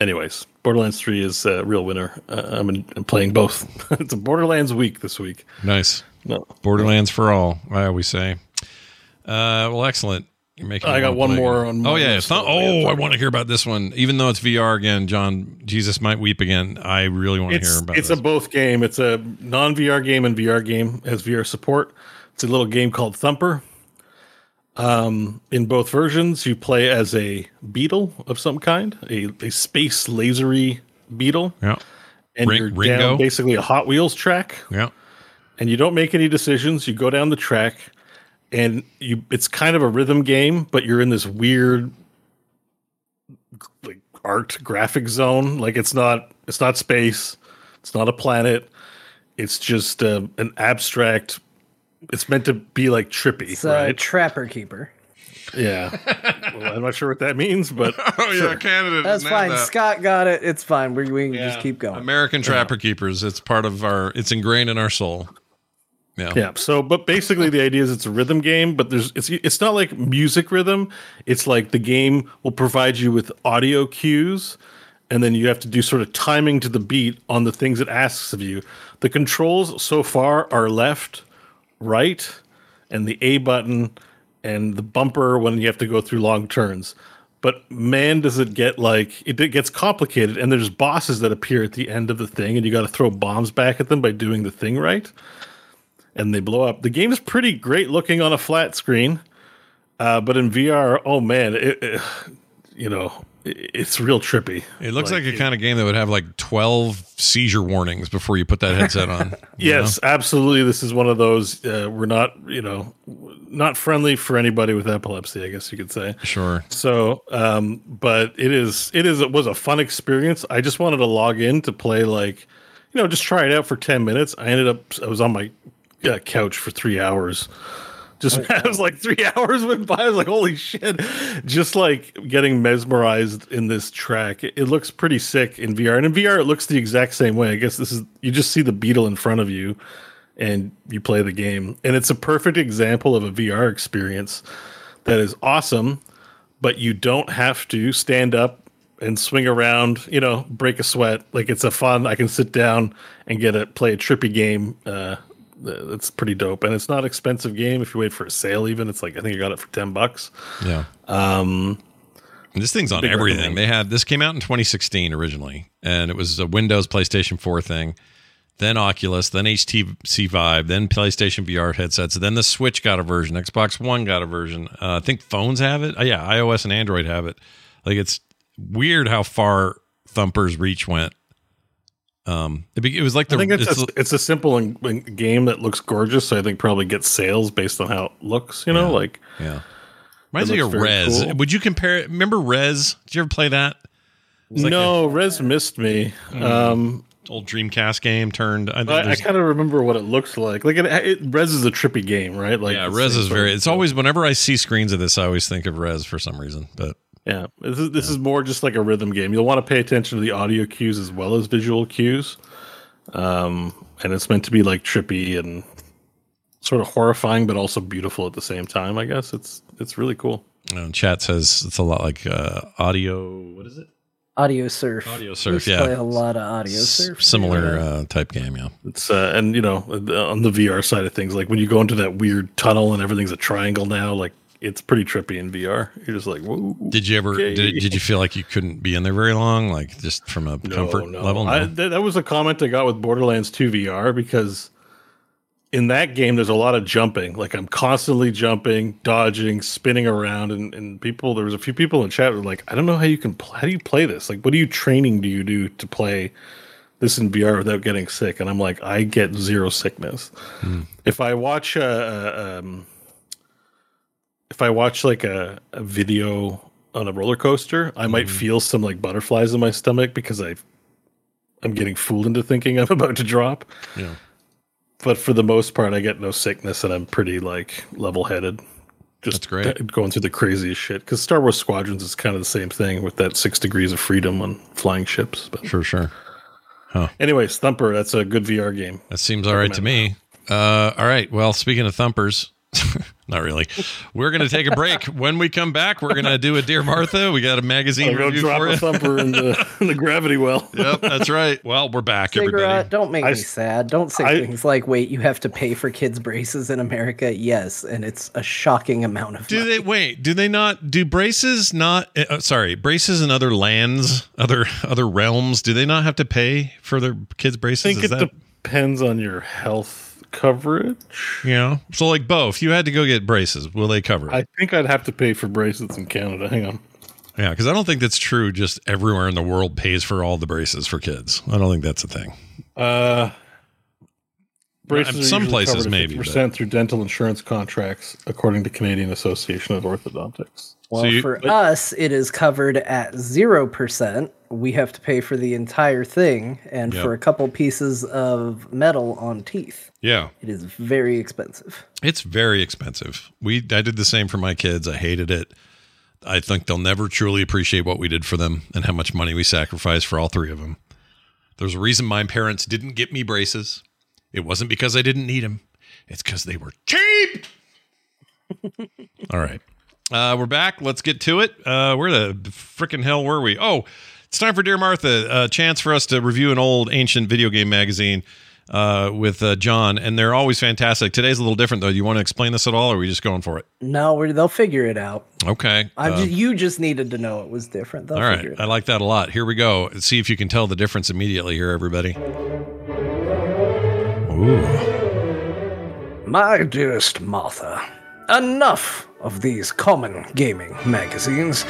anyways, Borderlands 3 is a real winner. Uh, I'm, in, I'm playing both. it's a Borderlands week this week. nice. No, Borderlands for all, I always say. Uh, well, excellent. You're making. I got one play more on my Oh yeah, list Thumb- that we have oh, I want to hear about this one, even though it's VR again. John, Jesus might weep again. I really want to it's hear about it's this. a both game. It's a non VR game and VR game has VR support. It's a little game called Thumper. Um, in both versions, you play as a beetle of some kind, a, a space lasery beetle, yeah, and Ring- you're Ringo? down basically a Hot Wheels track, yeah. and you don't make any decisions. You go down the track, and you it's kind of a rhythm game, but you're in this weird like art graphic zone. Like it's not it's not space, it's not a planet. It's just uh, an abstract. It's meant to be like trippy, It's a right? trapper keeper. yeah. well, I'm not sure what that means, but Oh yeah, Canada. That's fine. that. Scott got it. It's fine. We, we can Yeah. just keep going. American Trapper Keepers. It's part of our. It's ingrained in our soul. Yeah. Yeah. So, but basically, the idea is it's a rhythm game, but there's it's it's not like music rhythm. It's like the game will provide you with audio cues, and then you have to do sort of timing to the beat on the things it asks of you. The controls so far are left, right, and the A button and the bumper when you have to go through long turns. But man, does it get like it it gets complicated, and there's bosses that appear at the end of the thing, and you got to throw bombs back at them by doing the thing right and they blow up. The game is pretty great looking on a flat screen, uh, but in VR, oh man, it, it- you know, it, it's real trippy. It looks like, a kind of game that would have like twelve seizure warnings before you put that headset on. Yes, absolutely. This is one of those. Uh, we're not, you know, not friendly for anybody with epilepsy. I guess you could say. Sure. So, um, but it is, it is, it was a fun experience. I just wanted to log in to play, like, you know, just try it out for 10 minutes. I ended up, I was on my uh, couch for three hours. Just, I was like, three hours went by. I was like, holy shit. Just like getting mesmerized in this track. It, it looks pretty sick in VR. And in VR, it looks the exact same way. I guess this is, you just see the beetle in front of you and you play the game. And it's a perfect example of a VR experience that is awesome, but you don't have to stand up and swing around, you know, break a sweat. Like it's a fun, I can sit down and get a play a trippy game. Uh that's pretty dope. And it's not expensive game if you wait for a sale even. It's like I think I got it for 10 bucks. Yeah. Um, this thing's on everything. They had this came out in 2016 originally, and it was a Windows PlayStation 4 thing. Then Oculus, then HTC Vive, then PlayStation VR headsets. Then the Switch got a version. Xbox One got a version. Uh, I think phones have it. Uh, yeah, iOS and Android have it. Like it's weird how far Thumper's reach went. Um, it, be- it was like the I think it's, it's a, it's a simple and, and game that looks gorgeous. So I think probably gets sales based on how it looks, you know, like Yeah. Reminds me of Rez. cool. Would you compare it? Remember Rez? Did you ever play that? like no, Rez missed me. Um, Old Dreamcast game turned. I, I, I kind of remember what it looks like. Like it, it, Rez is a trippy game, right? Like yeah, Rez is very. It's always whenever I see screens of this, I always think of Rez for some reason. But yeah. This is this is more just like a rhythm game. You'll want to pay attention to the audio cues as well as visual cues. Um, and it's meant to be like trippy and sort of horrifying, but also beautiful at the same time. I guess it's it's really cool. you know, chat says it's a lot like uh, audio. What is it? Audiosurf. Audio surf, yeah. Play a lot of Audiosurf. Similar uh, type game. Yeah. It's uh, and you know on the VR side of things, like when you go into that weird tunnel and everything's a triangle now, like it's pretty trippy in VR. You're just like, whoa. Did you ever? Okay. Did, did you feel like you couldn't be in there very long? Like just from a comfort level? No? I, that, that was a comment I got with Borderlands 2 VR because in that game, there's a lot of jumping. Like I'm constantly jumping, dodging, spinning around, and, and people. There was a few people in chat were like, "I don't know how you can. Pl- how do you play this? Like, what are you training do you do to play this in VR without getting sick?" And I'm like, I get zero sickness. Hmm. If I watch a, um, if I watch like a, a video on a roller coaster, I might feel some like butterflies in my stomach because I, I'm getting fooled into thinking I'm about to drop Yeah. but for the most part, I get no sickness, and I'm pretty like level headed. Just That's great. going through the craziest shit. Because Star Wars Squadrons is kind of the same thing with that six degrees of freedom on flying ships. But Sure, sure. anyways, Thumper, that's a good VR game. That seems all right to me. Uh, all right. Well, speaking of thumpers, not really. We're going to take a break. When we come back, we're going to do a Dear Martha. We got a magazine I'll go review drop for a you. Thumper in the in the gravity well. Yep, that's right. Well, we're back, Cigarette, everybody. don't make I me sad. Don't say I- things like, "Wait, you have to pay for kids' braces in America." Yes, and it's a shocking amount of Do money. they wait? Do they not do braces? Not uh, uh, sorry, braces in other lands, other other realms. Do they not have to pay for their kids' I braces? think Is it that depends on your health coverage. you know? So like, Bo, if you had to go get braces, will they cover it? I think I'd have to pay for braces in Canada. Hang on. yeah, because I don't think that's true. Just everywhere in the world pays for all the braces for kids. I don't think that's a thing. Uh, braces are some places maybe, 50% through dental insurance contracts, according to Canadian Association of Orthodontics. Well, So you- for us, it is covered at zero percent. We have to pay for the entire thing, and Yep. for a couple pieces of metal on teeth, Yeah. it is very expensive. It's very expensive. We I did the same for my kids. I hated it. I think they'll never truly appreciate what we did for them and how much money we sacrificed for all three of them. There's a reason my parents didn't get me braces. It wasn't because I didn't need them. It's because they were cheap. all right. Uh, we're back. Let's get to it. Uh, where the freaking hell were we? Oh, it's time for Dear Martha. A chance for us to review an old ancient video game magazine uh, with uh, John, and they're always fantastic. Today's a little different, though. Do you want to explain this at all, or are we just going for it? No, we're, they'll figure it out. Okay. I Uh, ju- you just needed to know it was different. They'll all right. figure it I like that a lot. Here we go. Let's see if you can tell the difference immediately here, everybody. Ooh. My dearest Martha, enough of these common gaming magazines.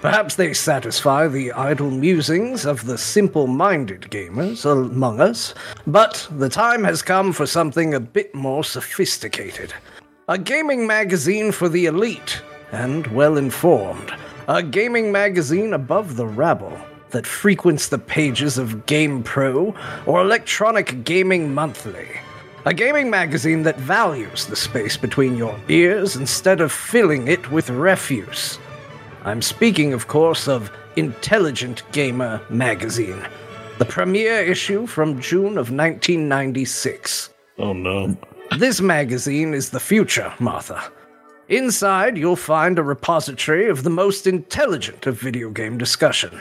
Perhaps they satisfy the idle musings of the simple minded gamers among us, but the time has come for something a bit more sophisticated. A gaming magazine for the elite and well informed. A gaming magazine above the rabble that frequents the pages of GamePro or Electronic Gaming Monthly. A gaming magazine that values the space between your ears instead of filling it with refuse. I'm speaking, of course, of Intelligent Gamer magazine, the premiere issue from June of 1996. Oh no. This magazine is the future, Martha. Inside, you'll find a repository of the most intelligent of video game discussion.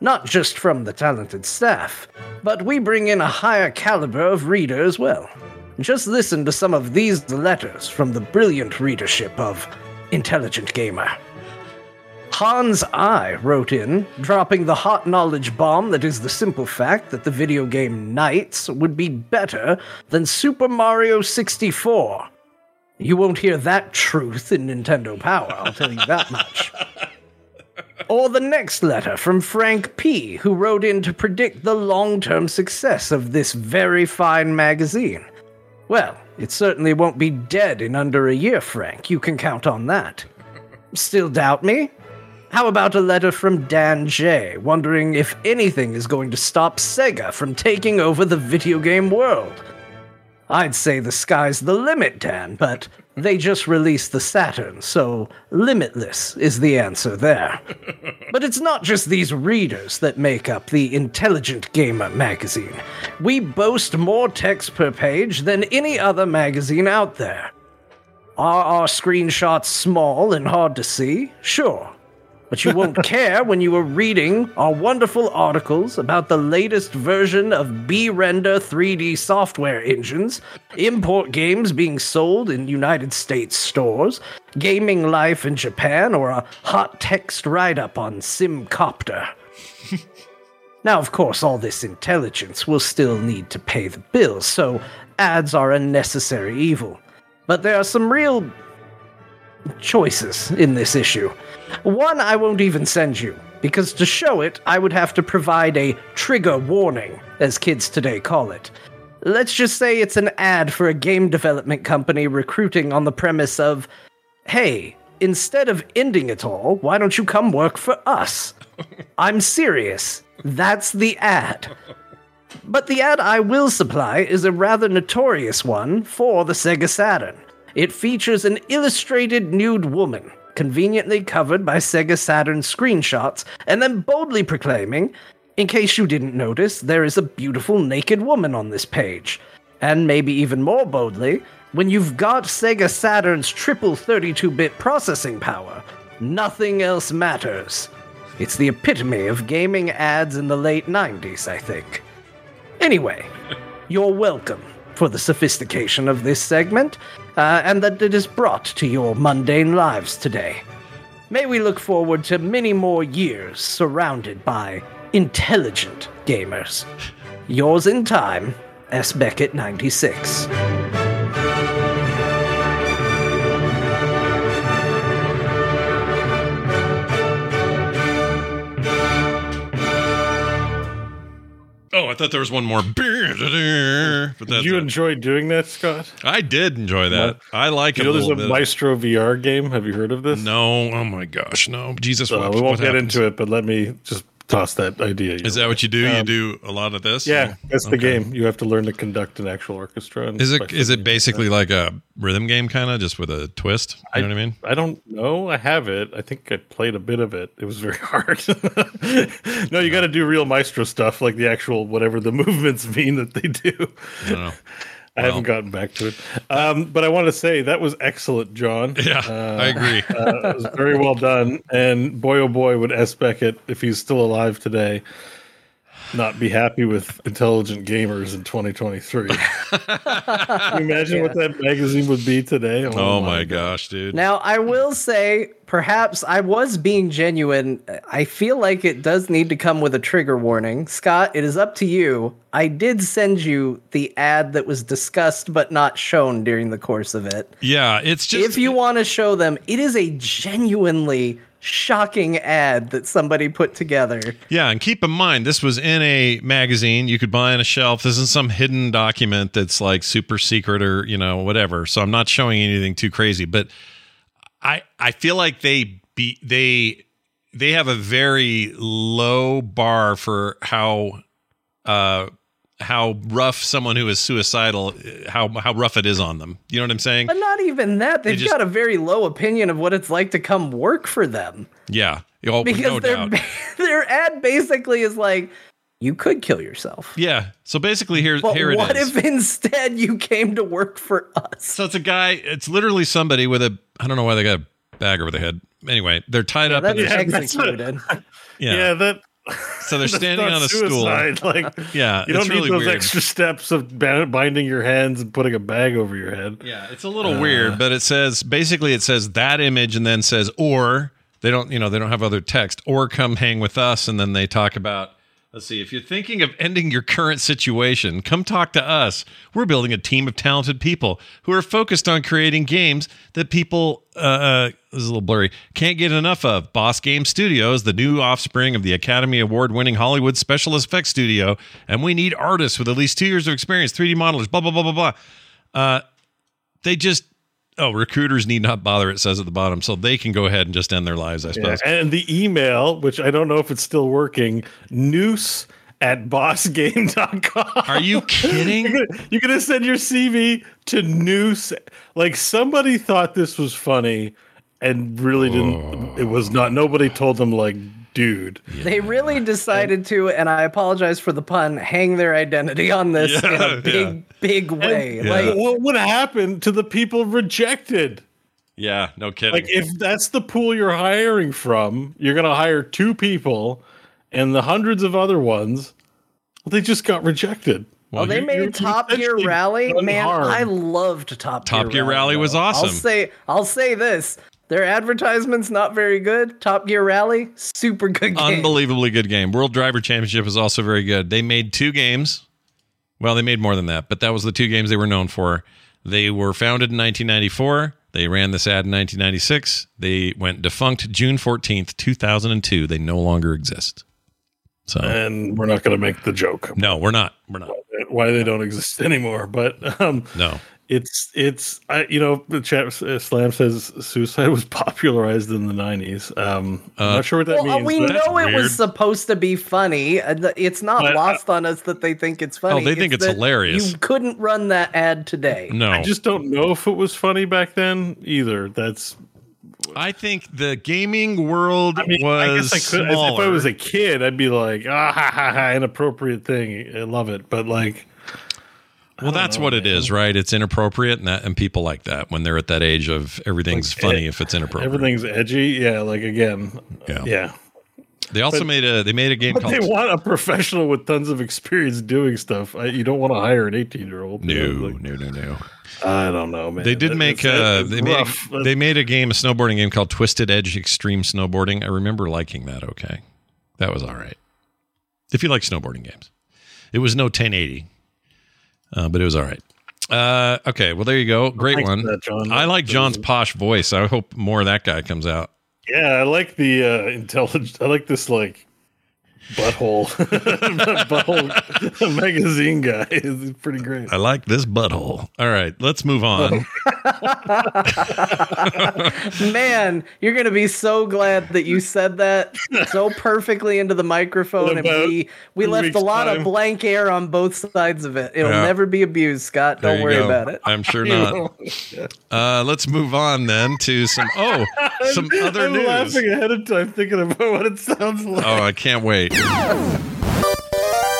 Not just from the talented staff, but we bring in a higher caliber of reader as well. Just listen to some of these letters from the brilliant readership of Intelligent Gamer. Hans I wrote in, dropping the hot knowledge bomb that is the simple fact that the video game Nights would be better than Super Mario 64. You won't hear that truth in Nintendo Power, I'll tell you that much. Or the next letter from Frank P., who wrote in to predict the long term success of this very fine magazine. Well, it certainly won't be dead in under a year, Frank. You can count on that. Still doubt me? How about a letter from Dan J., wondering if anything is going to stop Sega from taking over the video game world? I'd say the sky's the limit, Dan, but they just released the Saturn, so limitless is the answer there. But it's not just these readers that make up the Intelligent Gamer magazine. We boast more text per page than any other magazine out there. Are our screenshots small and hard to see? Sure. But you won't care when you are reading our wonderful articles about the latest version of BRender 3D software engines, import games being sold in United States stores, gaming life in Japan, or a hot text write-up on Simcopter. Now, of course, all this intelligence will still need to pay the bills, so ads are a necessary evil. But there are some real choices in this issue. One I won't even send you, because to show it, I would have to provide a trigger warning, as kids today call it. Let's just say it's an ad for a game development company recruiting on the premise of, hey, instead of ending it all, why don't you come work for us? I'm serious. That's the ad. But the ad I will supply is a rather notorious one for the Sega Saturn. It features an illustrated nude woman, conveniently covered by Sega Saturn screenshots, and then boldly proclaiming, in case you didn't notice, there is a beautiful naked woman on this page. And maybe even more boldly, when you've got Sega Saturn's triple 32 bit processing power, nothing else matters. It's the epitome of gaming ads in the late 90s, I think. Anyway, you're welcome for the sophistication of this segment, uh, and that it is brought to your mundane lives today. May we look forward to many more years surrounded by intelligent gamers. Yours in time, S. Beckett 96. Oh, I thought there was one more. But that's you it. enjoy doing that, Scott? I did enjoy that. I like it. You know, there's a bit. Maestro VR game. Have you heard of this? No, oh my gosh, no, Jesus! Uh, what, we won't get into it, but let me just toss that idea. Is that what you do? you Um, do a lot of this? Yeah, that's the Okay. game. You have to learn to conduct an actual orchestra. and Is it is it basically like a rhythm game kind of just with a twist? You know what I mean? I don't know. I have it. I think I played a bit of it. It was very hard. no, you got to do real maestro stuff, like the actual whatever the movements mean that they do. I don't know. I haven't gotten back to it, um, but I want to say that was excellent, John. Yeah, Uh, I agree. uh, it was very well done. And boy, oh boy, would S. Beckett, if he's still alive today, not be happy with intelligent gamers in 2023. Can you imagine what that magazine would be today? oh my gosh, dude! Now, I will say, perhaps I was being genuine. I feel like it does need to come with a trigger warning. Scott, it is up to you. I did send you the ad that was discussed but not shown during the course of it. yeah, it's just if you want to show them, it is a genuinely shocking ad that somebody put together. Yeah, and keep in mind this was in a magazine you could buy on a shelf. This isn't some hidden document that's like super secret or you know whatever. So I'm not showing anything too crazy, but I I feel like they be they they have a very low bar for how uh how rough someone who is suicidal how how rough it is on them. You know what I'm saying? But not even that. They've just- got a very low opinion of what it's like to come work for them. Yeah. Oh, Because no their doubt. their ad basically is like, you could kill yourself. Yeah. So basically here But here it is. what if instead you came to work for us? So it's a guy. It's literally somebody with a. I don't know why they got a bag over their head. Anyway, they're tied up. That's In Yeah, this, that's what- executed. yeah. Yeah, that. So they're standing on a stool. Like, Yeah, you don't it's need really those weird. extra steps of binding your hands and putting a bag over your head. Yeah, it's a little uh. weird, but it says basically it says that image and then says or they don't you know they don't have other text or come hang with us and then they talk about let's see if you're thinking of ending your current situation come talk to us. We're building a team of talented people who are focused on creating games that people uh, uh this is a little blurry can't get enough of. Boss game studios the new offspring of the academy award winning hollywood special effects studio and we need artists with at least two years of experience 3d modelers blah blah blah blah blah. Uh they just oh recruiters need not bother it says at the bottom so they can go ahead and just end their lives i Yeah, suppose and the email, which I don't know if it's still working, noose at bossgame.com. are you kidding You're gonna, you're gonna send your CV to Noose. Like somebody thought this was funny and really didn't. It was not. Nobody told them like, dude. They really decided to, and I apologize for the pun, hang their identity on this in a big, big way. Yeah. Like, What would happen to the people rejected? yeah no kidding Like if that's the pool you're hiring from, you're gonna hire two people, and the hundreds of other ones, well, they just got rejected. Oh, they made Top Gear Rally. Man, hard. I loved Top Gear Top Gear Rally was awesome. I'll say, I'll say this: their advertisements not very good. Top Gear Rally, super good game. unbelievably good game world driver championship is also very good they made two games Well, they made more than that, but that was the two games they were known for. They were founded in 1994. They ran this ad in 1996. They went defunct June 14th, 2002. They no longer exist. So, and we're not going to make the joke no, we're not. We're not. why they don't exist anymore. But um, No. It's it's I you know the chat uh, slam says suicide was popularized in the 90s. Um, I'm Uh, not sure what that Well, uh, means. we but- that's know it weird. was supposed to be funny. Uh, It's not But, uh, lost on us that they think it's funny. Oh, they think it's that hilarious. You couldn't run that ad today. No. I just don't know if it was funny back then either. That's I think the gaming world I mean, was I guess I could. smaller. If I was a kid, I'd be like, ah, ha, ha, ha, inappropriate thing. I love it. But like, well, that's what it is, right? It's inappropriate, and that and people like that when they're at that age of everything's funny if it's inappropriate. everything's edgy. Yeah. Like again. Yeah. Yeah. They also but- made a they made a game But called they want a professional with tons of experience doing stuff. I, you don't want to hire an 18 year old. no, no, no, no. I don't know, man. They did It- make uh they made rough. they made a game a snowboarding game called Twisted Edge Extreme Snowboarding. I remember liking that. Okay, that was all right. If you like snowboarding games, it was no 1080, uh, but it was all right. Uh, okay, well there you go. Great Thanks one. that, John. I like John's posh voice. I hope more of that guy comes out. Yeah, I like the uh, intelligent. I like this like butthole butthole magazine guy. is pretty great. I like this butthole. All right, let's move on. Man, you're gonna be so glad that you said that so perfectly into the microphone, and we we left a lot time. of blank air on both sides of it. It'll Yeah. never be abused, Scott. There Don't worry go. about it. I'm sure not. Uh, let's move on then to some oh some I'm- other I'm news. laughing ahead of time, thinking about what it sounds like. Oh, I can't wait.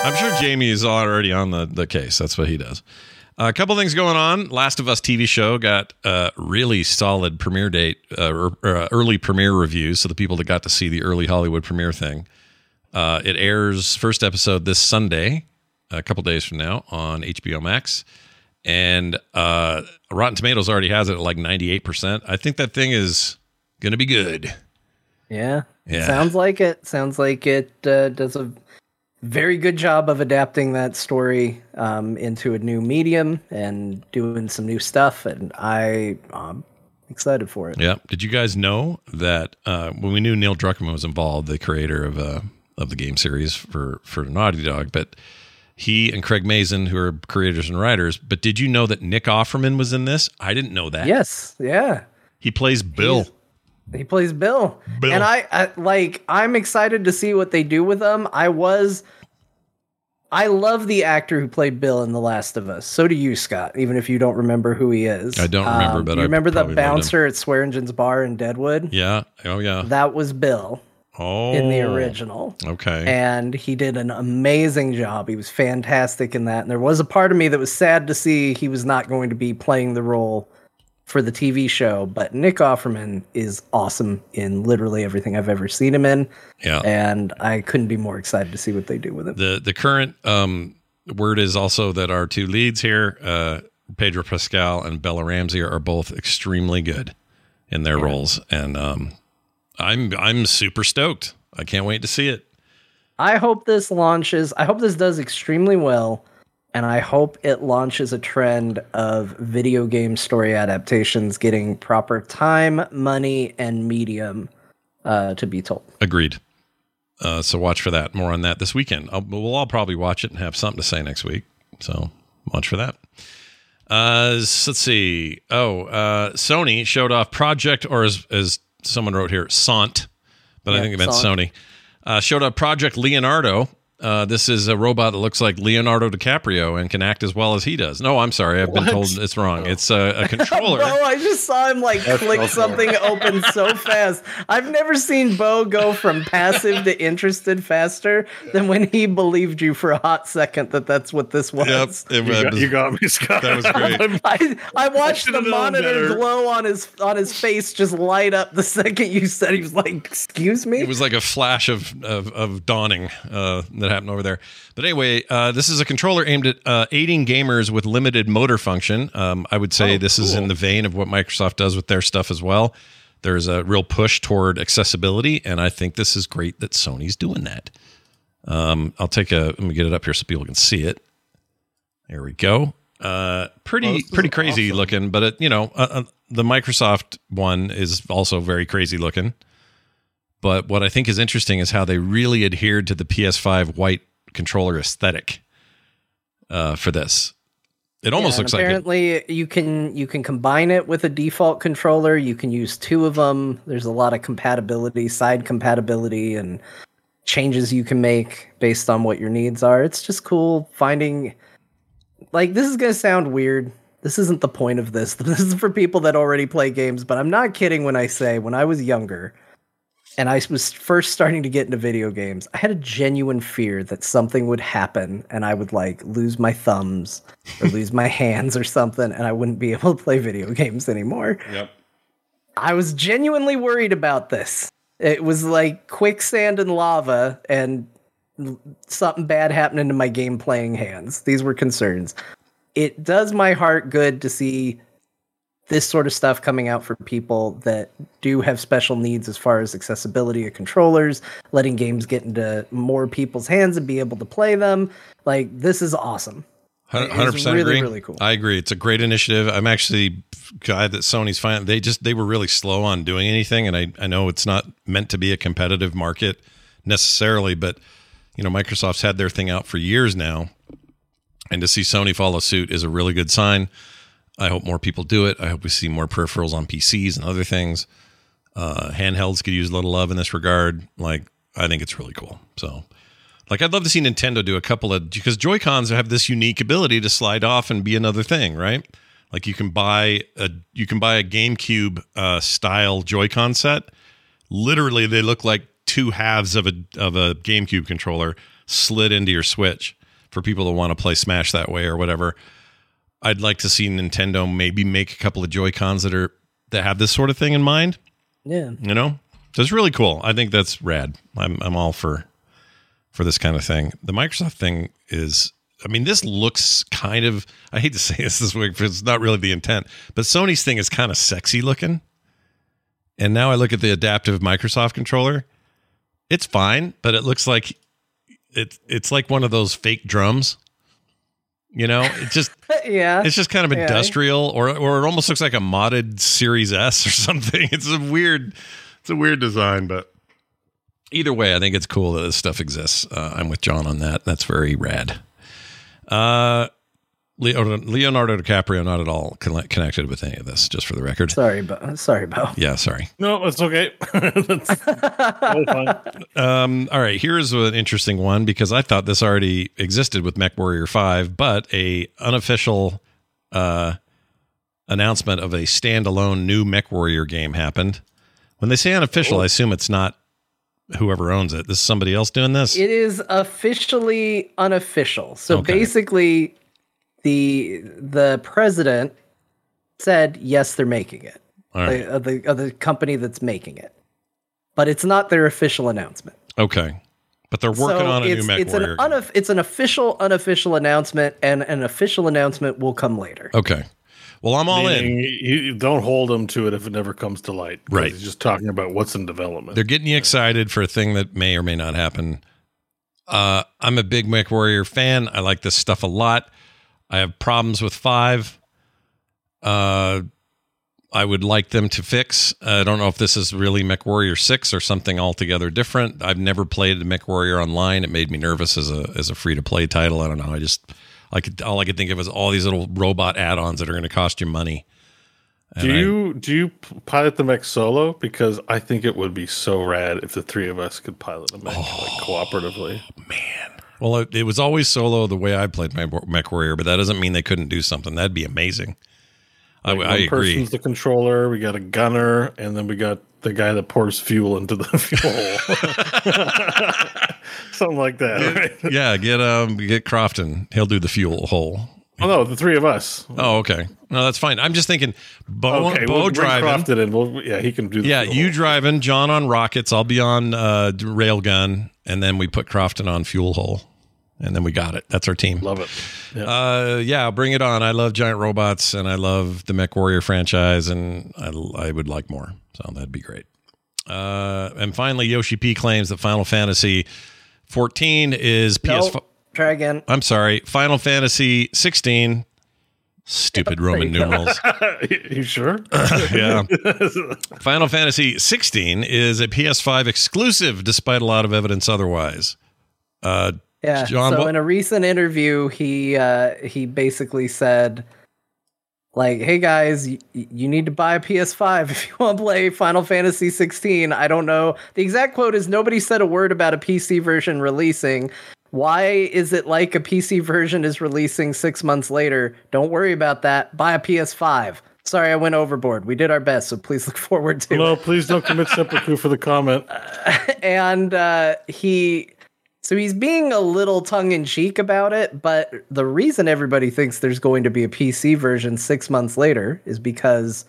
I'm sure Jamie is already on the, the case. That's what he does. a couple things going on. Last of Us TV show got a really solid premiere date, uh, or, or, uh, early premiere reviews. So the people that got to see the early Hollywood premiere thing. Uh, it airs first episode this Sunday, a couple days from now on HBO Max. And uh, Rotten Tomatoes already has it at like 98%. I think that thing is to be good. Yeah. Yeah. Sounds like it. Sounds like it uh, does a very good job of adapting that story um, into a new medium and doing some new stuff. And I, I'm excited for it. Yeah. Did you guys know that uh, when we knew Neil Druckmann was involved, the creator of uh, of the game series for for Naughty Dog, but he and Craig Mazin, who are creators and writers, but did you know that Nick Offerman was in this? I didn't know that. Yes. Yeah. He plays Bill. He's- He plays Bill. Bill. And I, I like I'm excited to see what they do with him. I was I love the actor who played Bill in The Last of Us. So do you, Scott, even if you don't remember who he is. Um, I don't remember, but you I remember the probably loved him. bouncer at Swearengen's bar in Deadwood? yeah. Oh yeah. That was Bill Oh. in the original. Okay. And he did an amazing job. He was fantastic in that. And there was a part of me that was sad to see he was not going to be playing the role for the TV show. But Nick Offerman is awesome in literally everything I've ever seen him in. yeah. And I couldn't be more excited to see what they do with him. the the current um, word is also that our two leads here, uh, Pedro Pascal and Bella Ramsey, are both extremely good in their roles, and um, I'm I'm super stoked. I can't wait to see it. I hope this launches. I hope this does extremely well. And I hope it launches a trend of video game story adaptations getting proper time, money, and medium uh, to be told. Agreed. Uh, so watch for that. More on that this weekend. I'll, we'll all probably watch it and have something to say next week. So watch for that. Uh, let's see. Oh, uh, Sony showed off Project, or as, as someone wrote here, Sant, but I think it meant Sant. Sony. Uh, showed up Project Leonardo. Uh, this is a robot that looks like Leonardo DiCaprio and can act as well as he does. No, I'm sorry. I've been told it's wrong. It's a, a controller. Bo, I just saw him like That's click awesome. something open so fast. I've never seen Bo go from passive to interested faster than when he believed you for a hot second that that's what this was. Yep. It You got, was- you got me, Scott. That was great. I'm- I, I watched the monitor glow on his on his face just light up the second you said he was like, "Excuse me." It was like a flash of of, of dawning uh, that happened over there. But anyway, uh, this is a controller aimed at uh, aiding gamers with limited motor function. Um, I would say Oh, this is in the vein of what Microsoft does with their stuff as well. There's a real push toward accessibility, and I think this is great that Sony's doing that. Um, I'll take a let me get it up here so people can see it. There we go. Uh, pretty Oh, pretty crazy awesome. looking, but it, you know, uh, uh, the Microsoft one is also very crazy looking. But what I think is interesting is how they really adhered to the PS5 white controller aesthetic uh, for this. It almost Yeah, looks like apparently you can you can combine it with a default controller. You can use two of them. There's a lot of compatibility, side compatibility, and changes you can make based on what your needs are. It's just cool finding. Like this is gonna sound weird. This isn't the point of this. This is for people that already play games. But I'm not kidding when I say when I was younger, and I was first starting to get into video games, I had a genuine fear that something would happen and I would like lose my thumbs or lose my hands or something and I wouldn't be able to play video games anymore. Yep. I was genuinely worried about this. It was like quicksand and lava and something bad happening to my game playing hands. These were concerns. It does my heart good to see this sort of stuff coming out for people that do have special needs as far as accessibility of controllers, letting games get into more people's hands and be able to play them. Like this is awesome. Hundred percent really, agree. really cool. I agree. It's a great initiative. I'm actually glad that Sony's fine. They just they were really slow on doing anything, and I I know it's not meant to be a competitive market necessarily, but you know Microsoft's had their thing out for years now, and to see Sony follow suit is a really good sign. I hope more people do it. I hope we see more peripherals on PCs and other things. Uh, handhelds could use a little love in this regard. Like I think it's really cool. So like I'd love to see Nintendo do a couple of because Joy Cons have this unique ability to slide off and be another thing, right? Like you can buy a you can buy a GameCube uh, style Joy-Con set. Literally, they look like two halves of a of a GameCube controller slid into your Switch for people that want to play Smash that way or whatever. I'd like to see Nintendo maybe make a couple of Joy Cons that are that have this sort of thing in mind. Yeah. You know, so it's really cool. I think that's rad. I'm I'm all for for this kind of thing. The Microsoft thing is, I mean, this looks kind of. I hate to say this this way, because it's not really the intent, but Sony's thing is kind of sexy looking. And now I look at the adaptive Microsoft controller. It's fine, but it looks like it's it's like one of those fake drums. You know, it just yeah. it's just kind of Yeah. industrial, or or it almost looks like a modded Series S or something. It's a weird, it's a weird design, but either way, I think it's cool that this stuff exists. Uh, I'm with John on that. That's very rad. Uh, Leo, Leonardo DiCaprio not at all conne- connected with any of this, just for the record. Sorry, Bo. Sorry, Bo. Yeah, sorry. No, it's okay. That's totally fine. Um, all right, here's an interesting one because I thought this already existed with MechWarrior 5, but a unofficial uh, announcement of a standalone new MechWarrior game happened. When they say unofficial, I assume it's not whoever owns it. This is somebody else doing this. It is officially unofficial. So Okay. basically, the the president said yes, they're making it. all right. The, of the of the company that's making it, but it's not their official announcement. Okay. But they're working so on a it's, new it's an MechWarrior. game. unof- it's an official unofficial announcement, and an official announcement will come later. okay. Well, I'm all in. Meaning You, you don't hold them to it if it never comes to light. Right. He's just talking about what's in development. They're getting you excited for a thing that may or may not happen. Uh, I'm a big MechWarrior fan. I like this stuff a lot. I have problems with five. Uh, I would like them to fix. I don't know if this is really MechWarrior six or something altogether different. I've never played MechWarrior online. It made me nervous as a as a free to play title. I don't know. I just I could all I could think of is all these little robot add-ons that are going to cost you money. do And I- you do you pilot the mech solo? Because I think it would be so rad if the three of us could pilot the mech Oh. like cooperatively. Well, it, it was always solo the way I played my Mech Warrior, but that doesn't mean they couldn't do something. That'd be amazing. I, Like, I one agree. person's the controller. We got a gunner, and then we got the guy that pours fuel into the fuel. Something like that. Right? Yeah, get um get Crofton. He'll do the fuel hole. Oh no, the three of us. Oh, okay. No, that's fine. I'm just thinking Bo, Okay, Bo we'll driving. Crofton in. We'll, yeah, he can do. The Yeah, you driving, John on rockets. I'll be on uh, railgun, and then we put Crofton on fuel hole, and then we got it. That's our team. love it. Yeah. Uh, yeah, bring it on. I love giant robots, and I love the Mech Warrior franchise, and I, I would like more. So that'd be great. Uh, and finally, Yoshi P claims that Final Fantasy 14 is PS. Try again. I'm sorry. Final Fantasy 16. Stupid Roman numerals. you sure? yeah. Final Fantasy 16 is a PS5 exclusive, despite a lot of evidence otherwise. Uh, Yeah. John, so what- in a recent interview, he uh, he basically said, like, "Hey guys, y- you need to buy a PS5 if you want to play Final Fantasy 16." I don't know. The exact quote is, "Nobody said a word about a PC version releasing." Why is it like a PC version is releasing six months later? Don't worry about that. Buy a PS5. Sorry, I went overboard. We did our best, so please look forward to it no, please don't commit seppuku for the comment. and uh, he so he's being a little tongue in cheek about it, but the reason everybody thinks there's going to be a PC version six months later is because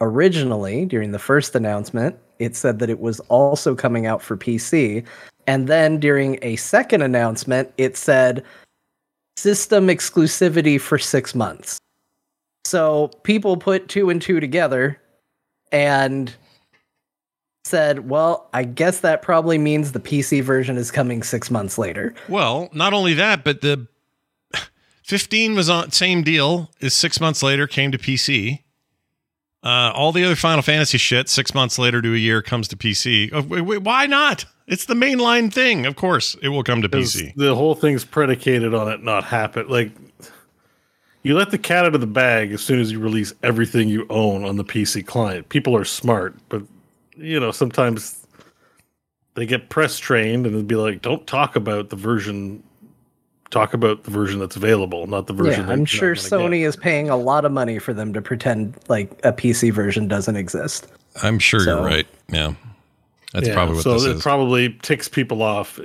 originally, during the first announcement, it said that it was also coming out for PC. And then during a second announcement, it said system exclusivity for six months. So people put two and two together and said, well, I guess that probably means the PC version is coming six months later. well, not only that, but the 15 was on same deal. Is six months later came to PC. Uh, all the other Final Fantasy shit, six months later to a year, comes to PC. Oh, wait, wait, why not? It's the mainline thing. Of course, it will come to PC. The whole thing's predicated on it not happen. Like you let the cat out of the bag as soon as you release everything you own on the PC client. People are smart, but you know sometimes they get press trained and it'd be like, don't talk about the version. Talk about the version that's available, not the version. Yeah, that I'm sure Sony get. is paying a lot of money for them to pretend like a PC version doesn't exist. I'm sure So- you're right. Yeah, that's Yeah, probably what so this it is. probably ticks people off.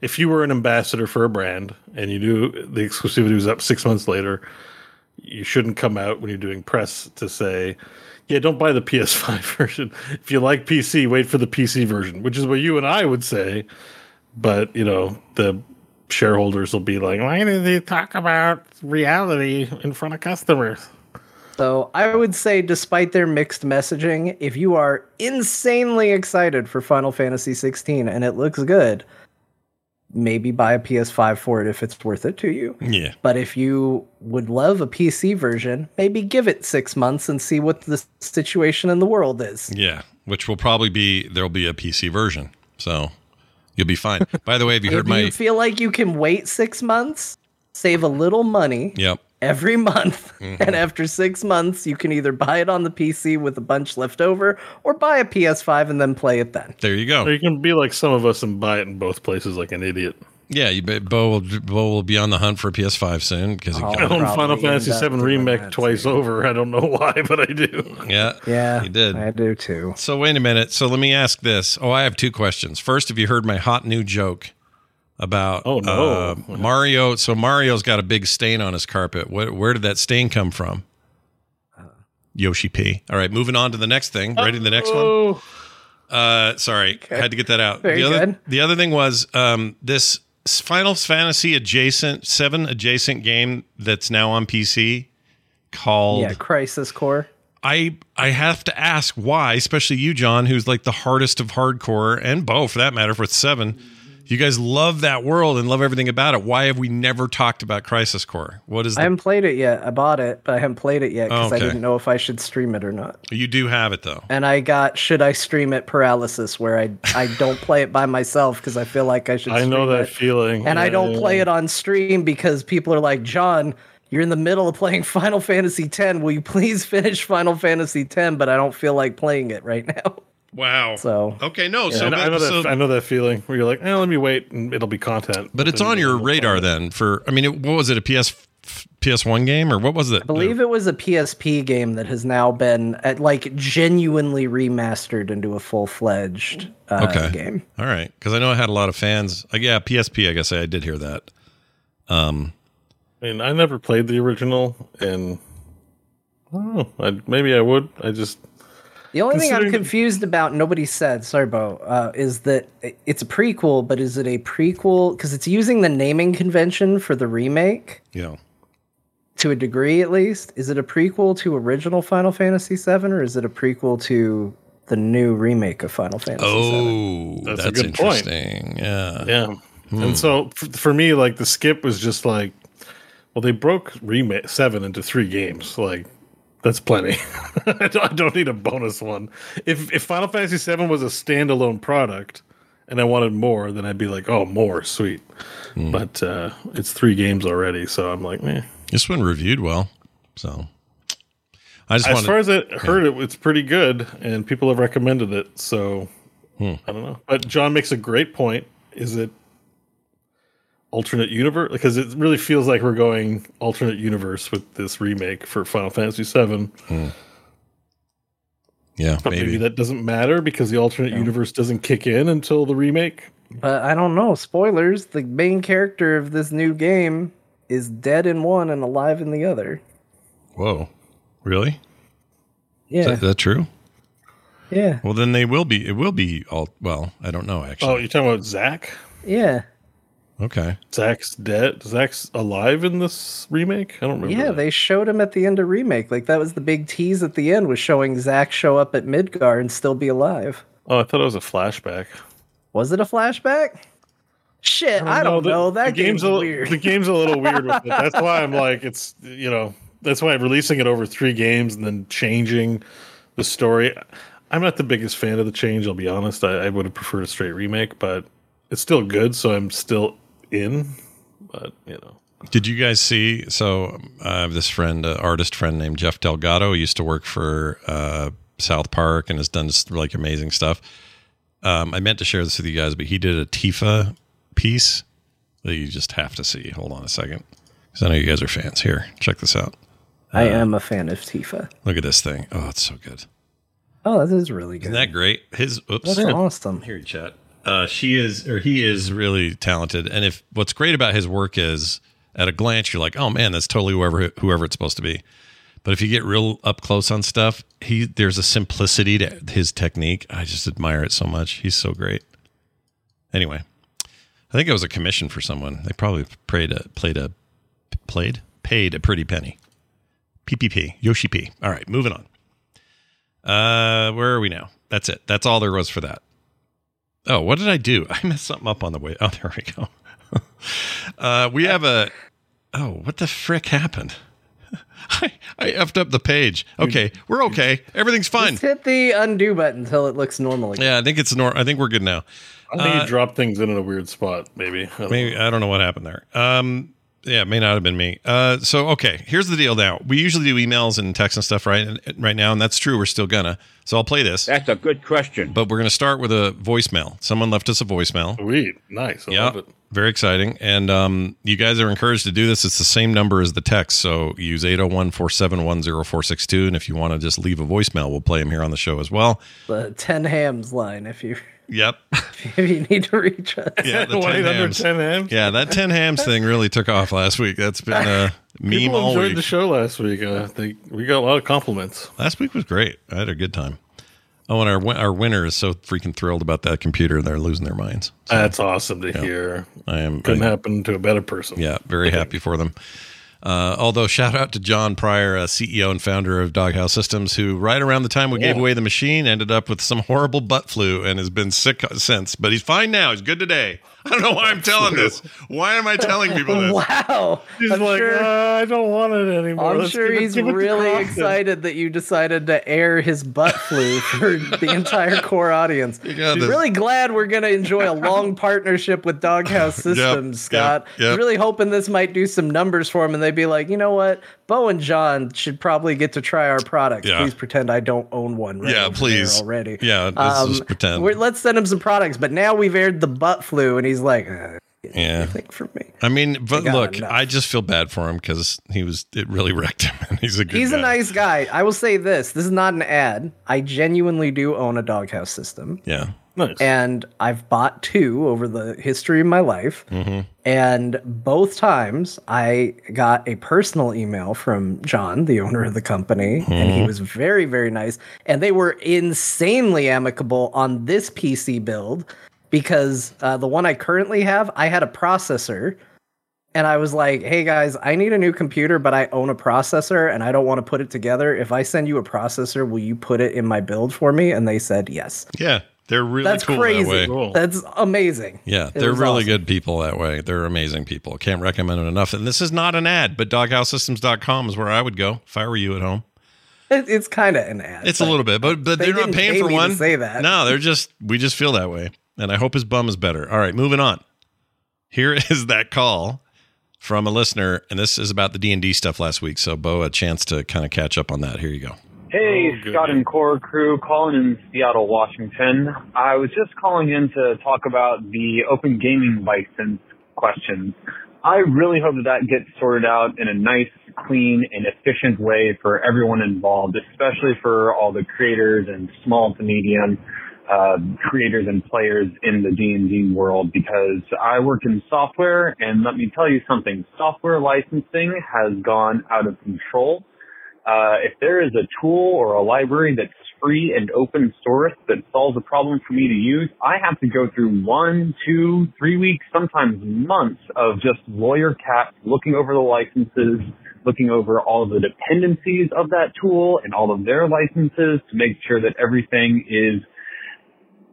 If you were an ambassador for a brand and you knew the exclusivity was up six months later, you shouldn't come out when you're doing press to say, "Yeah, don't buy the PS5 version. If you like PC, wait for the PC version," which is what you and I would say. But you know, the shareholders will be like, "Why did they talk about reality in front of customers?" So I would say, despite their mixed messaging, if you are insanely excited for Final Fantasy 16 and it looks good, maybe buy a PS5 for it if it's worth it to you. yeah, But if you would love a PC version, maybe give it six months and see what the situation in the world is. yeah. Which will probably be there'll be a PC version, so you'll be fine. By the way, have you If heard my? you feel like you can wait six months, save a little money Yep. Every month, Mm-hmm. and after six months, you can either buy it on the PC with a bunch left over or buy a PS5 and then play it then. There you Or go. you can be like some of us and buy it in both places like an idiot. Yeah, you bet Bo will Bo will be on the hunt for a PS5 soon because Oh. I got, own Final Fantasy VII remake twice too. over. I don't know why, but I do. yeah, Yeah, he did. I do too. So wait a minute. So let me ask this. Oh, I have two questions. First, have you heard my hot new joke about Oh, no. uh, Mario? So Mario's got a big stain on his carpet. Where, where did that stain come from? Yoshi P. All right, moving on to the next thing. Ready? The next one. Oh, Uh, sorry, I had to get that out. Very the other, good. The other thing was um, this Final Fantasy adjacent seven adjacent game that's now on PC called Yeah, Crisis Core. I I have to ask why, especially you, John, who's like the hardest of hardcore, and Bo for that matter, with seven. You guys love that world and love everything about it. Why have we never talked about Crisis Core? What is I haven't played it yet. I bought it, but I haven't played it yet because Oh, I didn't know if I should stream it or not. you do have it though? And I got should I stream it paralysis where I I don't play it by myself because I feel like I should. I know that it. feeling. and I don't yeah, play yeah. it on stream because people are like, John, you're in the middle of playing Final Fantasy X. Will you please finish Final Fantasy X? But I don't feel like playing it right now. Wow. So okay, no. So, I know, I know so- that. I know that feeling where you're like, eh, let me wait, and it'll be content. but it's on your radar play then. For I mean, it, what was it? A PS PS One game or what was it? I believe it was a PSP game that has now been uh, like genuinely remastered into a full fledged uh, Okay. game. All right, because I know I had a lot of fans. Uh, yeah, PSP. I guess I did hear that. Um, I mean, I never played the original, and I don't know. I, maybe I would. I just The only thing I'm confused about, nobody said, sorry, Bo, uh, is that it's a prequel, but is it a prequel? Because it's using the naming convention for the remake you know, to a degree, at least. Is it a prequel to original Final Fantasy VII, or is it a prequel to the new remake of Final Fantasy VII? oh, That's that's, a good point. interesting. Yeah. yeah. And so f- for me, like the skip was just like, well, they broke remake seven into three games. Like that's plenty. I don't- need a bonus one. If if Final Fantasy VII was a standalone product and I wanted more, then I'd be like, oh, more, sweet. But uh, it's three games already, so I'm like, eh. This one reviewed well, so I just As wanted. far as I heard, it it's pretty good, and people have recommended it. So I don't know. But John makes a great point. Is it alternate universe? Because it really feels like we're going alternate universe with this remake for Final Fantasy VII. Hmm. yeah, But maybe. maybe. that doesn't matter because the alternate universe doesn't kick in until the remake. But I don't know. Spoilers: the main character of this new game is dead in one and alive in the other. Whoa, really? Yeah, Is that, that true? yeah, Well, then they will be. It will be all. Well, I don't know actually. Oh, you're talking about Zack? yeah, Okay. Zack's dead. Zack's alive in this remake. I don't remember. yeah. that. They showed him at the end of remake. Like that was the big tease at the end was showing Zack show up at Midgar and still be alive. Oh, I thought it was a flashback. Was it a flashback? Shit, I don't, the- know. That the game's, a, weird. The game's a little weird with it. That's why I'm like, it's you know, that's why I'm releasing it over three games and then changing the story. I'm not the biggest fan of the change. I'll be honest. I, I would have preferred a straight remake, but it's still good, so I'm still in. But you know, Did you guys see? So I have this friend, uh, artist friend named Jeff Delgado. He used to work for uh, South Park and has done just like amazing stuff. Um, I meant to share this with you guys, but he did a Tifa piece that you just have to see. Hold on a second, because I know you guys are fans. Here, check this out. I am a fan of Tifa. Look at this thing. Oh, it's so good. Oh, that is really good. Isn't that great? His oops. That's awesome. Here, chat. Uh, she is, or he is, really talented. And if what's great about his work is, at a glance, you're like, oh man, that's totally whoever whoever it's supposed to be. But if you get real up close on stuff, he there's a simplicity to his technique. I just admire it so much. He's so great. Anyway, I think it was a commission for someone. They probably played a played a played paid a pretty penny. PPP Yoshi P. All right, moving on. Uh, where are we now? That's it. That's all there was for that. Oh, what did I do? I messed something up on the way. Oh, there we go. uh, we have a. Oh, what the frick happened? I, I effed up the page. Okay, we're okay. Everything's fine. Just hit the undo button until it looks normal again. Yeah, I think it's nor. I think we're good now. I think Uh, you dropped things in, in a weird spot. Maybe. I don't Maybe I don't know what happened there. Um, yeah, it may not have been me. Uh, so okay, here's the deal. Now we usually do emails and texts and stuff right right now, and that's true. We're still gonna. So I'll play this, That's a good question. but we're gonna start with a voicemail. Someone left us a voicemail. Sweet. Nice. I Yeah, love it. very exciting. And um, you guys are encouraged to do this. It's the same number as the text. So use 801 471 0462. And if you want to just leave a voicemail, we'll play them here on the show as well. The 10 hams line if you Yep. if you need to reach us. Yeah, the 10 1 800 hams. 10 hams. Yeah, that 10 hams thing really took off last week. That's been a meme People all enjoyed week. the show last week. Uh, they, we got a lot of compliments. Last week was great. I had a good time. Oh, and our our winner is so freaking thrilled about that computer. They're losing their minds. That's awesome to hear. I am. Couldn't I- happen to a better person. Yeah, very happy for them. Uh, although, shout out to John Pryor, uh, CEO and founder of Doghouse Systems, who right around the time we gave away the machine ended up with some horrible butt flu and has been sick since. But he's fine now. He's good today. I don't know why I'm telling this. Why am I telling people this? Wow. He's I'm like, sure, "Uh, I don't want it anymore. I'm Let's sure give he's give it really excited that you decided to air his butt flu for the entire core audience. got He's this. really glad we're going to enjoy a long partnership with Doghouse Systems, yep, Scott. yep. He's really hoping this might do some numbers for him and they'd be like, you know what? Bo and John should probably get to try our product. Yeah. Please pretend I don't own one right Yeah, please. already. Yeah, let's just pretend. Um, we're- let's send him some products. But now we've aired the butt flu and he's like, uh, Yeah. anything for me. I mean, but got look, enough. I just feel bad for him because he was, it really wrecked him. And he's a good He's guy. a nice guy. I will say this. This is not an ad. I genuinely do own a doghouse system. Yeah. Nice. And I've bought two over the history of my life. And both times I got a personal email from John, the owner of the company, and he was very, very nice. And they were insanely amicable on this PC build because uh, the one I currently have, I had a processor. And I was like, hey guys, I need a new computer, but I own a processor and I don't want to put it together. If I send you a processor, will you put it in my build for me? And they said yes. Yeah. They're really That's cool crazy. that way. Cool. That's amazing. Yeah, It they're really awesome. good people that way. They're amazing people. Can't recommend it enough. And this is not an ad, but doghousesystems.com is where I would go if I were you at home. It, it's kind of an ad. It's a little bit, but but They they're not paying pay for me to one. say that. No, they're just we just feel that way. And I hope his bum is better. All right, moving on. Here is that call from a listener, and this is about the D and D stuff last week. So Bo, a chance to kind of catch up on that. Here you go. Hey, Oh. Scott and Core crew, calling in Seattle, Washington. I was just calling in to talk about the open gaming license questions. I really hope that that gets sorted out in a nice, clean, and efficient way for everyone involved, especially for all the creators and small to medium uh, creators and players in the D&D world because I work in software and let me tell you something, software licensing has gone out of control. Uh, if there is a tool or a library that's free and open source that solves a problem for me to use, I have to go through one, two, three weeks, sometimes months of just lawyer cats looking over the licenses, looking over all of the dependencies of that tool and all of their licenses to make sure that everything is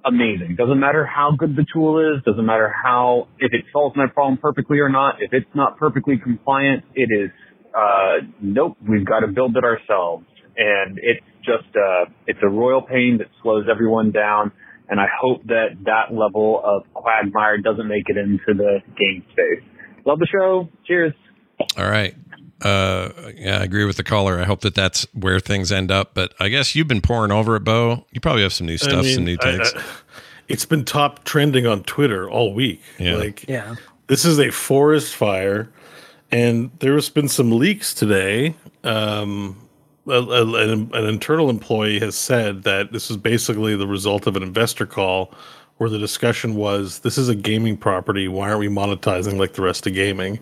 amazing. Doesn't matter how good the tool is, doesn't matter how, if it solves my problem perfectly or not, if it's not perfectly compliant, it is, uh, nope, we've got to build it ourselves. And it's just, uh, it's a royal pain that slows everyone down. And I hope that that level of quagmire doesn't make it into the game space. Love the show. Cheers. All right. Uh, yeah, I agree with the caller. I hope that that's where things end up. But I guess you've been pouring over it, Bo. You probably have some new stuff, I mean, some new I- takes. I- it's been top trending on Twitter all week. Yeah. Like, Yeah. this is a forest fire, and there's been some leaks today. Um, a- a- an, an internal employee has said that this is basically the result of an investor call where the discussion was this is a gaming property. Why aren't we monetizing like the rest of gaming?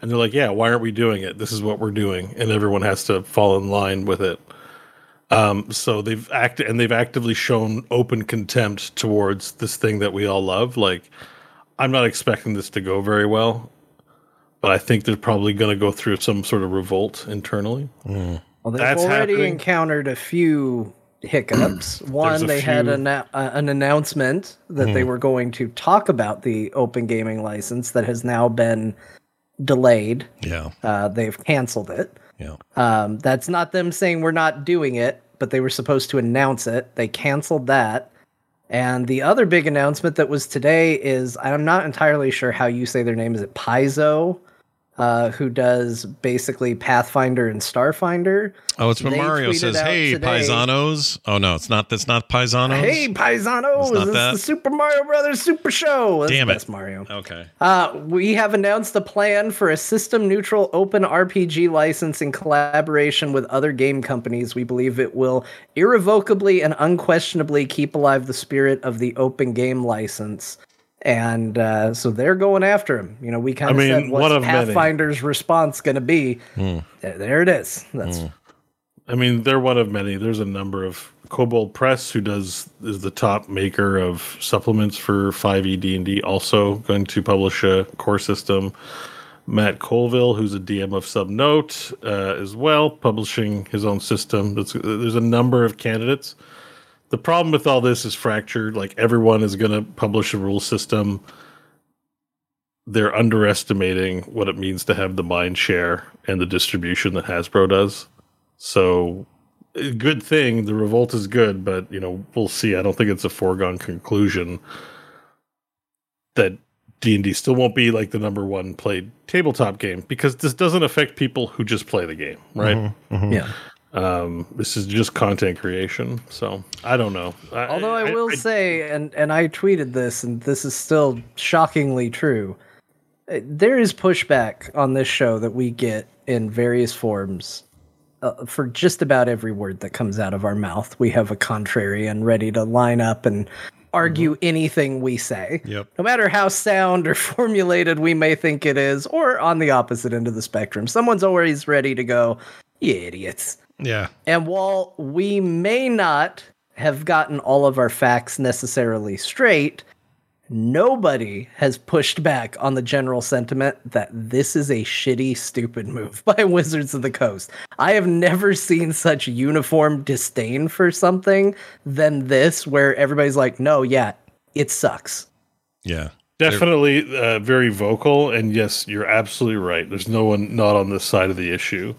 And they're like yeah why aren't we doing it? This is what we're doing. And everyone has to fall in line with it. Um, so they've acted and they've actively shown open contempt towards this thing that we all love. Like i'm not expecting this to go very well but i think they're probably going to go through some sort of revolt internally. Well, they've That's already happening. encountered a few hiccups. One, they had an, uh, an announcement that Hmm. they were going to talk about the open gaming license that has now been delayed. yeah. Uh, they've canceled it. Yeah. Um, that's not them saying we're not doing it, but they were supposed to announce it. They canceled that. And the other big announcement that was today is I'm not entirely sure how you say their name. Is it Paizo? Uh, who does basically Pathfinder and Starfinder? Oh, it's when They Mario says, "Hey, today- paisanos." Oh no, it's not. That's not paisanos. Hey, Paisanos! It's not It's that? the Super Mario Brothers Super Show. That's Damn it. best Mario. Okay. Uh, we have announced a plan for a system neutral open RPG license in collaboration with other game companies. We believe it will irrevocably and unquestionably keep alive the spirit of the open game license. And uh, so they're going after him. You know, we kind I of mean, said one what's of many. Pathfinder's response going to be. Hmm. There, there it is. That's I mean, they're one of many. There's a number of Kobold Press, who does is the top maker of supplements for 5e D&D, also going to publish a core system. Matt Colville, who's a DM of Subnote, uh, as well, publishing his own system. That's, there's a number of candidates. The problem with all this is fractured. Like everyone is going to publish a rule system. They're underestimating what it means to have the mind share and the distribution that Hasbro does. So, good thing. The revolt is good, but you know we'll see. I don't think it's a foregone conclusion that D and D still won't be like the number one played tabletop game because this doesn't affect people who just play the game, right? Mm-hmm, mm-hmm. yeah. Um, this is just content creation. So I don't know. I- Although I, will say, and and I tweeted this, and this is still shockingly true. uh, There is pushback on this show that we get in various forms uh, for just about every word that comes out of our mouth. We have a contrarian ready to line up and argue anything we say. Yep. No matter how sound or formulated we may think it is, or on the opposite end of the spectrum, someone's always ready to go, you idiots. Yeah. And while we may not have gotten all of our facts necessarily straight, nobody has pushed back on the general sentiment that this is a shitty, stupid move by Wizards of the Coast. I have never seen such uniform disdain for something than this, where everybody's like, no, yeah, it sucks. Yeah. Definitely uh, very vocal. And yes, you're absolutely right. There's no one not on this side of the issue.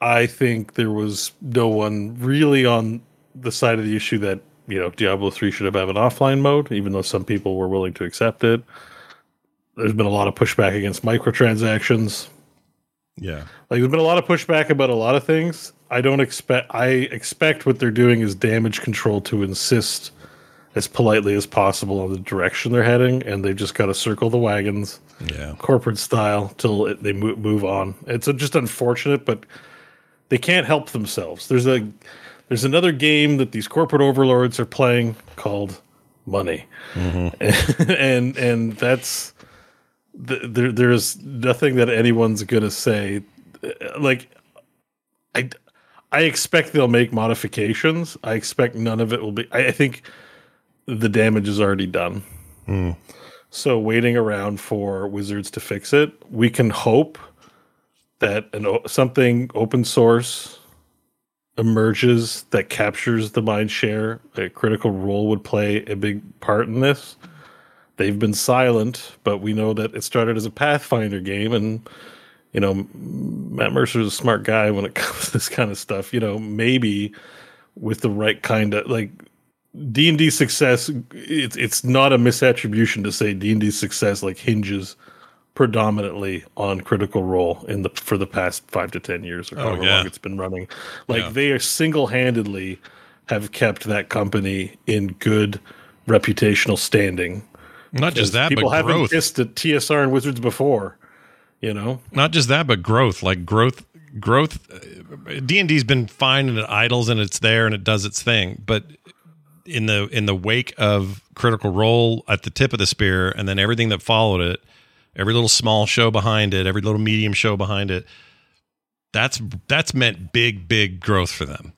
I think there was no one really on the side of the issue that you know Diablo three should have had an offline mode, even though some people were willing to accept it. There's been a lot of pushback against microtransactions. Yeah. Like there's been a lot of pushback about a lot of things. I don't expect. I expect what they're doing is damage control to insist as politely as possible on the direction they're heading, and they've just got to circle the wagons, Yeah. corporate style, till it, they move, move on. It's just unfortunate, but they can't help themselves. There's a there's another game that these corporate overlords are playing called Money, mm-hmm. and and that's there. There's nothing that anyone's gonna say. Like, I I expect they'll make modifications. I expect none of it will be. I, I think the damage is already done. Hmm. So waiting around for Wizards to fix it, we can hope that an something open source emerges that captures the mind share. A critical role would play a big part in this. They've been silent, but we know that it started as a Pathfinder game, and you know Matt Mercer's a smart guy when it comes to this kind of stuff. You know, maybe with the right kind of like D and D success, it's it's not a misattribution to say D and D success like hinges predominantly on Critical Role in the for the past five to ten years or oh, however Oh, yeah. long it's been running. Like Yeah. they are single handedly have kept that company in good reputational standing. Not just that, People but haven't growth. kissed at TSR and Wizards before. You know, Not just that, but growth. Like growth, growth. Uh, D and D's been fine and it idles and it's there and it does its thing. But in the in the wake of Critical Role at the tip of the spear, and then everything that followed it, every little small show behind it, every little medium show behind it, that's that's meant big, big growth for them.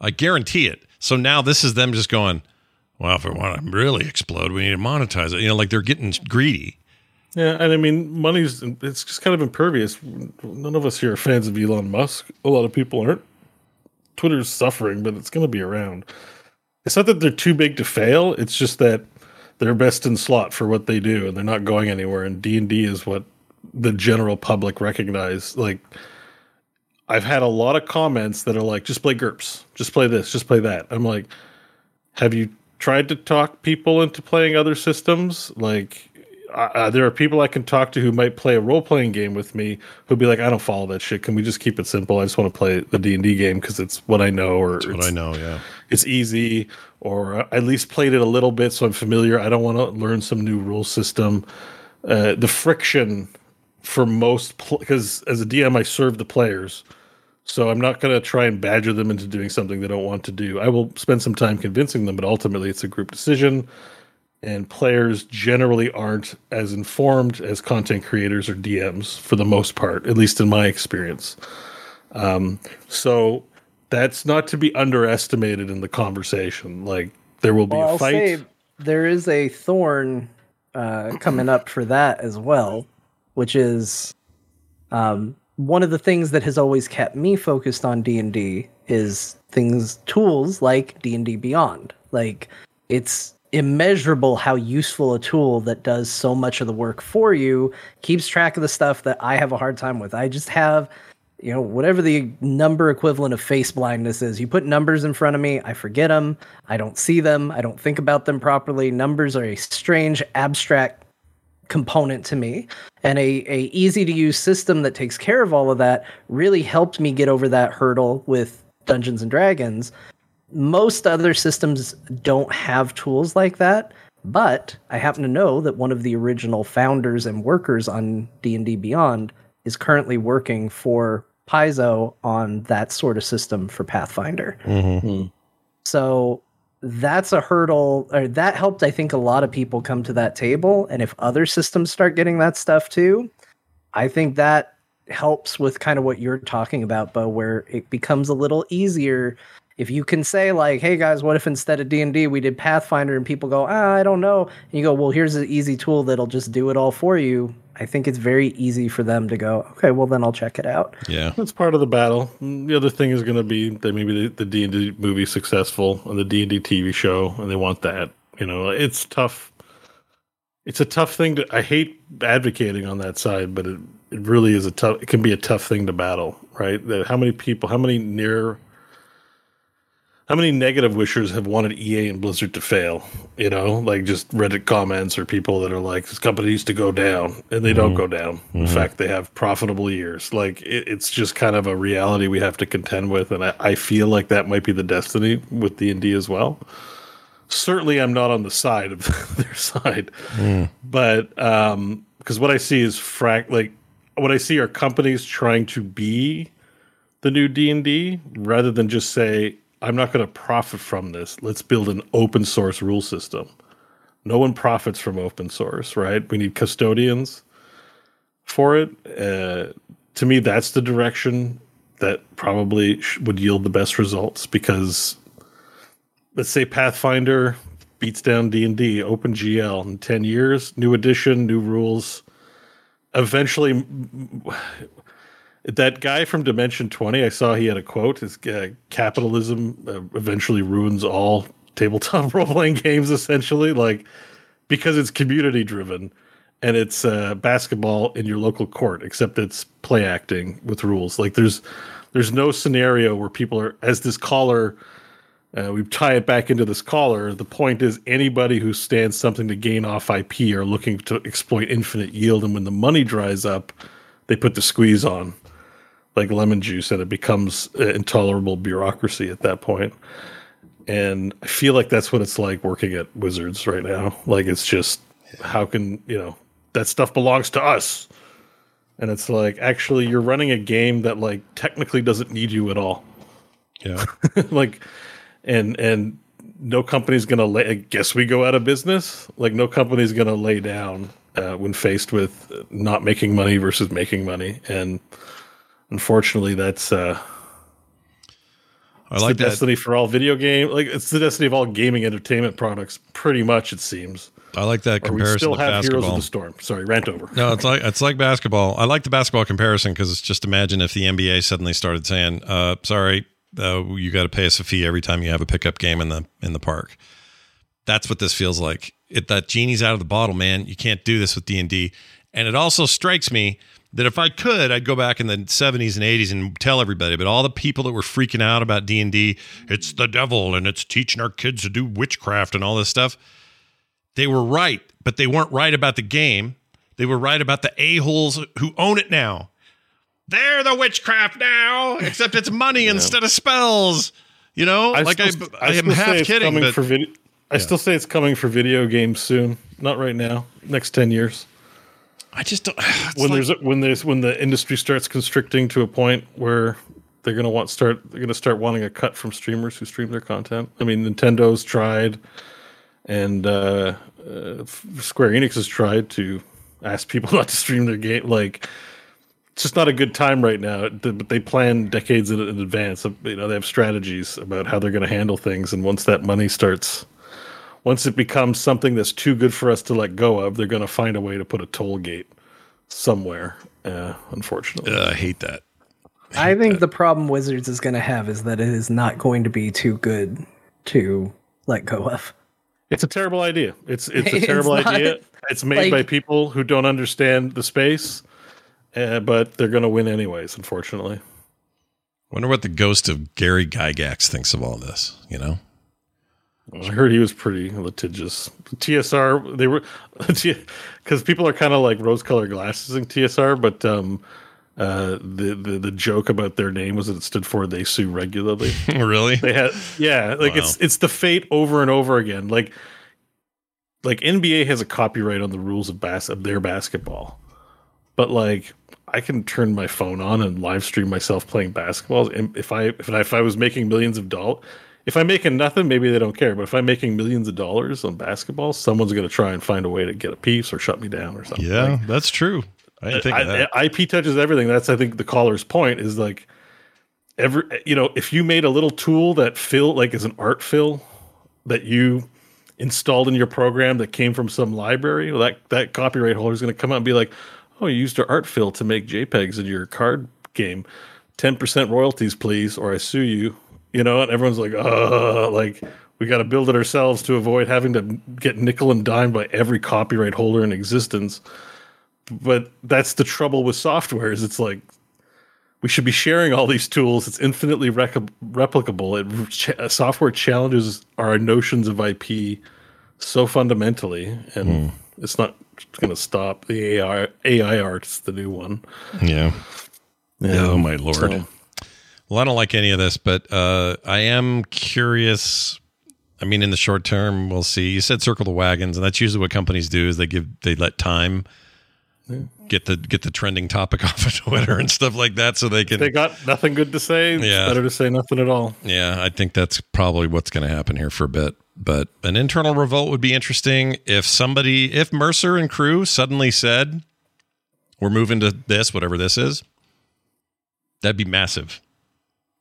I guarantee it. So now this is them just going, well, if we want to really explode, we need to monetize it. You know, like they're getting greedy. Yeah, and I mean, money's it's just kind of impervious. None of us here are fans of Elon Musk. A lot of people aren't. Twitter's suffering, but it's going to be around. It's not that they're too big to fail. It's just that they're best in slot for what they do, and they're not going anywhere. And D and D is what the general public recognize. Like, I've had a lot of comments that are like, "Just play GURPS, just play this, just play that." I'm like, have you tried to talk people into playing other systems? Like, uh, there are people I can talk to who might play a role playing game with me who'd be like, I don't follow that shit. Can we just keep it simple? I just want to play the D and D game because it's what I know, or That's what it's, I know. Yeah. it's easy, or I at least played it a little bit, so I'm familiar. I don't want to learn some new rule system. Uh, the friction for most because as a DM, I serve the players. So I'm not going to try and badger them into doing something they don't want to do. I will spend some time convincing them, but ultimately it's a group decision. And players generally aren't as informed as content creators or DMs for the most part, at least in my experience. Um, so that's not to be underestimated in the conversation. Like there will be Well, a I'll fight. say there is a thorn uh, coming up for that as well, which is um, one of the things that has always kept me focused on D and D is things tools like D and D Beyond. Like it's immeasurable how useful a tool that does so much of the work for you keeps track of the stuff that I have a hard time with. I just have you know, whatever the number equivalent of face blindness is, you put numbers in front of me, I forget them, I don't see them, I don't think about them properly. Numbers are a strange, abstract component to me, and a, a easy to use system that takes care of all of that really helped me get over that hurdle with Dungeons and Dragons. Most other systems don't have tools like that, but I happen to know that one of the original founders and workers on D&D Beyond is currently working for Paizo on that sort of system for Pathfinder. Mm-hmm. Hmm. So that's a hurdle, or that helped, I think, a lot of people come to that table. And if other systems start getting that stuff too, I think that helps with kind of what you're talking about, Bo, where it becomes a little easier. If you can say like, "Hey guys, what if instead of D and D we did Pathfinder?" and people go, "Ah, I don't know," and you go, "Well, here's an easy tool that'll just do it all for you." I think it's very easy for them to go, "Okay, well then I'll check it out." Yeah. That's part of the battle. The other thing is going to be that maybe the D and D movie successful and the D and D TV show, and they want that. You know, it's tough. It's a tough thing to. I hate advocating on that side, but it it really is a tough. It can be a tough thing to battle, right? That how many people, how many near how many negative wishers have wanted EA and Blizzard to fail? You know, like just Reddit comments or people that are like, this company needs to go down, and they don't mm-hmm. go down. In mm-hmm. fact, they have profitable years. Like, it, it's just kind of a reality we have to contend with. And I, I feel like that might be the destiny with D&D as well. Certainly, I'm not on the side of their side, mm. but um, because what I see is frac, like, what I see are companies trying to be the new D&D rather than just say I'm not going to profit from this. Let's build an open source rule system. No one profits from open source, right? We need custodians for it. Uh, to me, that's the direction that probably sh- would yield the best results because let's say Pathfinder beats down D&D, OpenGL in 10 years, new edition, new rules. Eventually that guy from Dimension 20, I saw he had a quote is uh, capitalism uh, eventually ruins all tabletop role playing games essentially like because it's community driven and it's uh, basketball in your local court except it's play acting with rules like there's there's no scenario where people are as this caller uh, we tie it back into this caller. The point is, anybody who stands something to gain off IP are looking to exploit infinite yield, and when the money dries up, they put the squeeze on, like lemon juice, and it becomes intolerable bureaucracy at that point. And I feel like that's what it's like working at Wizards right now. Like it's just how can you know that stuff belongs to us, and it's like actually you're running a game that like technically doesn't need you at all Yeah. like and and no company's gonna lay I guess we go out of business like no company's gonna lay down uh, when faced with not making money versus making money and unfortunately that's uh I like the that. destiny for all video game like it's the destiny of all gaming entertainment products pretty much it seems I like that or we comparison still to have heroes of the storm sorry rant over No, it's like it's like basketball. I like the basketball comparison because it's just imagine if the NBA suddenly started saying, uh, "Sorry, uh, you got to pay us a fee every time you have a pickup game in the in the park." That's what this feels like. It that genie's out of the bottle, man. You can't do this with D and D. And it also strikes me that if I could, I'd go back in the 70s and 80s and tell everybody. But all the people that were freaking out about D and D, it's the devil and it's teaching our kids to do witchcraft and all this stuff they were right, but they weren't right about the game. They were right about the a-holes who own it now. They're the witchcraft now, except it's money instead of spells. You know, like I, still- I, am half kidding, but video I still say it's coming for video games soon not right now next 10 years I just don't. when like- there's when there's when the industry starts constricting to a point where they're gonna want start they're gonna start wanting a cut from streamers who stream their content. I mean, Nintendo's tried, and uh, uh, Square Enix has tried to ask people not to stream their game. Like, it's just not a good time right now. But they plan decades in, in advance. You know, they have strategies about how they're going to handle things, and once that money starts. Once it becomes something that's too good for us to let go of, they're going to find a way to put a toll gate somewhere. Uh, unfortunately, Uh, I hate that. I think the problem Wizards is going to have is that it is not going to be too good to let go of. it's a terrible idea. It's it's a It's terrible not- idea. It's made by people who don't understand the space, uh, but they're going to win anyways. Unfortunately, Wonder what the ghost of Gary Gygax thinks of all this. You know, I heard he was pretty litigious. TSR they were because people are kind of like rose-colored glasses in TSR, but um, uh, the, the the joke about their name was that it stood for "They Sue Regularly." really? they had yeah like Wow. it's it's the fate over and over again like like nba has a copyright on the rules of bas- of their basketball but like i can turn my phone on and live stream myself playing basketball and if i if I, if I was making millions of dollars if i'm making nothing maybe they don't care but if i'm making millions of dollars on basketball someone's going to try and find a way to get a piece or shut me down or something Yeah, Like, that's true. I didn't think of that. I, IP touches everything. That's I think the caller's point is like every you know if you made a little tool that fill like is an art fill that you installed in your program that came from some library well that that copyright holder is going to come out and be like oh you used our art fill to make jpegs in your card game 10% royalties please or i sue you you know and everyone's like uh like we got to build it ourselves to avoid having to get nickel and dime by every copyright holder in existence but that's the trouble with software is it's like we should be sharing all these tools. It's infinitely rec- replicable. It ch- software challenges our notions of IP so fundamentally, and mm. it's not going to stop. The AI AI art's the new one. Yeah. yeah. Oh my lord. So, well, I don't like any of this, but uh, I am curious. I mean, in the short term, we'll see. You said circle the wagons, and that's usually what companies do: is they give they let time yeah. get the get the trending topic off of Twitter and stuff like that, so they can. They got nothing good to say. Yeah, better to say nothing at all. Yeah, I think that's probably what's going to happen here for a bit. But an internal revolt would be interesting if somebody, if Mercer and crew suddenly said, "We're moving to this, whatever this is." That'd be massive.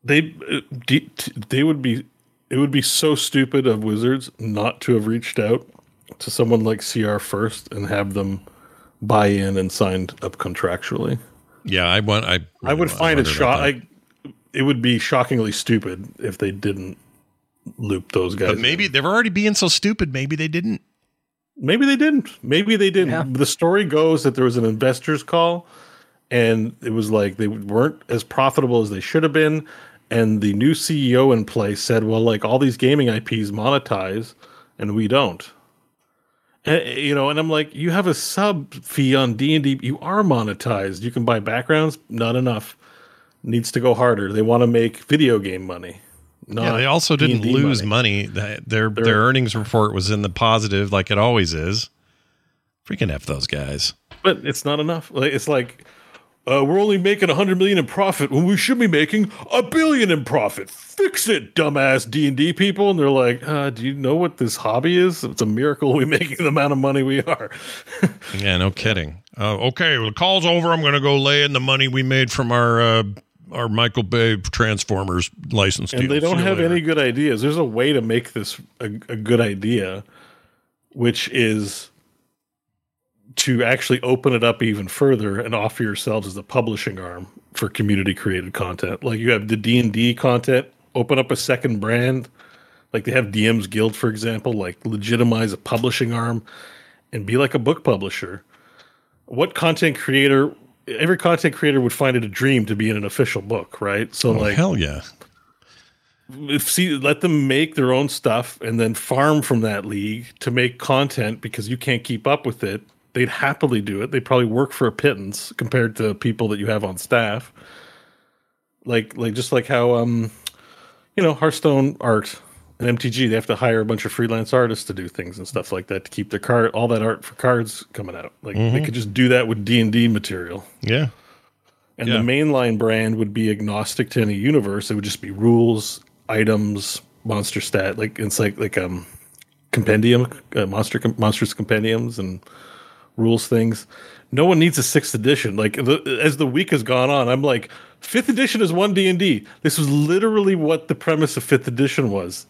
They uh, they would be it would be so stupid of Wizards not to have reached out to someone like CR first and have them buy in and signed up contractually. Yeah, I want. I I would find it shock. I, it would be shockingly stupid if they didn't loop those guys. But maybe in. they're already being so stupid. Maybe they didn't. Maybe they didn't. Maybe they didn't. Yeah. The story goes that there was an investors call, and it was like they weren't as profitable as they should have been. And the new CEO in place said, "Well, like all these gaming IPs monetize, and we don't." Uh, you know, and I'm like, you have a sub fee on D and D. You are monetized. You can buy backgrounds. Not enough. Needs to go harder. They want to make video game money. yeah, they also didn't D&D lose money. money. Their They're, their earnings report was in the positive, like it always is. Freaking f those guys. But it's not enough. It's like uh, we're only making a hundred million in profit when we should be making a billion in profit. Fix it, dumbass D and D people. And they're like, uh, "Do you know what this hobby is? It's a miracle we're making the amount of money we are." yeah, no kidding. Uh, okay, well, the call's over. I'm going to go lay in the money we made from our uh, our Michael Bay Transformers license. And deal. they don't have later. any good ideas. There's a way to make this a, a good idea, which is to actually open it up even further and offer yourselves as a publishing arm for community created content. Like you have the D and D content, open up a second brand, like they have DM's Guild, for example, like legitimize a publishing arm and be like a book publisher. What content creator? Every content creator would find it a dream to be in an official book, right? So, oh, like, hell yeah. If, see, let them make their own stuff and then farm from that league to make content because you can't keep up with it they'd happily do it. They probably work for a pittance compared to people that you have on staff. Like like just like how um you know Hearthstone art and MTG they have to hire a bunch of freelance artists to do things and stuff like that to keep their card all that art for cards coming out. Like mm-hmm. they could just do that with D and D material. Yeah. And yeah. the mainline brand would be agnostic to any universe. It would just be rules, items, monster stat, like it's like like um compendium, uh, monster monsters compendiums, and rules things. No one needs a sixth edition. Like the, as the week has gone on, I'm like, fifth edition is one D and D. This was literally what the premise of fifth edition was.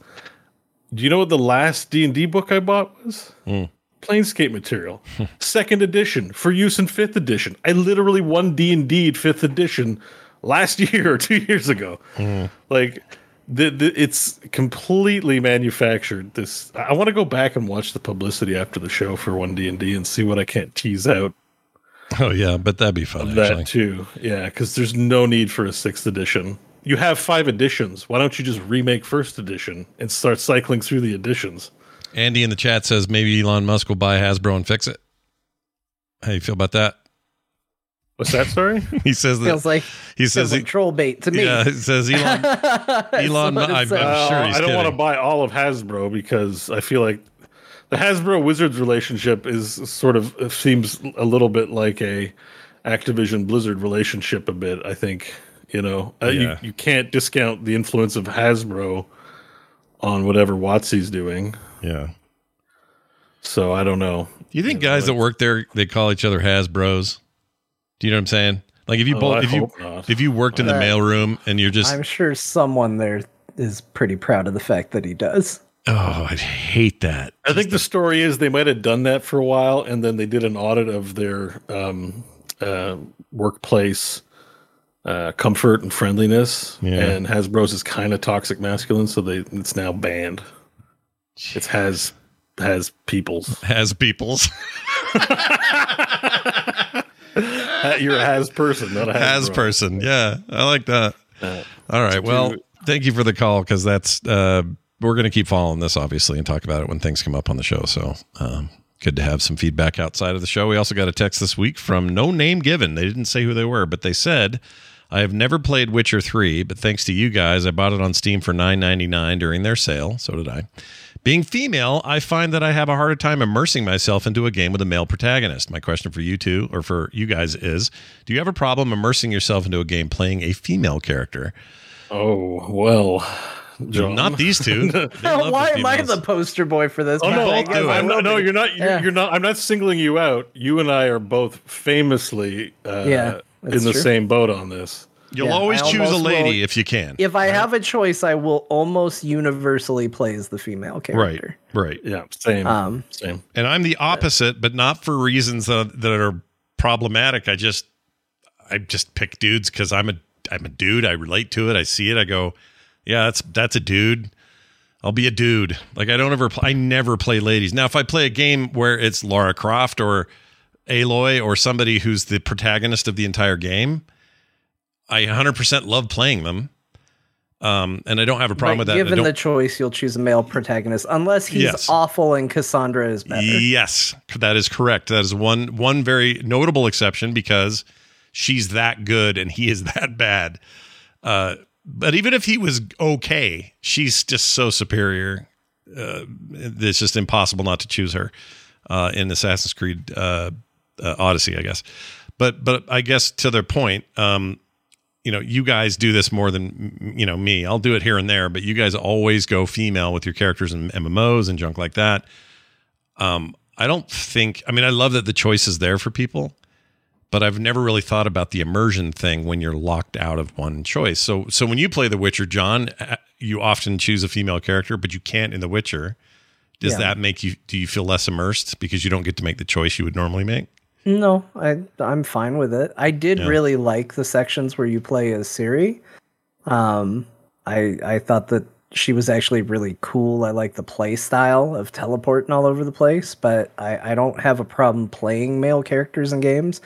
Do you know what the last D and D book I bought was? Mm. Planescape material, second edition for use in fifth edition. I literally won D and D fifth edition last year or two years ago. Mm. Like the, the, it's completely manufactured. This I want to go back and watch the publicity after the show for one D and D and see what I can't tease out. Oh yeah, but that'd be fun. That too, yeah, because there's no need for a sixth edition. You have five editions. Why don't you just remake first edition and start cycling through the editions? Andy in the chat says maybe Elon Musk will buy Hasbro and fix it. How you feel about that? What's that story? he says that feels like he says like troll bait to me. Yeah, it says Elon. Elon, I'm, I'm, sure uh, I don't want to buy all of Hasbro because I feel like the Hasbro Wizards relationship is sort of seems a little bit like a Activision Blizzard relationship. A bit, I think. You know, uh, yeah. you you can't discount the influence of Hasbro on whatever WotC's doing. Yeah. So I don't know. Do you think you guys know, that work there they call each other Hasbros? Do you know what I'm saying? Like if you Oh, both if you not. if you worked in the Uh, mailroom and you're just I'm sure someone there is pretty proud of the fact that he does. oh, I'd hate that. I think the story is they might have done that for a while, and then they did an audit of their um, uh, workplace uh, comfort and friendliness. Yeah. And Hasbro's is kind of toxic masculine, so they it's now banned. It has has peoples. Has peoples You're a has person, not a has Hasbro. person. Yeah, I like that. Uh, All right. Well, do- thank you for the call because that's uh, we're going to keep following this obviously and talk about it when things come up on the show. So um, good to have some feedback outside of the show. We also got a text this week from no name given. They didn't say who they were, but they said. I have never played Witcher 3, but thanks to you guys, I bought it on Steam for $9.99 during their sale. So did I. Being female, I find that I have a harder time immersing myself into a game with a male protagonist. My question for you two, or for you guys, is do you have a problem immersing yourself into a game playing a female character? Oh well, John. Not these two. Why the am I the poster boy for this? Oh no, I both do it. I I'm not, no, you're not. You're, Yeah. you're not. I'm not singling you out. You and I are both famously uh, Yeah, in the true. same boat on this. You'll Yeah, always I choose a lady will- if you can. If I have a choice, I will almost universally play as the female right, character. right. Yeah, same. Um, same. And I'm the opposite, but not for reasons that, that are problematic. I just, I just pick dudes because I'm a, I'm a dude. I relate to it. I see it. I go, yeah, that's that's a dude. I'll be a dude. Like I don't ever, pl- I never play ladies. Now, if I play a game where it's Lara Croft or Aloy or somebody who's the protagonist of the entire game, I 100% love playing them. Um, and I don't have a problem with that. Given the choice, you'll choose a male protagonist, unless he's Yes. awful and Kassandra is better. Yes, that is correct. That is one one very notable exception because she's that good and he is that bad. Uh, but even if he was okay, she's just so superior. Uh, it's just impossible not to choose her uh, in Assassin's Creed uh, uh, Odyssey, I guess. But but I guess to their point, um, you know, you guys do this more than you know me. I'll do it here and there, but you guys always go female with your characters in MMOs and junk like that. Um, I don't think. I mean, I love that the choice is there for people, but I've never really thought about the immersion thing when you're locked out of one choice. So, so when you play The Witcher, John, uh, you often choose a female character, but you can't in The Witcher. Does Yeah. that make you? Do you feel less immersed because you don't get to make the choice you would normally make? No, I I'm fine with it. I did Yeah. really like the sections where you play as Ciri. Um, I I thought that she was actually really cool. I like the play style of teleporting all over the place, but I I don't have a problem playing male characters in games.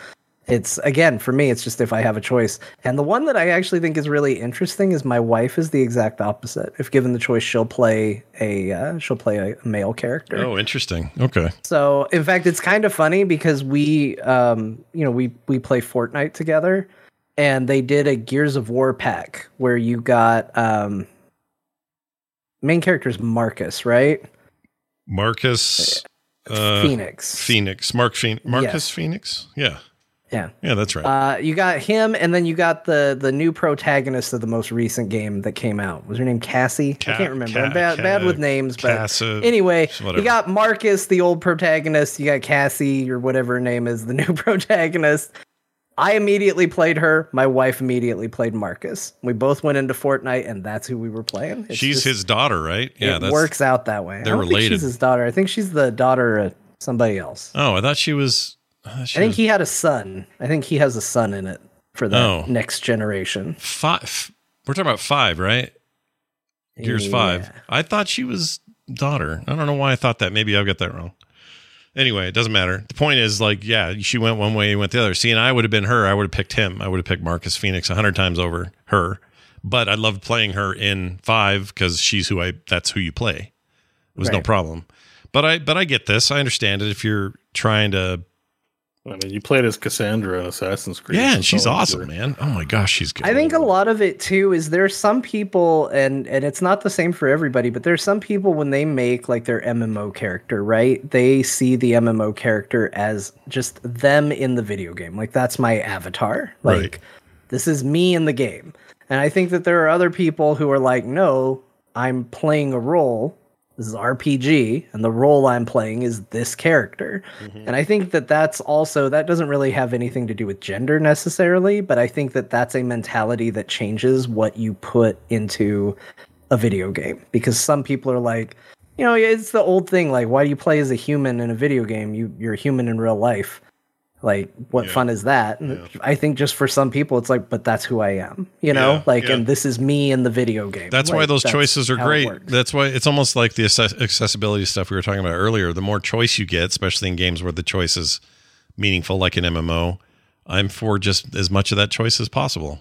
It's again for me, it's just if I have a choice. And the one that I actually think is really interesting is my wife is the exact opposite. If given the choice, she'll play a uh, she'll play a male character. Oh, interesting. Okay. So, in fact, it's kind of funny because we, um, you know, we we play Fortnite together, and they did a Gears of War pack where you got um, main character is Marcus, right? Marcus uh, Phoenix. Phoenix. Mark Phoenix. Marcus Yes. Phoenix. Yeah. Yeah. Yeah, that's right. Uh, you got him, and then you got the the new protagonist of the most recent game that came out. Was her name Cassie? Ca- I can't remember. Ca- I'm bad, Ca- bad with names, but anyway, whatever. you got Marcus, the old protagonist. You got Cassie, or whatever her name is, the new protagonist. I immediately played her. My wife immediately played Marcus. We both went into Fortnite, and that's who we were playing. It's She's just- his daughter, right? Yeah, it works out that way. they're I don't think related. she's his daughter. I think she's the daughter of somebody else. Oh, I thought she was. Oh, I, I think he had a son. I think he has a son in it for the Oh. next generation. five. We're talking about five, right? Gears Yeah. five. I thought she was daughter. I don't know why I thought that. Maybe I'll get that wrong. Anyway, it doesn't matter. The point is, like, yeah, she went one way, he went the other. See, and I would have been her. I would have picked him. I would have picked Marcus Phoenix a hundred times over her. But I loved playing her in five because she's who I. That's who you play. It was no problem. But I, but I get this. I understand it. If you're trying to, I mean, you played as Kassandra in Assassin's Creed. yeah, and she's awesome, good. man. Oh my gosh, she's good. I think a lot of it too is there's some people and and it's not the same for everybody, but there's some people when they make like their MMO character, right? They see the MMO character as just them in the video game. Like that's my avatar. Like Right. this is me in the game. And I think that there are other people who are like, no, I'm playing a role. This is RPG, and the role I'm playing is this character. Mm-hmm. And I think that that's also that doesn't really have anything to do with gender necessarily, but I think that that's a mentality that changes what you put into a video game because some people are like, you know, it's the old thing like why do you play as a human in a video game? You you're a human in real life. Like what Yeah. fun is that? And I think just for some people it's like but that's who I am. You know? Yeah, like yeah. and this is me in the video game. That's why those that's choices are great. That's why it's almost like the accessibility stuff we were talking about earlier. The more choice you get, especially in games where the choice is meaningful, like an MMO, I'm for just as much of that choice as possible.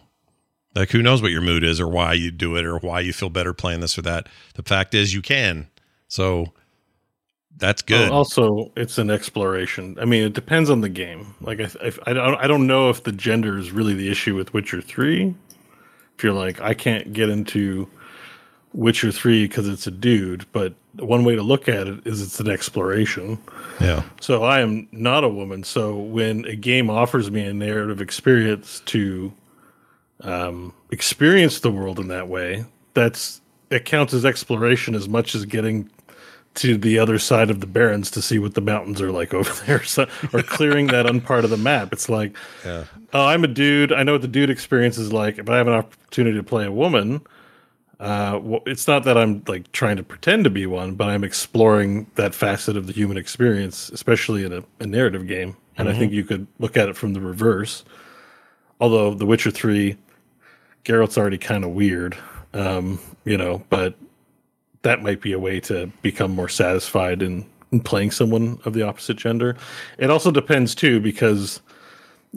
Like, who knows what your mood is or why you do it or why you feel better playing this or that. The fact is, you can. So that's good. Also, it's an exploration. I mean, it depends on the game. Like, I, I, I don't, I don't know if the gender is really the issue with Witcher Three. If you're like, I can't get into Witcher Three because it's a dude, but one way to look at it is it's an exploration. yeah. So I am not a woman. So when a game offers me a narrative experience to um, experience the world in that way, that's it counts as exploration as much as getting to the other side of the barrens to see what the mountains are like over there, so, or clearing that unpart of the map. It's like, Yeah. oh, I'm a dude. I know what the dude experience is like, but I have an opportunity to play a woman. Uh, wh- it's not that I'm like trying to pretend to be one, but I'm exploring that facet of the human experience, especially in a, a narrative game. And I think you could look at it from the reverse. Although The Witcher Three, Geralt's already kind of weird, um, you know, but that might be a way to become more satisfied in, in playing someone of the opposite gender. It also depends too, because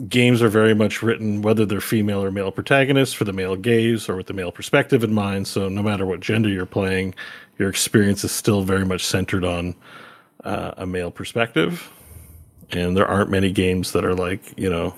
games are very much written whether they're female or male protagonists for the male gaze or with the male perspective in mind. So no matter what gender you're playing, your experience is still very much centered on uh, a male perspective. And there aren't many games that are like, you know,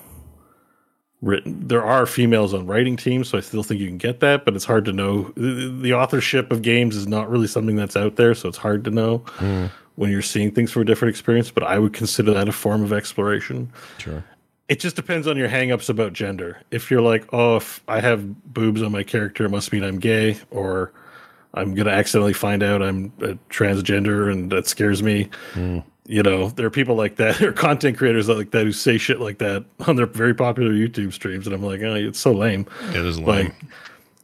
written. There are females on writing teams, so I still think you can get that, but it's hard to know. The, authorship of games is not really something that's out there, so it's hard to know hmm. when you're seeing things from a different experience. But I would consider that a form of exploration. Sure. It just depends on your hangups about gender. If you're like, oh, if I have boobs on my character, it must mean I'm gay, or I'm gonna accidentally find out I'm a transgender and that scares me. Hmm. You know, there are people like that, or content creators like that who say shit like that on their very popular YouTube streams, and I'm like, oh, it's so lame. It is lame. Like,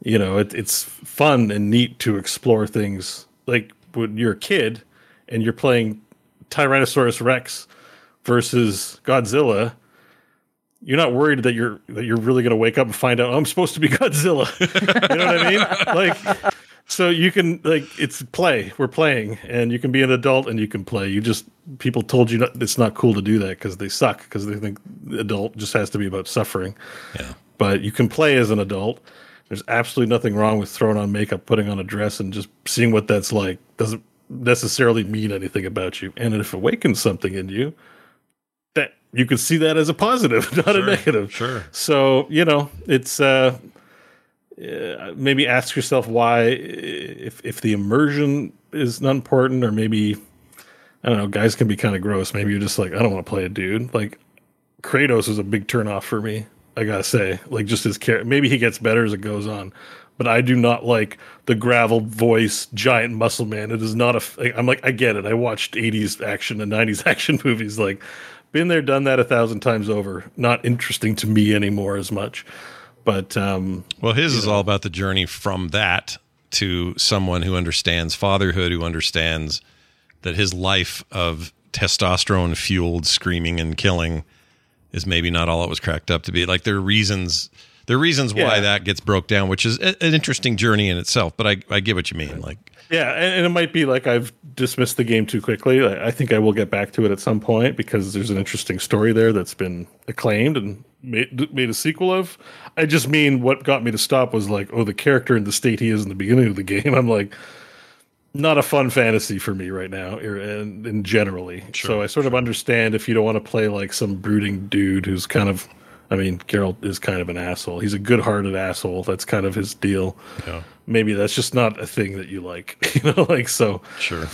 you know, it, it's fun and neat to explore things. Like when you're a kid and you're playing Tyrannosaurus Rex versus Godzilla, you're not worried that you're that you're really going to wake up and find out oh, I'm supposed to be Godzilla. you know what I mean? Like, so you can like it's play. We're playing, and you can be an adult and you can play. You just people told you not, it's not cool to do that because they suck because they think the adult just has to be about suffering yeah. but you can play as an adult. There's absolutely nothing wrong with throwing on makeup, putting on a dress, and just seeing what that's like. Doesn't necessarily mean anything about you. And if it awakens something in you, that you can see that as a positive, not a negative. sure. So you know, it's uh, uh, maybe ask yourself why, if if the immersion is not important, or maybe I don't know, guys can be kind of gross. Maybe you're just like, I don't want to play a dude. Like Kratos was a big turnoff for me. I gotta say, like just his character. Maybe he gets better as it goes on, but I do not like the gravel voice, giant muscle man. It is not a. I'm like, I get it. I watched 80s action and 90s action movies. Like, been there, done that a thousand times over. Not interesting to me anymore as much. But um, Well, his is all about the journey from that to someone who understands fatherhood, who understands that his life of testosterone fueled screaming and killing is maybe not all it was cracked up to be. Like there are reasons there are reasons why Yeah. that gets broke down, which is an interesting journey in itself. But I, I get what you mean. Like Yeah, and, and it might be like I've dismissed the game too quickly. I, I think I will get back to it at some point because there's an interesting story there that's been acclaimed and made, made a sequel of. I just mean what got me to stop was like, oh, the character and the state he is in the beginning of the game. I'm like, not a fun fantasy for me right now, er, and, and generally. so I sort of understand if you don't want to play like some brooding dude who's kind of. I mean, Geralt is kind of an asshole. He's a good-hearted asshole. That's kind of his deal Yeah. maybe that's just not a thing that you like you know like so sure.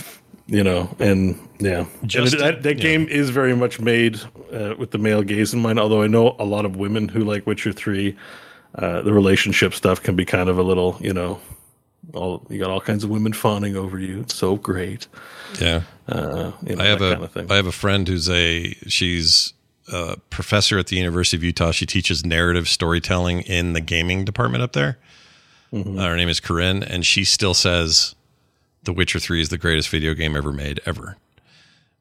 you know and yeah Just- And that, that yeah. game is very much made uh, with the male gaze in mind although i know a lot of women who like witcher 3 uh, the relationship stuff can be kind of a little you know all you got all kinds of women fawning over you. It's so great. Yeah. Uh, you know, I have a kind of thing. I have a friend who's a she's a professor at the University of Utah. She teaches narrative storytelling in the gaming department up there. Mm-hmm. Uh, her name is Corinne, and she still says The Witcher Three is the greatest video game ever made ever,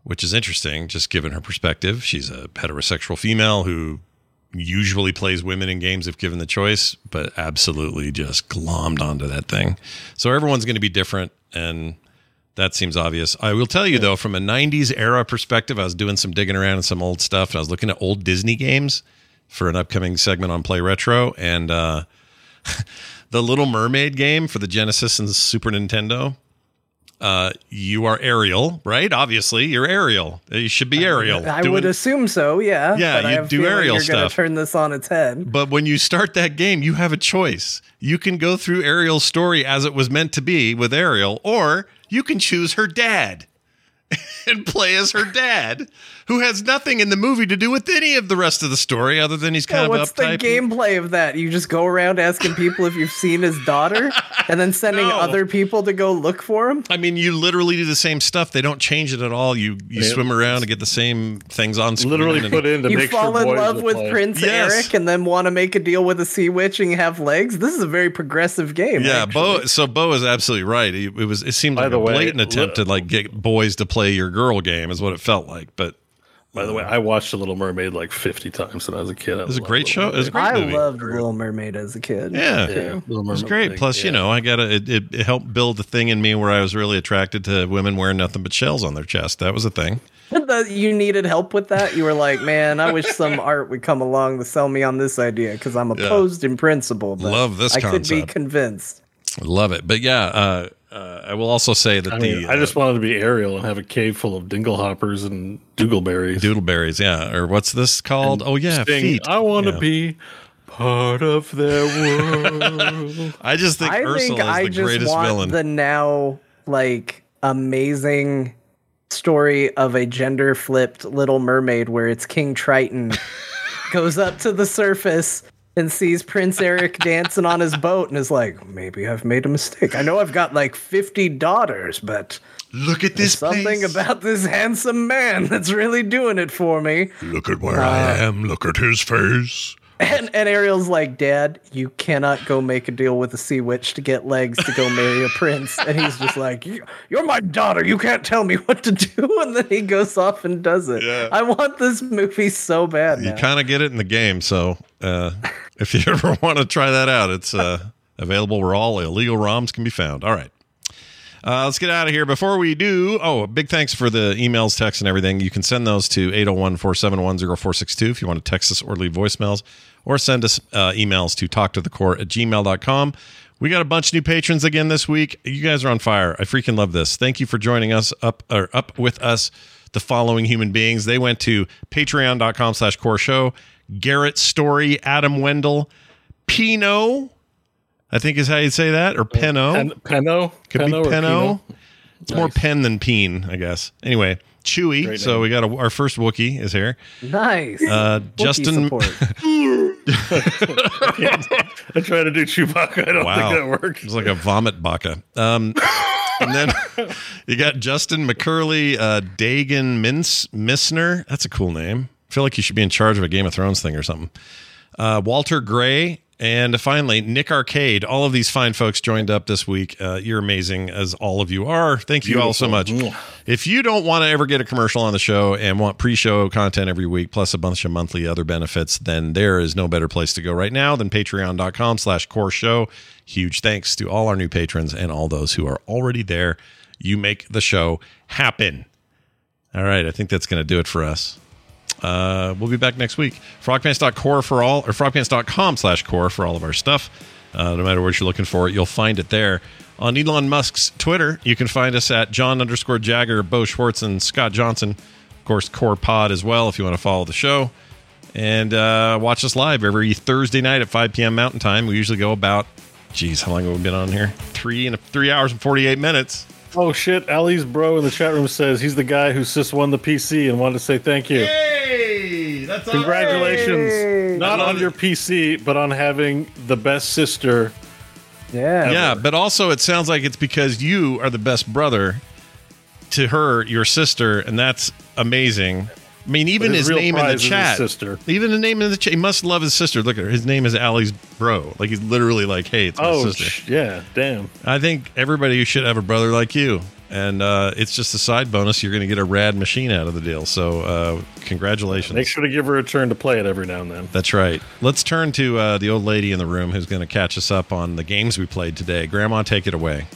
which is interesting, just given her perspective. She's a heterosexual female who usually plays women in games if given the choice, but absolutely just glommed onto that thing. So everyone's going to be different, and that seems obvious. I will tell you though, from a '90s era perspective, I was doing some digging around in some old stuff, and I was looking at old Disney games for an upcoming segment on Play Retro, and uh, the Little Mermaid game for the Genesis and Super Nintendo. Uh, you are Ariel, right? Obviously, you're Ariel. You should be Ariel. I doing- would assume so, yeah. Yeah, but you do aerial you're gonna stuff. turn this on its head. But when you start that game, you have a choice. You can go through Ariel's story as it was meant to be with Ariel, or you can choose her dad and play as her dad, who has nothing in the movie to do with any of the rest of the story other than he's kind Yeah, of what's the gameplay of that? You just go around asking people if you've seen his daughter, and then sending No. other people to go look for him. I mean, you literally do the same stuff. They don't change it at all. You you Yeah. swim around and get the same things on screen. literally and- put in to You make fall sure in love with play. Prince Yes. Eric, and then want to make a deal with a sea witch and have legs. This is a very progressive game. Yeah, actually. Bo. So Bo is absolutely right. It, it was. It seemed By like the a way, blatant attempt li- to like get boys to play your girl game, is what it felt like. But By the way, I watched The Little Mermaid like 50 times when I was a kid. It was a great show. It was a great I movie. loved Little Mermaid as a kid. yeah, Yeah, Little It was great. thing, Plus, you know, I got to it, it, it helped build the thing in me where I was really attracted to women wearing nothing but shells on their chest. That was a thing. You needed help with that. You were like, man, I wish some art would come along to sell me on this idea because I'm opposed in principle. But Love this I could be convinced. Love it. But yeah, uh, uh, I will also say that I the mean, I just wanted to be Ariel and have a cave full of dinglehoppers and doogleberries. uh, doodleberries, yeah, or what's this called? oh yeah, Sing, feet. I want to Yeah. be part of their world. I just think I Ursula think is I the just greatest want villain. the now like amazing story of a gender flipped Little Mermaid where it's King Triton goes up to the surface and sees Prince Eric dancing on his boat and is like, maybe I've made a mistake. I know I've got like 50 daughters, but Look at this something face. about this handsome man that's really doing it for me. Look at where I Uh, am. Look at his face. And, and Ariel's like, Dad, you cannot go make a deal with a sea witch to get legs to go marry a prince. And he's just like, "You- You're my daughter. You can't tell me what to do. And then he goes off and does it. Yeah. I want this movie so bad. You kind of get it in the game. So uh, if you ever want to try that out, it's uh, available where all illegal ROMs can be found. All right. Uh, let's get out of here. Before we do, oh, big thanks for the emails, texts, and everything. You can send those to 801 471 0462 if you want to text us or leave voicemails, or send us uh, emails to talktothecore at gmail.com. We got a bunch of new patrons again this week. You guys are on fire. I freaking love this. Thank you for joining us up or up with us. The following human beings. They went to patreon.com slash core show. Garrett Story, Adam Wendell, Pino, I think is how you'd say that, or Peno. Pen- Peno? Could Peno be or Peno. Pino? It's more pen than peen, I guess. Anyway, Chewy. Great So name. we got a, our first Wookie is here. Nice. Uh, Justin. I tried to do Chewbacca. I don't Wow, think that worked. It's like a vomit baka. Um, and then you got Justin McCurley, uh, Dagan Mince Missner. That's a cool name. I feel like you should be in charge of a Game of Thrones thing or something. Uh, Walter Gray, and finally Nick Arcade. All of these fine folks joined up this week. Uh, you're amazing, as all of you are. Thank you all so much. Beautiful. If you don't want to ever get a commercial on the show and want pre-show content every week, plus a bunch of monthly other benefits, then there is no better place to go right now than patreon.com slash core show. Huge thanks to all our new patrons and all those who are already there. You make the show happen. All right, I think that's going to do it for us. Uh, we'll be back next week. Frogpants.core for all, or frogpants.com slash core for all of our stuff. Uh, no matter what you're looking for, you'll find it there. On Elon Musk's Twitter, you can find us at John underscore Jagger, Bo Schwartz, and Scott Johnson. Of course, Core Pod as well if you want to follow the show. And uh, watch us live every Thursday night at 5 p.m. Mountain Time. We usually go about, geez, how long have we been on here? Three and three hours and 48 minutes. Oh shit! Ali's bro in the chat room says he's the guy who just won the PC and wanted to say thank you. Hey, that's Congratulations! Hey. Not I love on your. PC, but on having the best sister Yeah. Yeah, but also it sounds like it's because you are the best brother to her, your sister, and that's amazing. I mean, even his his, name in the prize is his chat, sister. even the name in the chat, he must love his sister. Look at her; his name is Allie's bro. Like he's literally like, "Hey, it's my Oh, sister." sh- yeah, damn. I think everybody should have a brother like you, and uh, it's just a side bonus. You're going to get a rad machine out of the deal. So, uh, congratulations. Make sure to give her a turn to play it every now and then. That's right. Let's turn to uh, the old lady in the room who's going to catch us up on the games we played today. Grandma, take it away.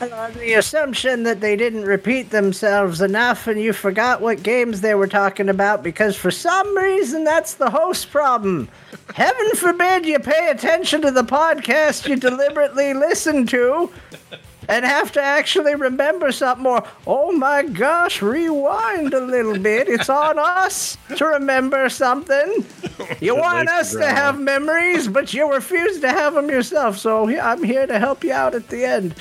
On the assumption that they didn't repeat themselves enough and you forgot what games they were talking about because for some reason that's the host problem. Heaven forbid you pay attention to the podcast you deliberately listen to and have to actually remember something or, oh my gosh, rewind a little bit. It's on us to remember something. You want us to have memories, but you refuse to have them yourself. So I'm here to help you out at the end.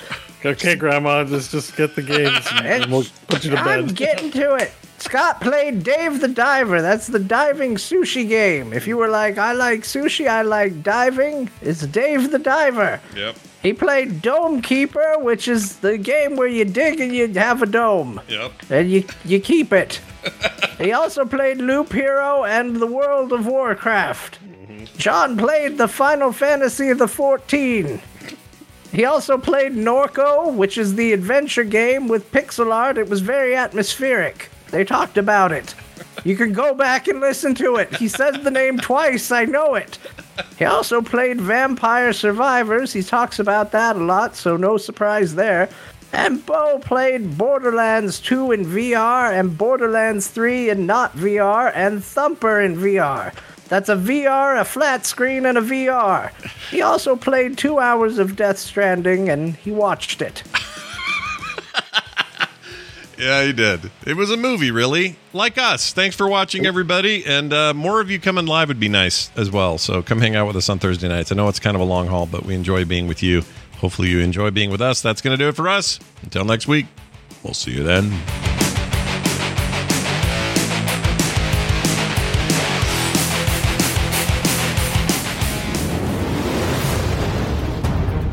Okay, Grandma, just just get the games and we'll put you to bed. I'm bed. getting to it. Scott played Dave the Diver. That's the diving sushi game. If you were like, I like sushi, I like diving, it's Dave the Diver. Yep. He played Dome Keeper, which is the game where you dig and you have a dome. Yep. And you, you keep it. he also played Loop Hero and the World of Warcraft. Mm-hmm. John played the Final Fantasy of the 14. He also played Norco, which is the adventure game with pixel art. It was very atmospheric. They talked about it. You can go back and listen to it. He says the name twice, I know it. He also played Vampire Survivors. He talks about that a lot, so no surprise there. And Bo played Borderlands 2 in VR and Borderlands 3 in not VR and Thumper in VR. That's a VR, a flat screen, and a VR. He also played two hours of Death Stranding and he watched it. Yeah, he did. It was a movie, really, like us. Thanks for watching, everybody, and uh, more of you coming live would be nice as well. So come hang out with us on Thursday nights. I know it's kind of a long haul, but we enjoy being with you. Hopefully, you enjoy being with us. That's going to do it for us. Until next week, we'll see you then.